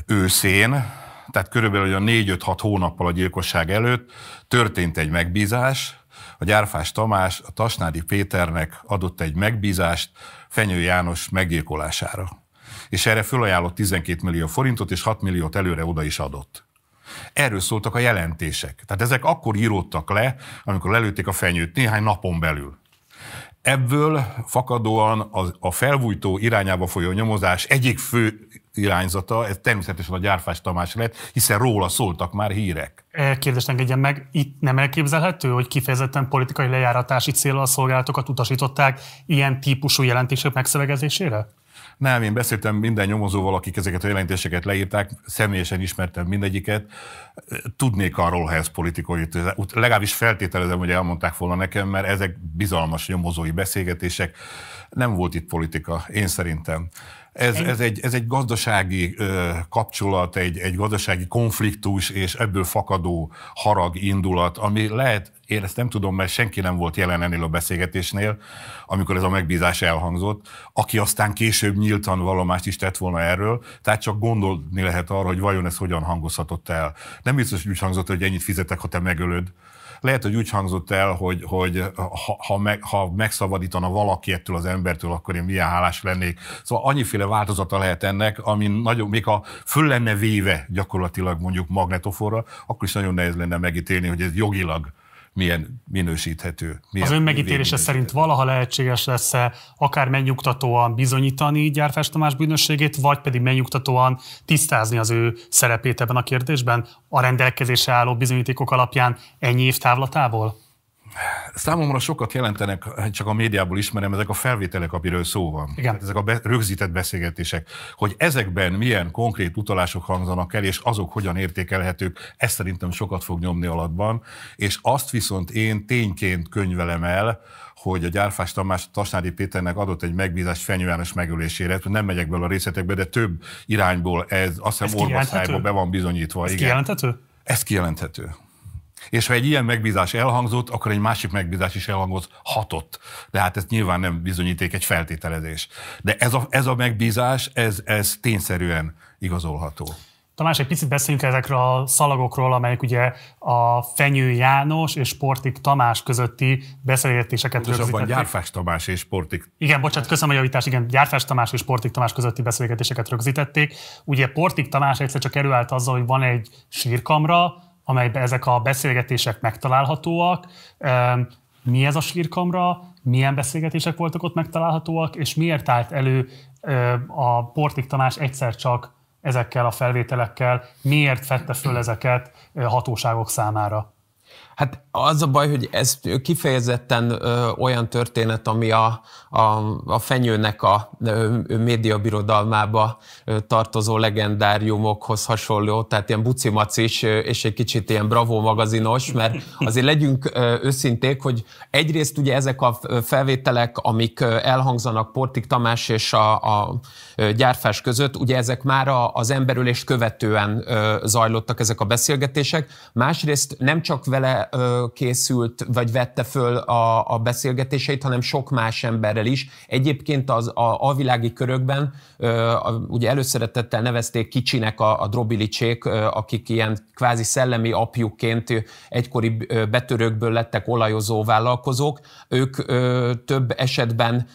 őszén, tehát körülbelül a 4-5-6 hónappal a gyilkosság előtt történt egy megbízás, a Gyárfás Tamás a Tasnádi Péternek adott egy megbízást Fenyő János meggyilkolására és erre fölajánlott 12 millió forintot, és 6 milliót előre oda is adott. Erről szóltak a jelentések. Tehát ezek akkor íródtak le, amikor lelőtték a fenyőt, néhány napon belül. Ebből fakadóan a, felvújtó irányába folyó nyomozás egyik fő irányzata, ez természetesen a Gyárfás Tamás lett, hiszen róla szóltak már hírek. Kérdést engedjen meg, itt nem elképzelhető, hogy kifejezetten politikai lejáratási célra a szolgálatokat utasították ilyen típusú jelentések megszövegezésére? Nem, én beszéltem minden nyomozóval, akik ezeket a jelentéseket leírták, személyesen ismertem mindegyiket. Tudnék arról, ha ez politikai, legalábbis feltételezem, hogy elmondták volna nekem, mert ezek bizalmas nyomozói beszélgetések. Nem volt itt politika, én szerintem. Ez, ez, egy, ez egy gazdasági ö, kapcsolat, egy, egy gazdasági konfliktus, és ebből fakadó harag, indulat, ami lehet, én ezt nem tudom, mert senki nem volt jelen ennél a beszélgetésnél, amikor ez a megbízás elhangzott, aki aztán később nyíltan vallomást is tett volna erről, tehát csak gondolni lehet arra, hogy vajon ez hogyan hangozhatott el. Nem biztos, hogy úgy hangzott, hogy ennyit fizetek, ha te megölöd, lehet, hogy úgy hangzott el, hogy, hogy ha, ha, meg, ha megszabadítana valaki ettől az embertől, akkor én milyen hálás lennék. Szóval annyiféle változata lehet ennek, ami nagyon, még ha föl lenne véve gyakorlatilag mondjuk magnetoforra, akkor is nagyon nehéz lenne megítélni, hogy ez jogilag milyen minősíthető. Milyen az ön megítélése szerint valaha lehetséges lesz-e akár megnyugtatóan bizonyítani Gyárfás Tamás bűnösségét, vagy pedig megnyugtatóan tisztázni az ő szerepét ebben a kérdésben a rendelkezésre álló bizonyítékok alapján ennyi év távlatából? Számomra sokat jelentenek, csak a médiából ismerem, ezek a felvételek, amiről szó van. Igen. Hát ezek a be, rögzített beszélgetések. Hogy ezekben milyen konkrét utalások hangzanak el, és azok hogyan értékelhetők, ezt szerintem sokat fog nyomni alatban. És azt viszont én tényként könyvelem el, hogy a Gyárfás Tamás Tasnádi Péternek adott egy megbízást Fenyő János megölésére, nem megyek bele a részletekbe, de több irányból ez azt hiszem orvaszájba be van bizonyítva. Ez igen. kijelenthető? Ez kijelenthető. És ha egy ilyen megbízás elhangzott, akkor egy másik megbízás is elhangzott, hatott. De hát ez nyilván nem bizonyíték, egy feltételezés. De ez a, ez a megbízás, ez, ez tényszerűen igazolható. Tamás, egy picit beszéljünk ezekről a szalagokról, amelyek ugye a Fenyő János és Sportik Tamás közötti beszélgetéseket Pontosabban Gyárfás Tamás és Sportik. Igen, bocsánat, köszönöm a javítást, igen, Gyárfás Tamás és Sportik Tamás közötti beszélgetéseket rögzítették. Ugye Portik Tamás egyszer csak előállt azzal, hogy van egy sírkamra, amelyben ezek a beszélgetések megtalálhatóak. Mi ez a sírkamra, milyen beszélgetések voltak ott megtalálhatóak, és miért állt elő a Portik Tamás egyszer csak ezekkel a felvételekkel, miért fette föl ezeket hatóságok számára? Hát az a baj, hogy ez kifejezetten ö, olyan történet, ami a, a, a fenyőnek a ö, médiabirodalmába ö, tartozó legendáriumokhoz hasonló, tehát ilyen bucimacis és egy kicsit ilyen bravo magazinos, mert azért legyünk ö, őszinték, hogy egyrészt ugye ezek a felvételek, amik elhangzanak Portik Tamás és a, a gyárfás között, ugye ezek már az emberülést követően ö, zajlottak ezek a beszélgetések, másrészt nem csak vele ö, készült, vagy vette föl a, a beszélgetéseit, hanem sok más emberrel is. Egyébként az a alvilági körökben ugye előszeretettel nevezték kicsinek a, a drobilicsék, akik ilyen kvázi szellemi apjukként egykori betörőkből lettek olajozó vállalkozók. Ők több esetben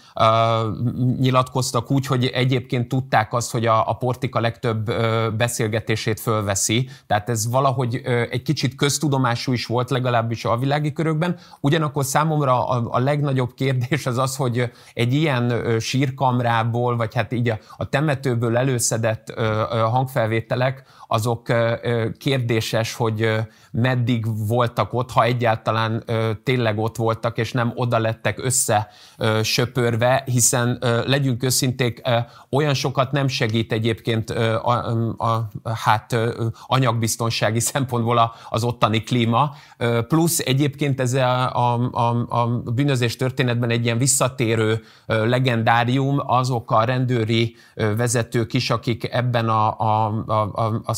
nyilatkoztak úgy, hogy egyébként tudták azt, hogy a, a Portika legtöbb beszélgetését fölveszi. Tehát ez valahogy egy kicsit köztudomású is volt, legalábbis a világi körökben. Ugyanakkor számomra a, a legnagyobb kérdés az az, hogy egy ilyen sírkamrából, vagy hát így a, a temetőből előszedett hangfelvételek, azok kérdéses, hogy meddig voltak ott, ha egyáltalán tényleg ott voltak, és nem oda lettek össze söpörve, hiszen legyünk őszinték, olyan sokat nem segít egyébként a, a, hát anyagbiztonsági szempontból az ottani klíma, plusz egyébként ez a, a, a, a bűnözés történetben egy ilyen visszatérő legendárium, azok a rendőri vezetők is, akik ebben a, a, a, a,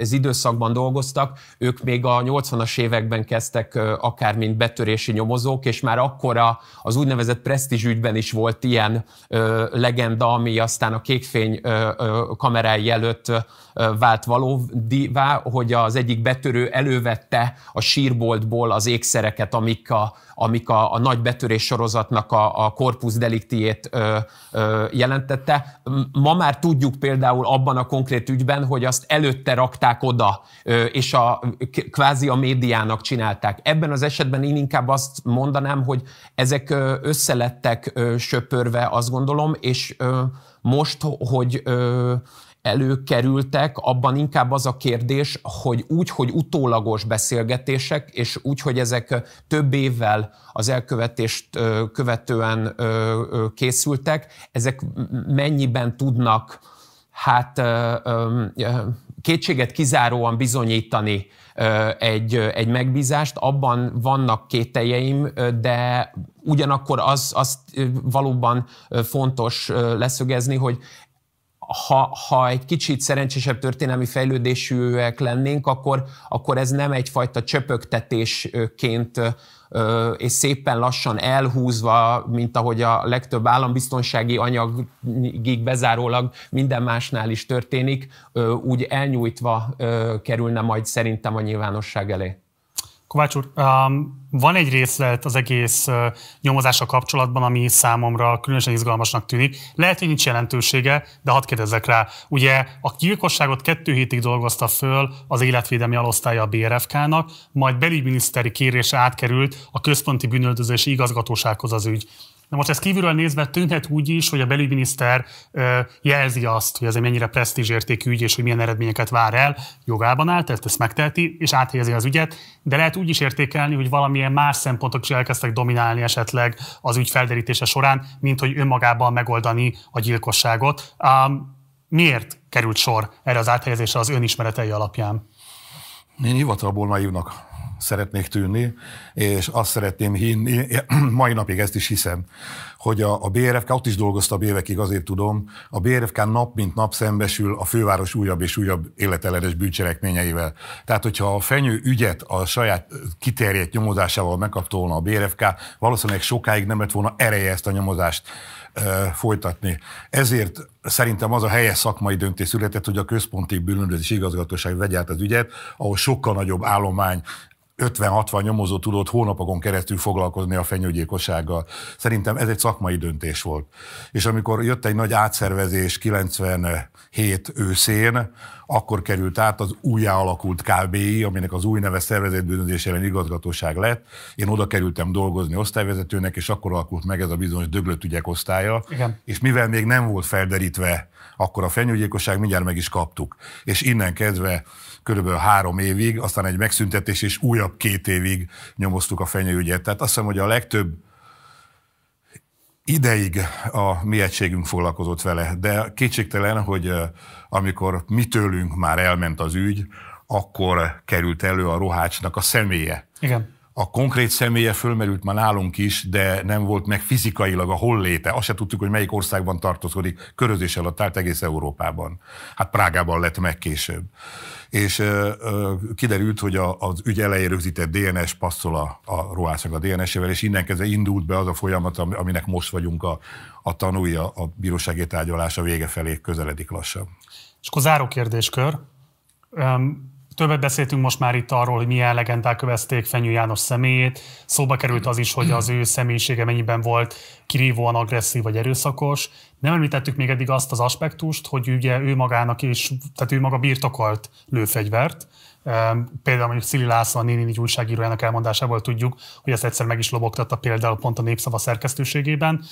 az időszakban dolgoztak, ők még a 80-as években kezdtek akár mint betörési nyomozók, és már akkor az úgynevezett presztízs ügyben is volt ilyen legenda, ami aztán a kékfény kamerái előtt vált valóvá, hogy az egyik betörő elővette a sírboltból az ékszereket, amik a, amik a, a nagy betörés sorozatnak a, a korpusz deliktiét ö, ö, jelentette. Ma már tudjuk például abban a konkrét ügyben, hogy azt előtte rakták oda, ö, és a, kvázi a médiának csinálták. Ebben az esetben én inkább azt mondanám, hogy ezek összelettek söpörve, azt gondolom, és ö, most, hogy ö, előkerültek, abban inkább az a kérdés, hogy úgy, hogy utólagos beszélgetések, és úgy, hogy ezek több évvel az elkövetést követően készültek, ezek mennyiben tudnak hát kétséget kizáróan bizonyítani egy, egy megbízást, abban vannak kételjeim, de ugyanakkor az, azt valóban fontos leszögezni, hogy ha, ha egy kicsit szerencsésebb történelmi fejlődésűek lennénk, akkor, akkor ez nem egyfajta csöpögtetésként és szépen lassan elhúzva, mint ahogy a legtöbb állambiztonsági anyagig bezárólag minden másnál is történik, úgy elnyújtva kerülne majd szerintem a nyilvánosság elé. Kovács úr, um, van egy részlet az egész uh, nyomozása kapcsolatban, ami számomra különösen izgalmasnak tűnik. Lehet, hogy nincs jelentősége, de hadd kérdezzek rá. Ugye a gyilkosságot kettő hétig dolgozta föl az életvédelmi alosztálya a BRFK-nak, majd belügyminiszteri kérése átkerült a központi bűnöldözési igazgatósághoz az ügy. Na most ez kívülről nézve tűnhet úgy is, hogy a belügyminiszter jelzi azt, hogy ez egy mennyire presztízsértékű ügy, és hogy milyen eredményeket vár el, jogában áll, tehát ezt megteheti, és áthelyezi az ügyet, de lehet úgy is értékelni, hogy valamilyen más szempontok is elkezdtek dominálni esetleg az ügy felderítése során, mint hogy önmagában megoldani a gyilkosságot. Um, miért került sor erre az áthelyezésre az önismeretei alapján? Én hivatalból naívnak szeretnék tűnni, és azt szeretném hinni, mai napig ezt is hiszem, hogy a, a BRFK, ott is dolgoztam évekig, azért tudom, a BRFK nap mint nap szembesül a főváros újabb és újabb életellenes bűncselekményeivel. Tehát, hogyha a fenyő ügyet a saját kiterjedt nyomozásával megkapta volna a BRFK, valószínűleg sokáig nem lett volna ereje ezt a nyomozást folytatni. Ezért szerintem az a helyes szakmai döntés született, hogy a központi bűnözési igazgatóság vegye át az ügyet, ahol sokkal nagyobb állomány 50-60 nyomozó tudott hónapokon keresztül foglalkozni a fenyőgyilkossággal. Szerintem ez egy szakmai döntés volt. És amikor jött egy nagy átszervezés 97 őszén, akkor került át az újjá alakult KBI, aminek az új neve szervezetbűnözés ellen igazgatóság lett. Én oda kerültem dolgozni osztályvezetőnek, és akkor alakult meg ez a bizonyos döglött ügyek osztálya. Igen. És mivel még nem volt felderítve, akkor a fenyőgyilkosság mindjárt meg is kaptuk. És innen kezdve körülbelül három évig, aztán egy megszüntetés, és újabb két évig nyomoztuk a fenyőügyet. Tehát azt hiszem, hogy a legtöbb ideig a mi egységünk foglalkozott vele, de kétségtelen, hogy amikor mi tőlünk már elment az ügy, akkor került elő a rohácsnak a személye. Igen. A konkrét személye fölmerült már nálunk is, de nem volt meg fizikailag a holléte. Azt se tudtuk, hogy melyik országban tartózkodik. Körözés alatt állt egész Európában. Hát Prágában lett meg később és kiderült, hogy a, az ügy elején rögzített DNS passzol a, a Roásznak a DNS-ével, és innen kezdve indult be az a folyamat, aminek most vagyunk a, a tanúja, a bírósági tárgyalása vége felé közeledik lassan. És akkor záró kérdéskör. Többet beszéltünk most már itt arról, hogy milyen legendák kövezték Fenyő János személyét. Szóba került az is, hogy az ő személyisége mennyiben volt kirívóan agresszív vagy erőszakos. Nem említettük még eddig azt az aspektust, hogy ugye ő magának is, tehát ő maga birtokolt lőfegyvert. Például mondjuk Szili László, a Néni újságírójának elmondásából tudjuk, hogy ezt egyszer meg is lobogtatta például pont a Népszava szerkesztőségében.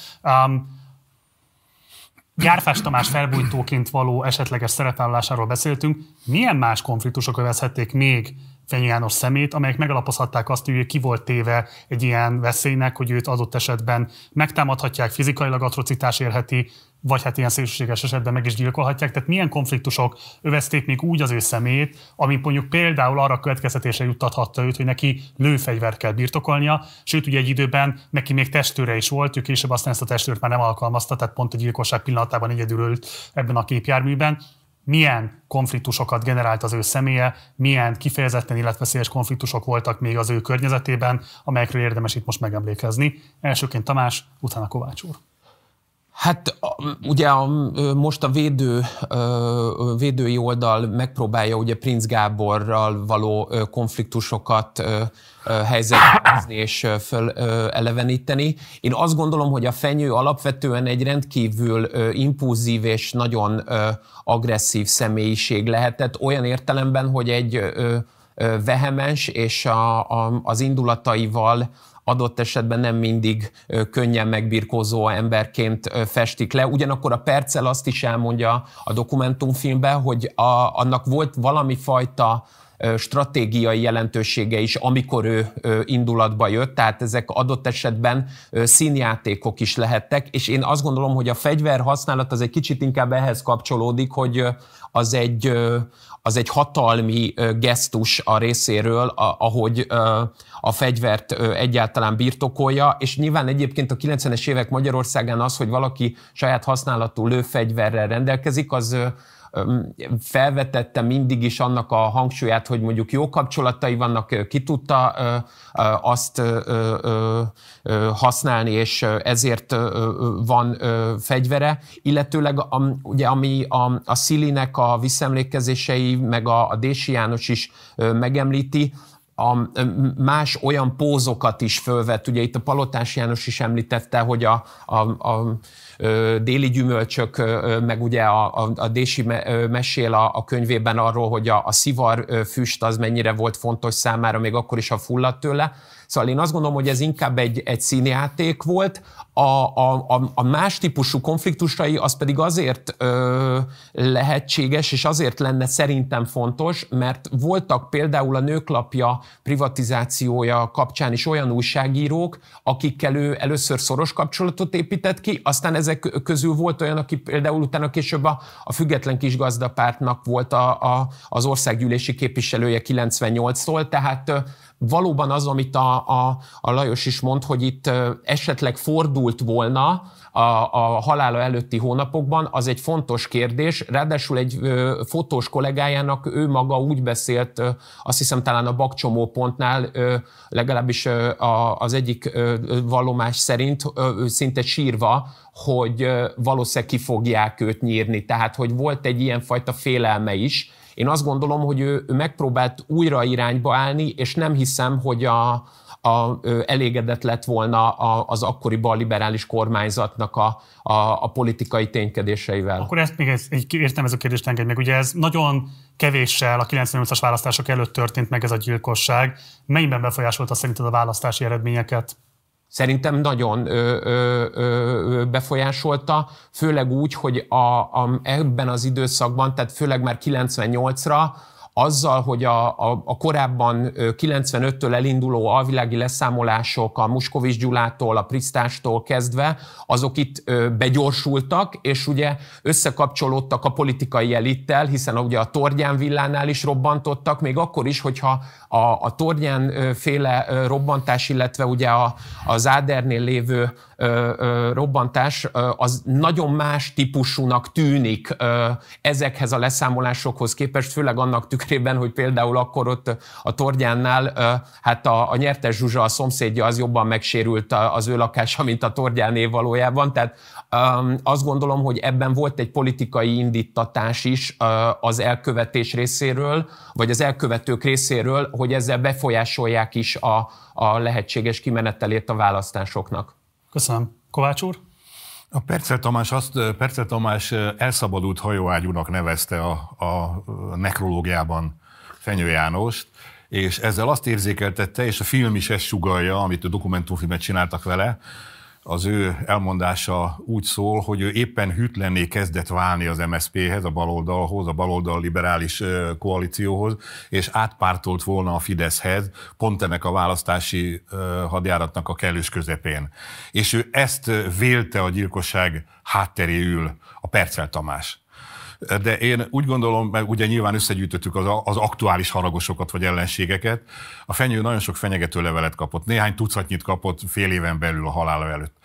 Gyárfás Tamás felbújtóként való esetleges szerepvállalásáról beszéltünk. Milyen más konfliktusok övezhették még Fenyő János szemét, amelyek megalapozhatták azt, hogy ki volt téve egy ilyen veszélynek, hogy őt adott esetben megtámadhatják, fizikailag atrocitás érheti, vagy hát ilyen szélsőséges esetben meg is gyilkolhatják. Tehát milyen konfliktusok övezték még úgy az ő szemét, ami mondjuk például arra következtetésre juttathatta őt, hogy neki lőfegyvert kell birtokolnia, sőt ugye egy időben neki még testőre is volt, ő később aztán ezt a testőrt már nem alkalmazta, tehát pont a gyilkosság pillanatában egyedül ült ebben a képjárműben milyen konfliktusokat generált az ő személye, milyen kifejezetten életveszélyes konfliktusok voltak még az ő környezetében, amelyekről érdemes itt most megemlékezni. Elsőként Tamás, utána Kovács úr. Hát ugye a, most a védő, védői oldal megpróbálja ugye Prince Gáborral való konfliktusokat helyzetbe és eleveníteni. Én azt gondolom, hogy a fenyő alapvetően egy rendkívül impulzív és nagyon agresszív személyiség lehetett, olyan értelemben, hogy egy vehemens és a, a, az indulataival adott esetben nem mindig könnyen megbirkózó emberként festik le. Ugyanakkor a Percel azt is elmondja a dokumentumfilmben, hogy a, annak volt valami fajta stratégiai jelentősége is, amikor ő indulatba jött, tehát ezek adott esetben színjátékok is lehettek, és én azt gondolom, hogy a fegyver használat az egy kicsit inkább ehhez kapcsolódik, hogy az egy, az egy hatalmi gesztus a részéről, ahogy a fegyvert egyáltalán birtokolja, és nyilván egyébként a 90-es évek Magyarországán az, hogy valaki saját használatú lőfegyverrel rendelkezik, az felvetette mindig is annak a hangsúlyát, hogy mondjuk jó kapcsolatai vannak, ki tudta azt használni, és ezért van fegyvere, illetőleg ugye ami a, a Szilinek a visszaemlékezései, meg a, a Dési János is megemlíti, a más olyan pózokat is fölvett, ugye itt a Palotás János is említette, hogy a, a, a déli gyümölcsök, meg ugye a, a, a Dési mesél a, a könyvében arról, hogy a, a szivar füst az mennyire volt fontos számára, még akkor is, ha fulladt tőle. Szóval én azt gondolom, hogy ez inkább egy, egy színjáték volt. A, a, a más típusú konfliktusai az pedig azért ö, lehetséges, és azért lenne szerintem fontos, mert voltak például a nőklapja privatizációja kapcsán is olyan újságírók, akikkel ő először szoros kapcsolatot épített ki, aztán ezek közül volt olyan, aki például utána később a, a Független Kisgazdapártnak volt a, a, az országgyűlési képviselője 98-tól, tehát valóban az, amit a, a, a Lajos is mond, hogy itt esetleg fordult volna a, a halála előtti hónapokban, az egy fontos kérdés. Ráadásul egy fotós kollégájának ő maga úgy beszélt, azt hiszem talán a bakcsomó pontnál, legalábbis az egyik ö, vallomás szerint szinte sírva, hogy ö, valószínűleg ki fogják őt nyírni. Tehát, hogy volt egy ilyenfajta félelme is, én azt gondolom, hogy ő, ő megpróbált újra irányba állni, és nem hiszem, hogy a, a, elégedett lett volna a, az akkori balliberális kormányzatnak a, a, a politikai ténykedéseivel. Akkor ezt még egy értelmező kérdést engedj meg. Ugye ez nagyon kevéssel a 98-as választások előtt történt meg ez a gyilkosság. Mennyiben befolyásolta szerinted a választási eredményeket? Szerintem nagyon ö, ö, ö, befolyásolta, főleg úgy, hogy a, a, ebben az időszakban, tehát főleg már 98-ra azzal, hogy a, a, a korábban 95-től elinduló alvilági leszámolások a Muskovics Gyulától, a Prisztástól kezdve, azok itt begyorsultak, és ugye összekapcsolódtak a politikai elittel, hiszen ugye a Tordján villánál is robbantottak, még akkor is, hogyha a, a Tordján féle robbantás, illetve ugye a, az Ádernél lévő robbantás az nagyon más típusúnak tűnik ezekhez a leszámolásokhoz képest, főleg annak tükrében, hogy például akkor ott a Tordjánnál hát a, a nyertes Zsuzsa, a szomszédja az jobban megsérült az ő lakása, mint a Tordjáné valójában, tehát azt gondolom, hogy ebben volt egy politikai indítatás is az elkövetés részéről, vagy az elkövetők részéről, hogy ezzel befolyásolják is a, a lehetséges kimenetelét a választásoknak. Köszönöm. Kovács úr? A Percel Tamás, azt, Percel Tamás elszabadult hajóágyúnak nevezte a, a nekrológiában Fenyő Jánost, és ezzel azt érzékeltette, és a film is ezt sugalja, amit a dokumentumfilmet csináltak vele, az ő elmondása úgy szól, hogy ő éppen hűtlenné kezdett válni az MSZP-hez, a baloldalhoz, a baloldal liberális koalícióhoz, és átpártolt volna a Fideszhez, pont ennek a választási hadjáratnak a kellős közepén. És ő ezt vélte a gyilkosság hátteréül a Percel Tamás. De én úgy gondolom, mert ugye nyilván összegyűjtöttük az, az aktuális haragosokat vagy ellenségeket, a fenyő nagyon sok fenyegető levelet kapott, néhány tucatnyit kapott fél éven belül a halála előtt.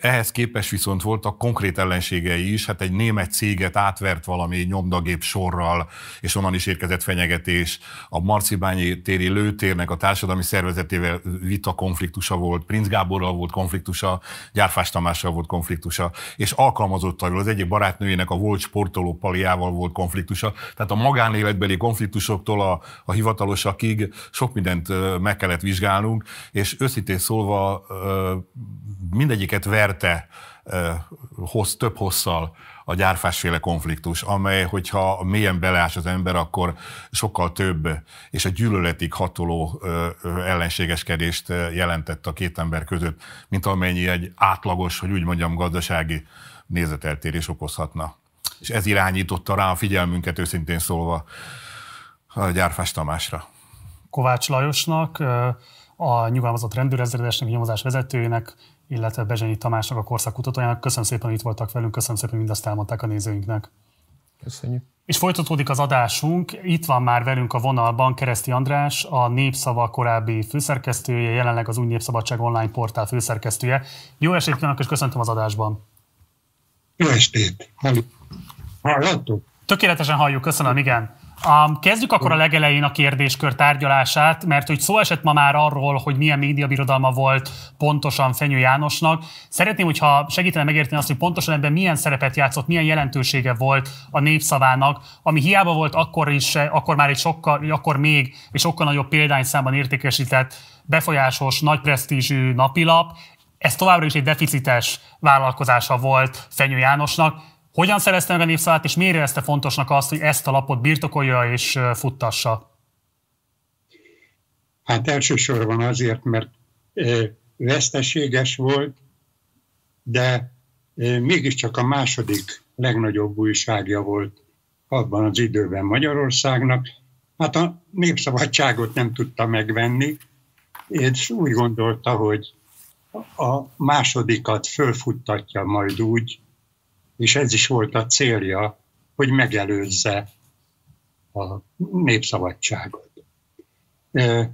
Ehhez képest viszont voltak konkrét ellenségei is, hát egy német céget átvert valami nyomdagép sorral, és onnan is érkezett fenyegetés. A Marcibányi téri lőtérnek a társadalmi szervezetével vita konfliktusa volt, Prince Gáborral volt konfliktusa, Gyárfás Tamással volt konfliktusa, és alkalmazottal az egyik barátnőjének a volt sportoló paliával volt konfliktusa. Tehát a magánéletbeli konfliktusoktól a, a hivatalosakig sok mindent meg kellett vizsgálnunk, és őszintén szólva mindegyiket verte hossz, több hosszal a gyárfásféle konfliktus, amely, hogyha mélyen beleás az ember, akkor sokkal több és a gyűlöletig hatoló ellenségeskedést jelentett a két ember között, mint amennyi egy átlagos, hogy úgy mondjam, gazdasági nézeteltérés okozhatna. És ez irányította rá a figyelmünket őszintén szólva a Gyárfás Tamásra. Kovács Lajosnak, a nyugalmazott rendőrezredesnek, nyomozás vezetőjének, illetve Bezsenyi Tamásnak, a korszak kutatójának. Köszönöm szépen, hogy itt voltak velünk, köszönöm szépen, hogy mindazt elmondták a nézőinknek. Köszönjük. És folytatódik az adásunk. Itt van már velünk a vonalban Kereszti András, a Népszava korábbi főszerkesztője, jelenleg az Új Népszabadság online portál főszerkesztője. Jó estét kívánok, és köszöntöm az adásban. Jó estét! Hallottuk? Tökéletesen halljuk, köszönöm, igen. Um, kezdjük akkor a legelején a kérdéskör tárgyalását, mert hogy szó esett ma már arról, hogy milyen médiabirodalma volt pontosan Fenyő Jánosnak. Szeretném, hogyha segítene megérteni azt, hogy pontosan ebben milyen szerepet játszott, milyen jelentősége volt a népszavának, ami hiába volt akkor is, akkor már egy sokkal, akkor még és sokkal nagyobb példányszámban értékesített, befolyásos, nagy presztízsű napilap, ez továbbra is egy deficites vállalkozása volt Fenyő Jánosnak. Hogyan szerezte meg a népszavát, és miért érezte fontosnak azt, hogy ezt a lapot birtokolja és futtassa? Hát elsősorban azért, mert veszteséges volt, de mégiscsak a második legnagyobb újságja volt abban az időben Magyarországnak. Hát a népszabadságot nem tudta megvenni, és úgy gondolta, hogy a másodikat fölfuttatja majd úgy, és ez is volt a célja, hogy megelőzze a népszabadságot. E,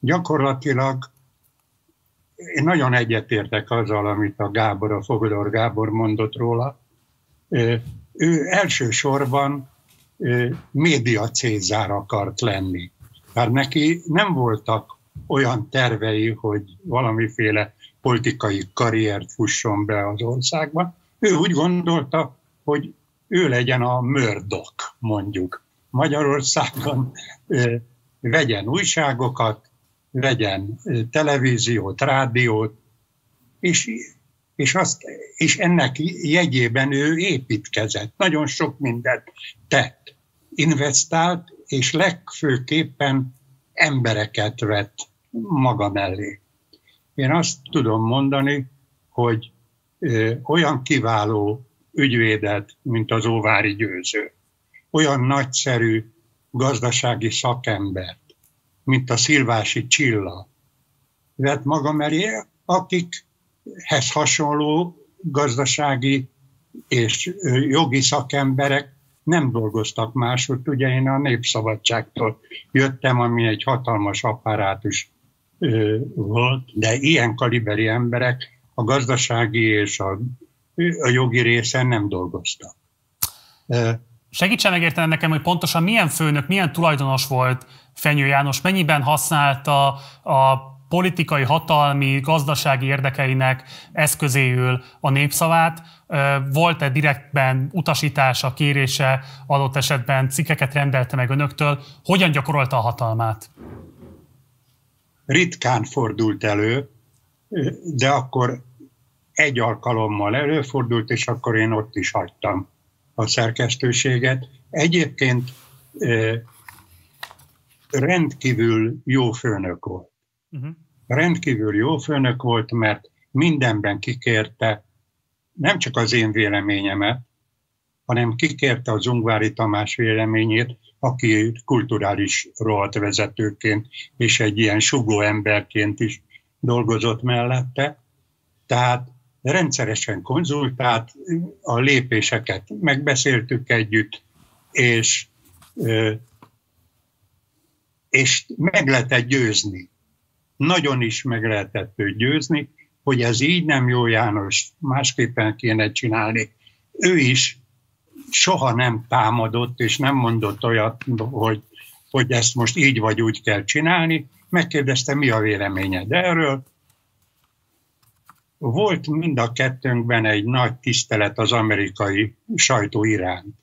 gyakorlatilag én nagyon egyetértek azzal, amit a Gábor, a Fogodor Gábor mondott róla. E, ő elsősorban e, média cézár akart lenni. Tehát neki nem voltak olyan tervei, hogy valamiféle politikai karriert fusson be az országba. Ő úgy gondolta, hogy ő legyen a mördok, mondjuk. Magyarországon vegyen újságokat, vegyen televíziót, rádiót, és, és, azt, és ennek jegyében ő építkezett, nagyon sok mindent tett, investált, és legfőképpen embereket vett maga mellé. Én azt tudom mondani, hogy olyan kiváló ügyvédet, mint az Óvári Győző, olyan nagyszerű gazdasági szakembert, mint a Szilvási Csilla, vett magam elé, akikhez hasonló gazdasági és jogi szakemberek nem dolgoztak máshogy. Ugye én a Népszabadságtól jöttem, ami egy hatalmas apparátus volt, de ilyen kaliberi emberek a gazdasági és a, a jogi részen nem dolgoztak. Segítsen megérteni nekem, hogy pontosan milyen főnök, milyen tulajdonos volt Fenyő János, mennyiben használta a politikai, hatalmi, gazdasági érdekeinek eszközéül a népszavát. Volt-e direktben utasítása, kérése, adott esetben cikkeket rendelte meg önöktől? Hogyan gyakorolta a hatalmát? Ritkán fordult elő, de akkor egy alkalommal előfordult, és akkor én ott is hagytam a szerkesztőséget. Egyébként rendkívül jó főnök volt. Uh-huh. Rendkívül jó főnök volt, mert mindenben kikérte nem csak az én véleményemet, hanem kikérte az Ungvári Tamás véleményét, aki kulturális rohadt vezetőként és egy ilyen sugó emberként is dolgozott mellette. Tehát rendszeresen konzultált, a lépéseket megbeszéltük együtt, és, és meg lehetett győzni. Nagyon is meg lehetett őt győzni, hogy ez így nem jó János, másképpen kéne csinálni. Ő is soha nem támadott, és nem mondott olyat, hogy, hogy ezt most így vagy úgy kell csinálni. Megkérdezte, mi a véleményed erről, volt mind a kettőnkben egy nagy tisztelet az amerikai sajtó iránt.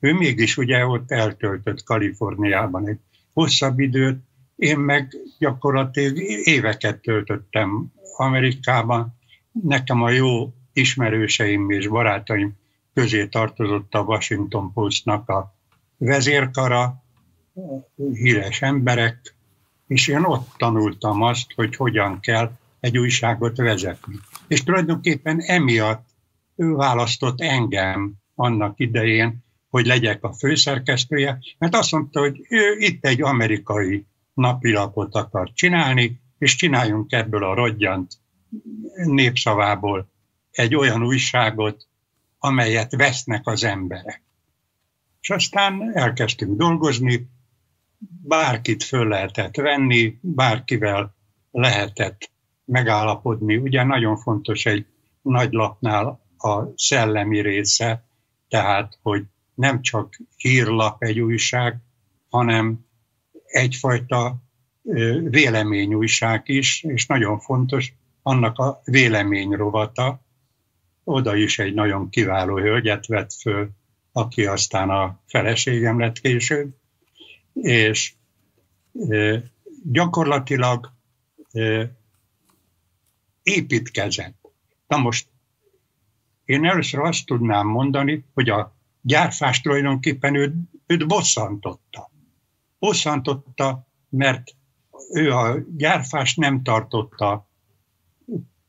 Ő mégis ugye ott eltöltött Kaliforniában egy hosszabb időt, én meg gyakorlatilag éveket töltöttem Amerikában. Nekem a jó ismerőseim és barátaim közé tartozott a Washington Postnak a vezérkara, híres emberek, és én ott tanultam azt, hogy hogyan kell egy újságot vezetni. És tulajdonképpen emiatt ő választott engem annak idején, hogy legyek a főszerkesztője, mert azt mondta, hogy ő itt egy amerikai napilapot akar csinálni, és csináljunk ebből a rodjant népszavából egy olyan újságot, amelyet vesznek az emberek. És aztán elkezdtünk dolgozni, bárkit föl lehetett venni, bárkivel lehetett megállapodni. Ugye nagyon fontos egy nagy lapnál a szellemi része, tehát, hogy nem csak hírlap egy újság, hanem egyfajta véleményújság is, és nagyon fontos annak a véleményrovata. Oda is egy nagyon kiváló hölgyet vett föl, aki aztán a feleségem lett később, és gyakorlatilag építkezett. Na most én először azt tudnám mondani, hogy a gyárfás tulajdonképpen őt, őt bosszantotta. Bosszantotta, mert ő a gyárfás nem tartotta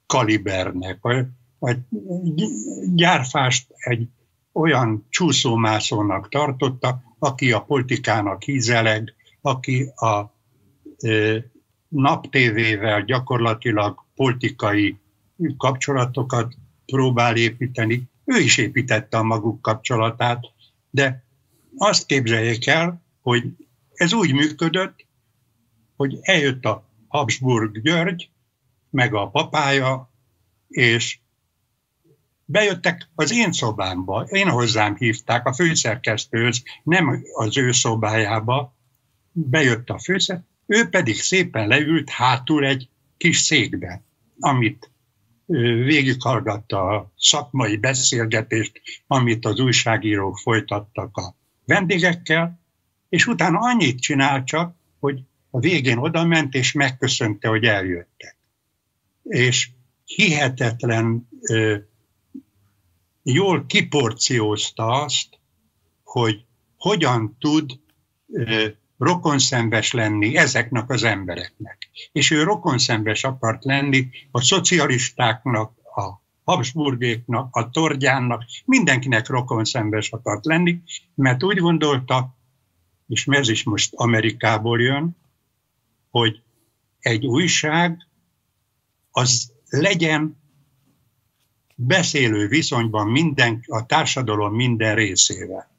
kalibernek. a gyárfást egy olyan csúszómászónak tartotta, aki a politikának hízeleg, aki a naptévével gyakorlatilag politikai kapcsolatokat próbál építeni. Ő is építette a maguk kapcsolatát, de azt képzeljék el, hogy ez úgy működött, hogy eljött a Habsburg György, meg a papája, és bejöttek az én szobámba, én hozzám hívták a főszerkesztőhöz, nem az ő szobájába, bejött a főszerkesztő, ő pedig szépen leült hátul egy kis székbe, amit végighallgatta a szakmai beszélgetést, amit az újságírók folytattak a vendégekkel, és utána annyit csinált csak, hogy a végén oda ment, és megköszönte, hogy eljöttek. És hihetetlen jól kiporciózta azt, hogy hogyan tud rokonszenves lenni ezeknek az embereknek. És ő rokonszenves akart lenni a szocialistáknak, a Habsburgéknak, a Tordjánnak, mindenkinek rokonszenves akart lenni, mert úgy gondolta, és ez is most Amerikából jön, hogy egy újság az legyen beszélő viszonyban minden, a társadalom minden részével.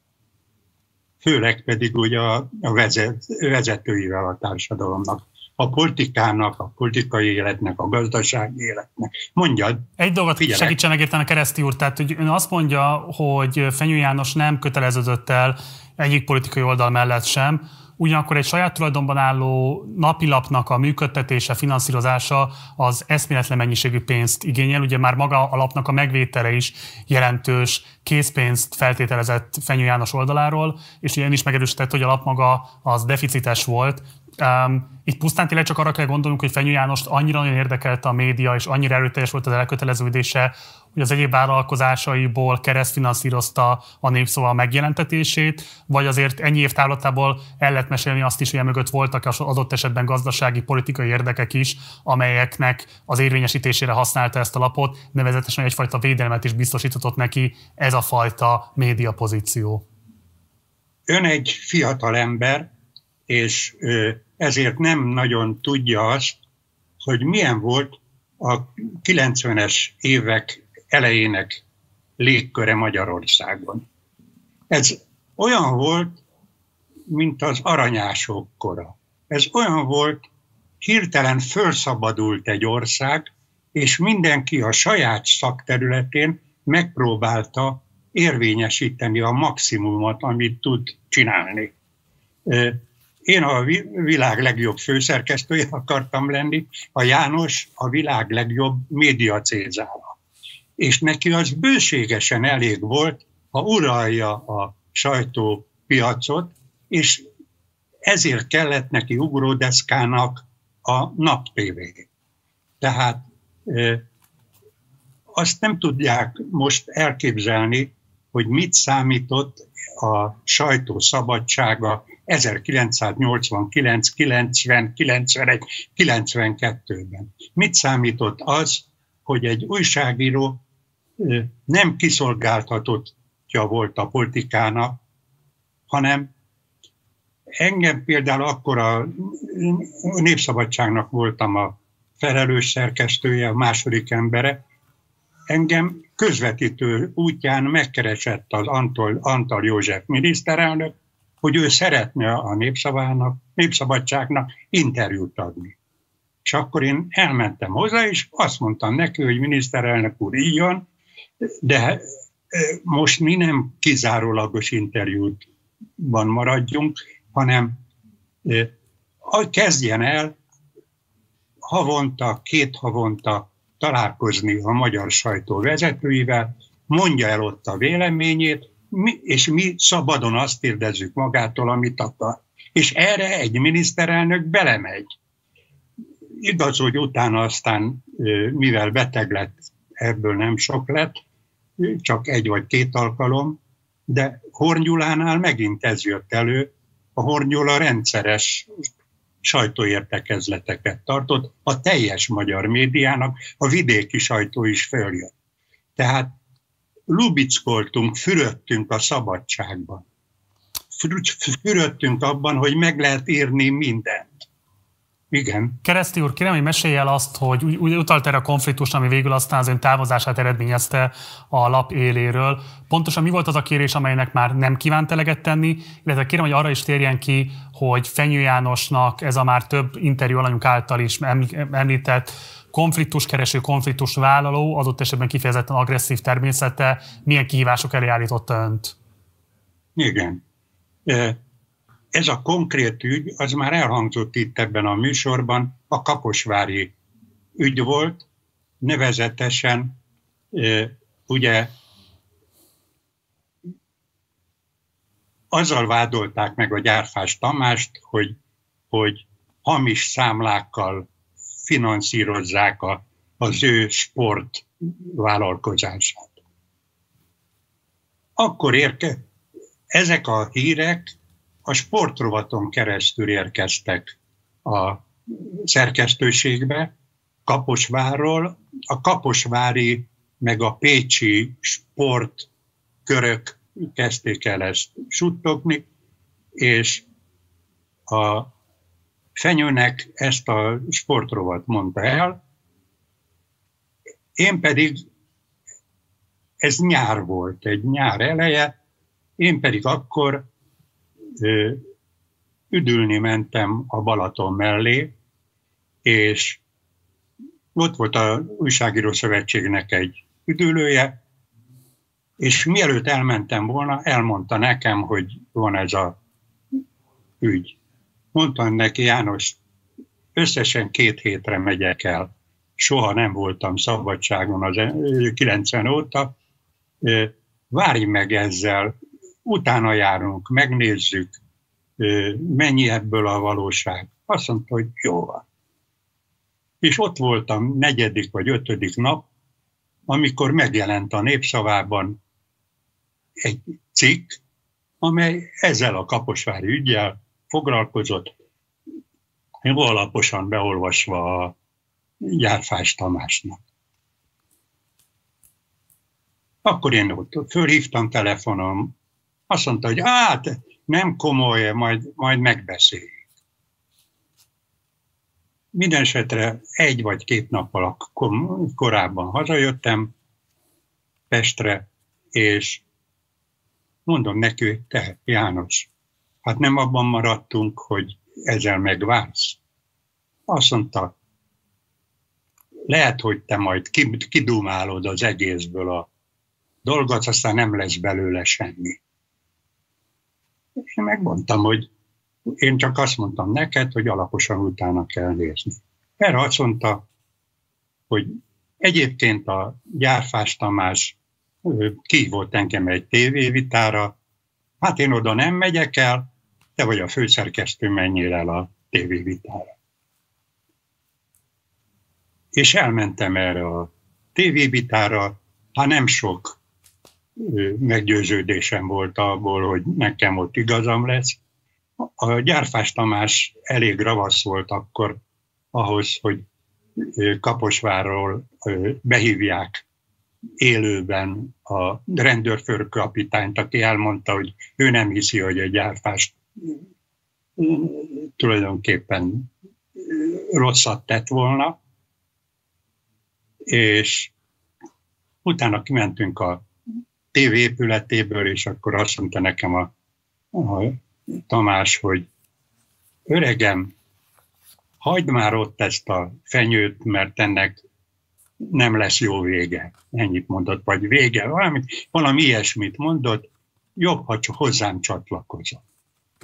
Főleg pedig ugye a, a vezet, vezetőivel a társadalomnak a politikának, a politikai életnek, a gazdasági életnek. Mondjad. Egy dolgot figyelek. segítsen megérteni a kereszti úr. Tehát, hogy ön azt mondja, hogy Fenyő János nem köteleződött el egyik politikai oldal mellett sem, ugyanakkor egy saját tulajdonban álló napilapnak a működtetése, finanszírozása az eszméletlen mennyiségű pénzt igényel. Ugye már maga a lapnak a megvétele is jelentős készpénzt feltételezett Fenyő János oldaláról, és ugye is megerősített, hogy a lap maga az deficites volt, Um, itt pusztán tényleg csak arra kell gondolnunk, hogy Fenyő Jánost annyira nagyon érdekelte a média, és annyira erőteljes volt az elköteleződése, hogy az egyéb vállalkozásaiból keresztfinanszírozta a népszóval megjelentetését, vagy azért ennyi év távlatából el lehet mesélni azt is, hogy mögött voltak az adott esetben gazdasági, politikai érdekek is, amelyeknek az érvényesítésére használta ezt a lapot, nevezetesen egyfajta védelmet is biztosított neki ez a fajta média pozíció. Ön egy fiatal ember, és ezért nem nagyon tudja azt, hogy milyen volt a 90-es évek elejének légköre Magyarországon. Ez olyan volt, mint az aranyások kora. Ez olyan volt, hirtelen felszabadult egy ország, és mindenki a saját szakterületén megpróbálta érvényesíteni a maximumot, amit tud csinálni. Én a világ legjobb főszerkesztője akartam lenni, a János a világ legjobb média cézára. És neki az bőségesen elég volt, ha uralja a sajtópiacot, és ezért kellett neki ugródeszkának a naptévé. Tehát azt nem tudják most elképzelni, hogy mit számított a sajtó szabadsága 1989, 90, 91, 92-ben. Mit számított az, hogy egy újságíró nem kiszolgáltatottja volt a politikának, hanem engem például akkor a Népszabadságnak voltam a felelős szerkesztője, a második embere, engem közvetítő útján megkeresett az Antal, Antal József miniszterelnök, hogy ő szeretne a népszavának, népszabadságnak interjút adni. És akkor én elmentem hozzá, és azt mondtam neki, hogy miniszterelnök úr így de e, most mi nem kizárólagos interjútban maradjunk, hanem e, kezdjen el havonta, két havonta találkozni a magyar sajtó vezetőivel, mondja el ott a véleményét, mi, és mi szabadon azt kérdezzük magától, amit akar. És erre egy miniszterelnök belemegy. Igaz, hogy utána aztán, mivel beteg lett, ebből nem sok lett, csak egy vagy két alkalom, de Hornyulánál megint ez jött elő, a Hornyula rendszeres sajtóértekezleteket tartott, a teljes magyar médiának, a vidéki sajtó is följött. Tehát lubickoltunk, fürödtünk a szabadságban. Fürödtünk abban, hogy meg lehet írni mindent. Igen. Kereszti úr, kérem, hogy mesélj el azt, hogy úgy, úgy utalt erre a konfliktus, ami végül aztán az ön távozását eredményezte a lap éléről. Pontosan mi volt az a kérés, amelynek már nem kívánt eleget tenni, illetve kérem, hogy arra is térjen ki, hogy Fenyő Jánosnak ez a már több interjú alanyunk által is említett konfliktuskereső, konfliktus vállaló, adott esetben kifejezetten agresszív természete, milyen kihívások elé állította önt? Igen. Ez a konkrét ügy, az már elhangzott itt ebben a műsorban, a Kaposvári ügy volt, nevezetesen ugye azzal vádolták meg a gyárfás Tamást, hogy, hogy hamis számlákkal finanszírozzák a, az ő sport vállalkozását. Akkor érke, ezek a hírek a sportrovaton keresztül érkeztek a szerkesztőségbe, Kaposvárról, a kaposvári meg a pécsi sportkörök kezdték el ezt suttogni, és a Fenyőnek ezt a sportrovat mondta el, én pedig, ez nyár volt, egy nyár eleje, én pedig akkor ö, üdülni mentem a Balaton mellé, és ott volt a újságíró szövetségnek egy üdülője, és mielőtt elmentem volna, elmondta nekem, hogy van ez a ügy. Mondtam neki, János, összesen két hétre megyek el. Soha nem voltam szabadságon az 90 óta. Várj meg ezzel, utána járunk, megnézzük, mennyi ebből a valóság. Azt mondta, hogy jó van. És ott voltam negyedik vagy ötödik nap, amikor megjelent a népszavában egy cikk, amely ezzel a kaposvári ügyel foglalkozott, jó alaposan beolvasva a Járfás Tamásnak. Akkor én ott fölhívtam telefonom, azt mondta, hogy hát nem komoly, majd, majd megbeszéljük. Minden esetre egy vagy két nappal korábban hazajöttem Pestre, és mondom neki, te János, Hát nem abban maradtunk, hogy ezzel megválsz. Azt mondta, lehet, hogy te majd kidumálod az egészből a dolgot, aztán nem lesz belőle semmi. Én megmondtam, hogy én csak azt mondtam neked, hogy alaposan utána kell nézni. Erre azt mondta, hogy egyébként a Gyárfás Tamás kihívott engem egy tévévitára, hát én oda nem megyek el, te vagy a főszerkesztő, menjél el a tévévitára. És elmentem erre a tévévitára, hát nem sok meggyőződésem volt abból, hogy nekem ott igazam lesz. A Gyárfás Tamás elég ravasz volt akkor ahhoz, hogy Kaposvárról behívják élőben a rendőrfőrkapitányt, aki elmondta, hogy ő nem hiszi, hogy a gyárfást tulajdonképpen rosszat tett volna, és utána kimentünk a TV épületéből, és akkor azt mondta nekem a, a Tamás, hogy öregem, hagyd már ott ezt a fenyőt, mert ennek nem lesz jó vége. Ennyit mondott, vagy vége, valami, valami ilyesmit mondott, jobb, ha hozzám csatlakozom.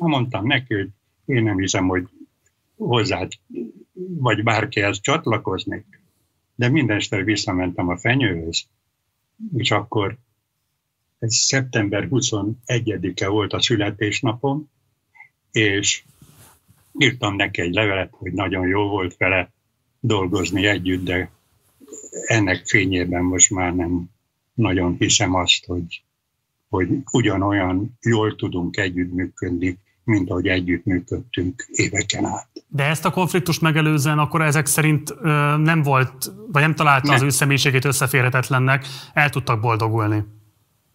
Mondtam neki, hogy én nem hiszem, hogy hozzá vagy bárkihez csatlakoznék, de minden este visszamentem a fenyőhöz, és akkor ez szeptember 21-e volt a születésnapom, és írtam neki egy levelet, hogy nagyon jó volt vele dolgozni együtt, de ennek fényében most már nem nagyon hiszem azt, hogy, hogy ugyanolyan jól tudunk együttműködni, mint ahogy együttműködtünk éveken át. De ezt a konfliktust megelőzően akkor ezek szerint ö, nem volt, vagy nem találta nem. az ő személyiségét összeférhetetlennek, el tudtak boldogulni.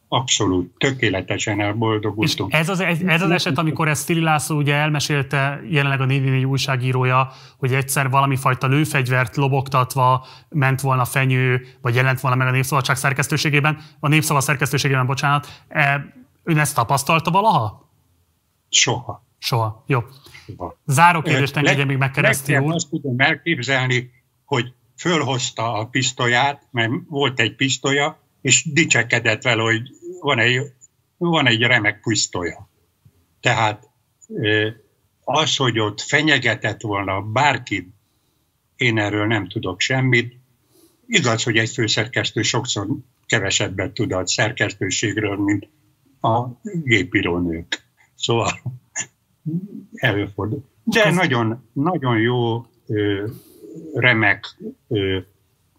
Abszolút, tökéletesen elboldogultunk. És ez az, ez az eset, amikor ezt Szili László ugye elmesélte, jelenleg a 444 újságírója, hogy egyszer valami fajta lőfegyvert lobogtatva ment volna fenyő, vagy jelent volna meg a Népszabadság szerkesztőségében, a Népszava szerkesztőségében, bocsánat. E, ön ezt tapasztalta valaha? Soha. Soha. Jó. Soha. Záró kérdést engedje még meg Kereszti úr. Azt tudom elképzelni, hogy fölhozta a pisztolyát, mert volt egy pisztolya, és dicsekedett vele, hogy van egy, van egy remek pisztolya. Tehát az, hogy ott fenyegetett volna bárki, én erről nem tudok semmit. Igaz, hogy egy főszerkesztő sokszor kevesebbet tud a szerkesztőségről, mint a gépírónők. Szóval előfordul. De nagyon, nagyon jó, remek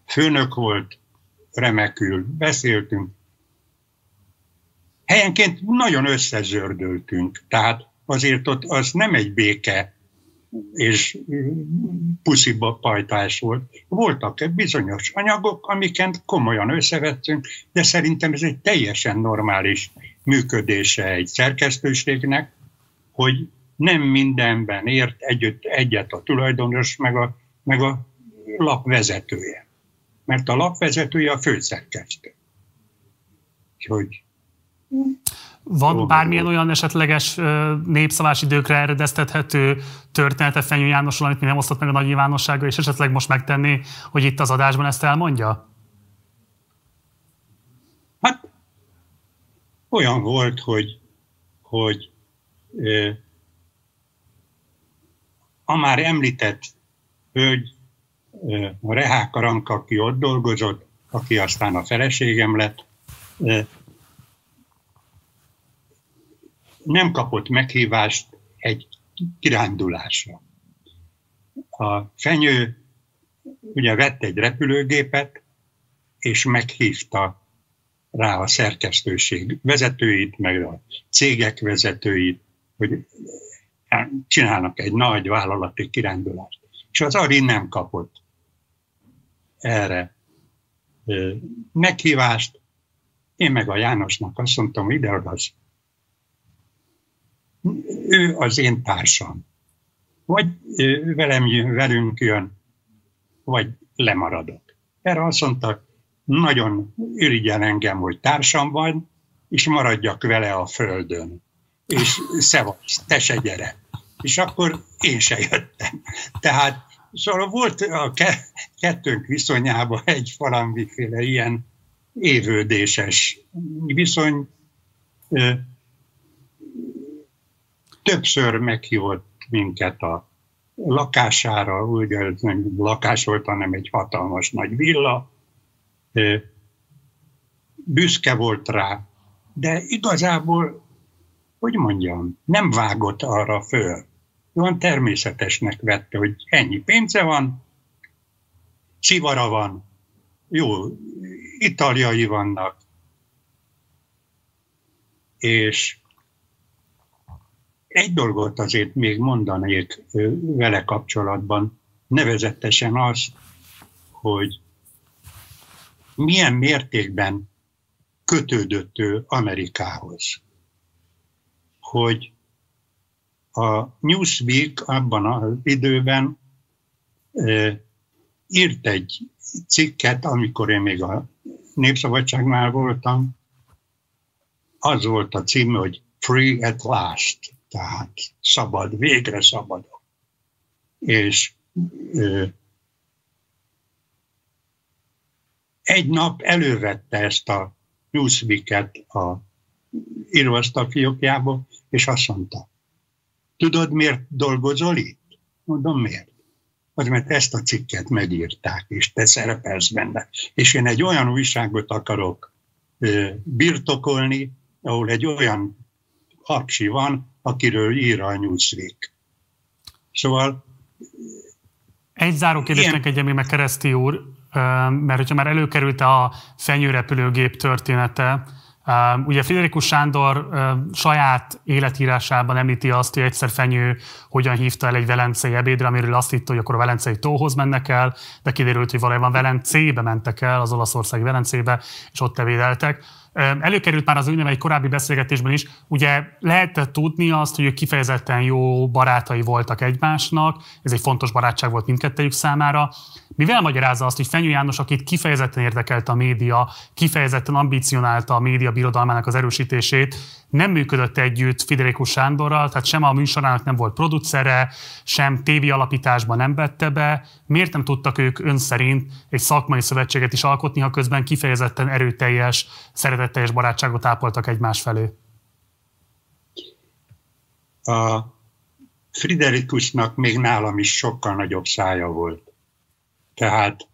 főnök volt, remekül beszéltünk. Helyenként nagyon összezördöltünk, tehát azért ott az nem egy béke és pusziba pajtás volt. Voltak bizonyos anyagok, amiket komolyan összevettünk, de szerintem ez egy teljesen normális működése egy szerkesztőségnek, hogy nem mindenben ért együtt, egyet a tulajdonos, meg a, meg a lap vezetője. Mert a lapvezetője a főszerkesztő. Úgyhogy van bármilyen olyan esetleges népszavás időkre eredeztethető története Fenyő Jánosról, amit mi nem osztott meg a nagy nyilvánossága, és esetleg most megtenni, hogy itt az adásban ezt elmondja? Hát olyan volt, hogy, hogy a már említett hölgy, a Rehák Arank, aki ott dolgozott, aki aztán a feleségem lett, nem kapott meghívást egy kirándulásra. A fenyő ugye vett egy repülőgépet, és meghívta rá a szerkesztőség vezetőit, meg a cégek vezetőit, hogy csinálnak egy nagy vállalati kirándulást. És az Ari nem kapott erre meghívást. Én meg a Jánosnak azt mondtam, ide az. Ő az én társam. Vagy velem jön, velünk jön, vagy lemaradok. Erre azt mondta, nagyon irigyel engem, hogy társam van, és maradjak vele a földön. És szevasz, te se gyere és akkor én se jöttem. Tehát szóval volt a kettőnk viszonyában egy valamiféle ilyen évődéses viszony. Többször meghívott minket a lakására, ugye nem lakás volt, hanem egy hatalmas nagy villa. Büszke volt rá, de igazából, hogy mondjam, nem vágott arra föl. Olyan természetesnek vette, hogy ennyi pénze van, szivara van, jó italjai vannak, és egy dolgot azért még mondanék vele kapcsolatban, nevezetesen az, hogy milyen mértékben kötődött ő Amerikához. Hogy a Newsweek abban az időben e, írt egy cikket, amikor én még a Népszabadságnál voltam, az volt a cím, hogy Free at Last, tehát szabad, végre szabadok. És e, egy nap elővette ezt a Newsweek-et a íróasztal és azt mondta, Tudod, miért dolgozol itt? Mondom, miért? Az, mert ezt a cikket megírták, és te szerepelsz benne. És én egy olyan újságot akarok ö, birtokolni, ahol egy olyan hapsi van, akiről ír a Newsweek. Szóval... Egy záró kérdésnek ilyen... még meg Kereszti úr, mert hogyha már előkerült a fenyőrepülőgép története, Ugye Friderikus Sándor saját életírásában említi azt, hogy egyszer Fenyő hogyan hívta el egy velencei ebédre, amiről azt hitt, hogy akkor a velencei tóhoz mennek el, de kiderült, hogy valójában Velencébe mentek el, az olaszországi Velencébe, és ott ebédeltek. Előkerült már az úgynevezett korábbi beszélgetésben is, ugye lehetett tudni azt, hogy ők kifejezetten jó barátai voltak egymásnak, ez egy fontos barátság volt mindkettőjük számára, mivel magyarázza azt, hogy Fenyő János, akit kifejezetten érdekelt a média, kifejezetten ambicionálta a média birodalmának az erősítését, nem működött együtt Fiderikus Sándorral, tehát sem a műsorának nem volt producere, sem tévi alapításban nem vette be. Miért nem tudtak ők ön szerint egy szakmai szövetséget is alkotni, ha közben kifejezetten erőteljes, szeretetteljes barátságot ápoltak egymás felé? A Friderikusnak még nálam is sokkal nagyobb szája volt. Tehát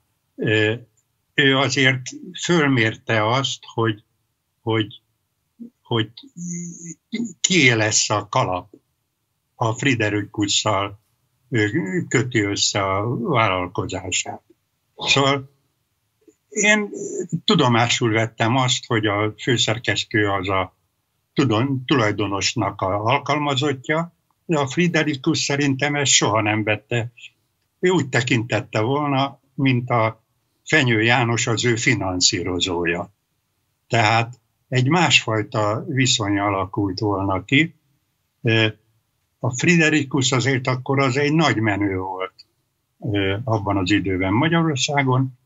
ő azért fölmérte azt, hogy, hogy, hogy ki lesz a kalap a Friderikusszal köti össze a vállalkozását. Szóval én tudomásul vettem azt, hogy a főszerkesztő az a tulajdonosnak a alkalmazottja, de a Friderikus szerintem ezt soha nem vette ő úgy tekintette volna, mint a Fenyő János az ő finanszírozója. Tehát egy másfajta viszony alakult volna ki. A Friderikus azért akkor az egy nagy menő volt abban az időben Magyarországon,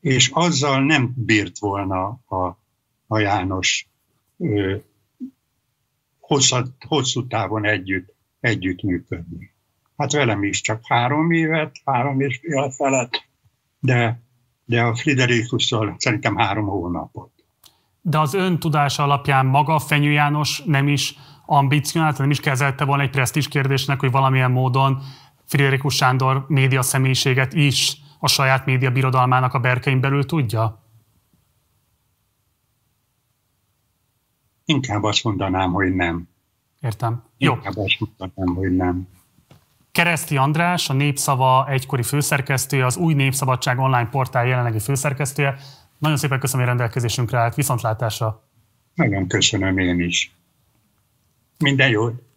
és azzal nem bírt volna a, a János hosszú, hosszú távon együtt működni hát velem is csak három évet, három és fél felett, de, de a Friderikusszal szerintem három hónapot. De az ön tudása alapján maga Fenyő János nem is ambicionált, nem is kezelte volna egy presztis kérdésnek, hogy valamilyen módon Friderikus Sándor média személyiséget is a saját média birodalmának a berkein belül tudja? Inkább azt mondanám, hogy nem. Értem. Jó. Inkább azt mondanám, hogy nem. Kereszti András, a Népszava egykori főszerkesztője, az új Népszabadság online portál jelenlegi főszerkesztője. Nagyon szépen köszönöm, hogy rendelkezésünkre állt. Viszontlátásra! Nagyon köszönöm én is. Minden jót!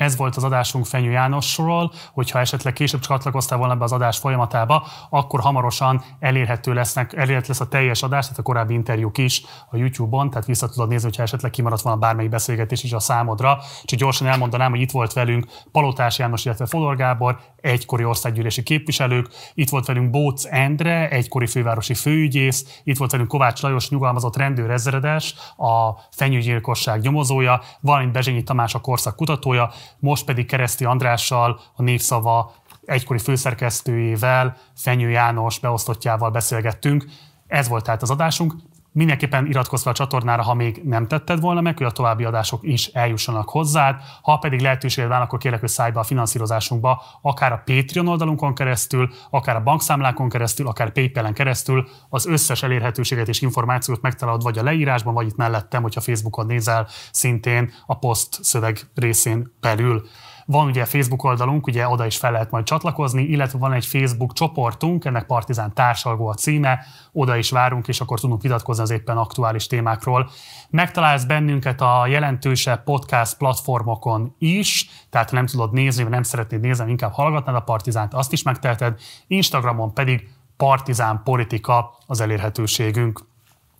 Ez volt az adásunk Fenyő Jánosról, hogyha esetleg később csatlakoztál volna be az adás folyamatába, akkor hamarosan elérhető lesznek, elérhető lesz a teljes adás, tehát a korábbi interjúk is a YouTube-on, tehát vissza tudod nézni, hogyha esetleg kimaradt volna bármelyik beszélgetés is a számodra. Csak gyorsan elmondanám, hogy itt volt velünk Palotás János, illetve Fodor Gábor, egykori országgyűlési képviselők, itt volt velünk Bóc Endre, egykori fővárosi főügyész, itt volt velünk Kovács Lajos, nyugalmazott rendőrezredes, a fenyőgyilkosság nyomozója, valamint Bezsényi Tamás a korszak kutatója, most pedig Kereszti Andrással, a Népszava egykori főszerkesztőjével, Fenyő János beosztottjával beszélgettünk. Ez volt tehát az adásunk. Mindenképpen iratkozz fel a csatornára, ha még nem tetted volna meg, hogy a további adások is eljussanak hozzád. Ha pedig lehetőséged van, akkor kérlek, hogy szállj be a finanszírozásunkba, akár a Patreon oldalunkon keresztül, akár a bankszámlákon keresztül, akár PayPal-en keresztül. Az összes elérhetőséget és információt megtalálod vagy a leírásban, vagy itt mellettem, hogyha Facebookon nézel, szintén a poszt szöveg részén belül. Van ugye Facebook oldalunk, ugye oda is fel lehet majd csatlakozni, illetve van egy Facebook csoportunk, ennek Partizán társalgó a címe, oda is várunk, és akkor tudunk vitatkozni az éppen aktuális témákról. Megtalálsz bennünket a jelentősebb podcast platformokon is, tehát nem tudod nézni, vagy nem szeretnéd nézni, inkább hallgatnád a Partizánt, azt is megteheted. Instagramon pedig Partizán Politika az elérhetőségünk.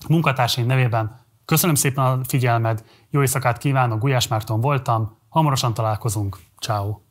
Munkatársaim nevében köszönöm szépen a figyelmed, jó éjszakát kívánok, Gulyás Márton voltam, hamarosan találkozunk. Ciao.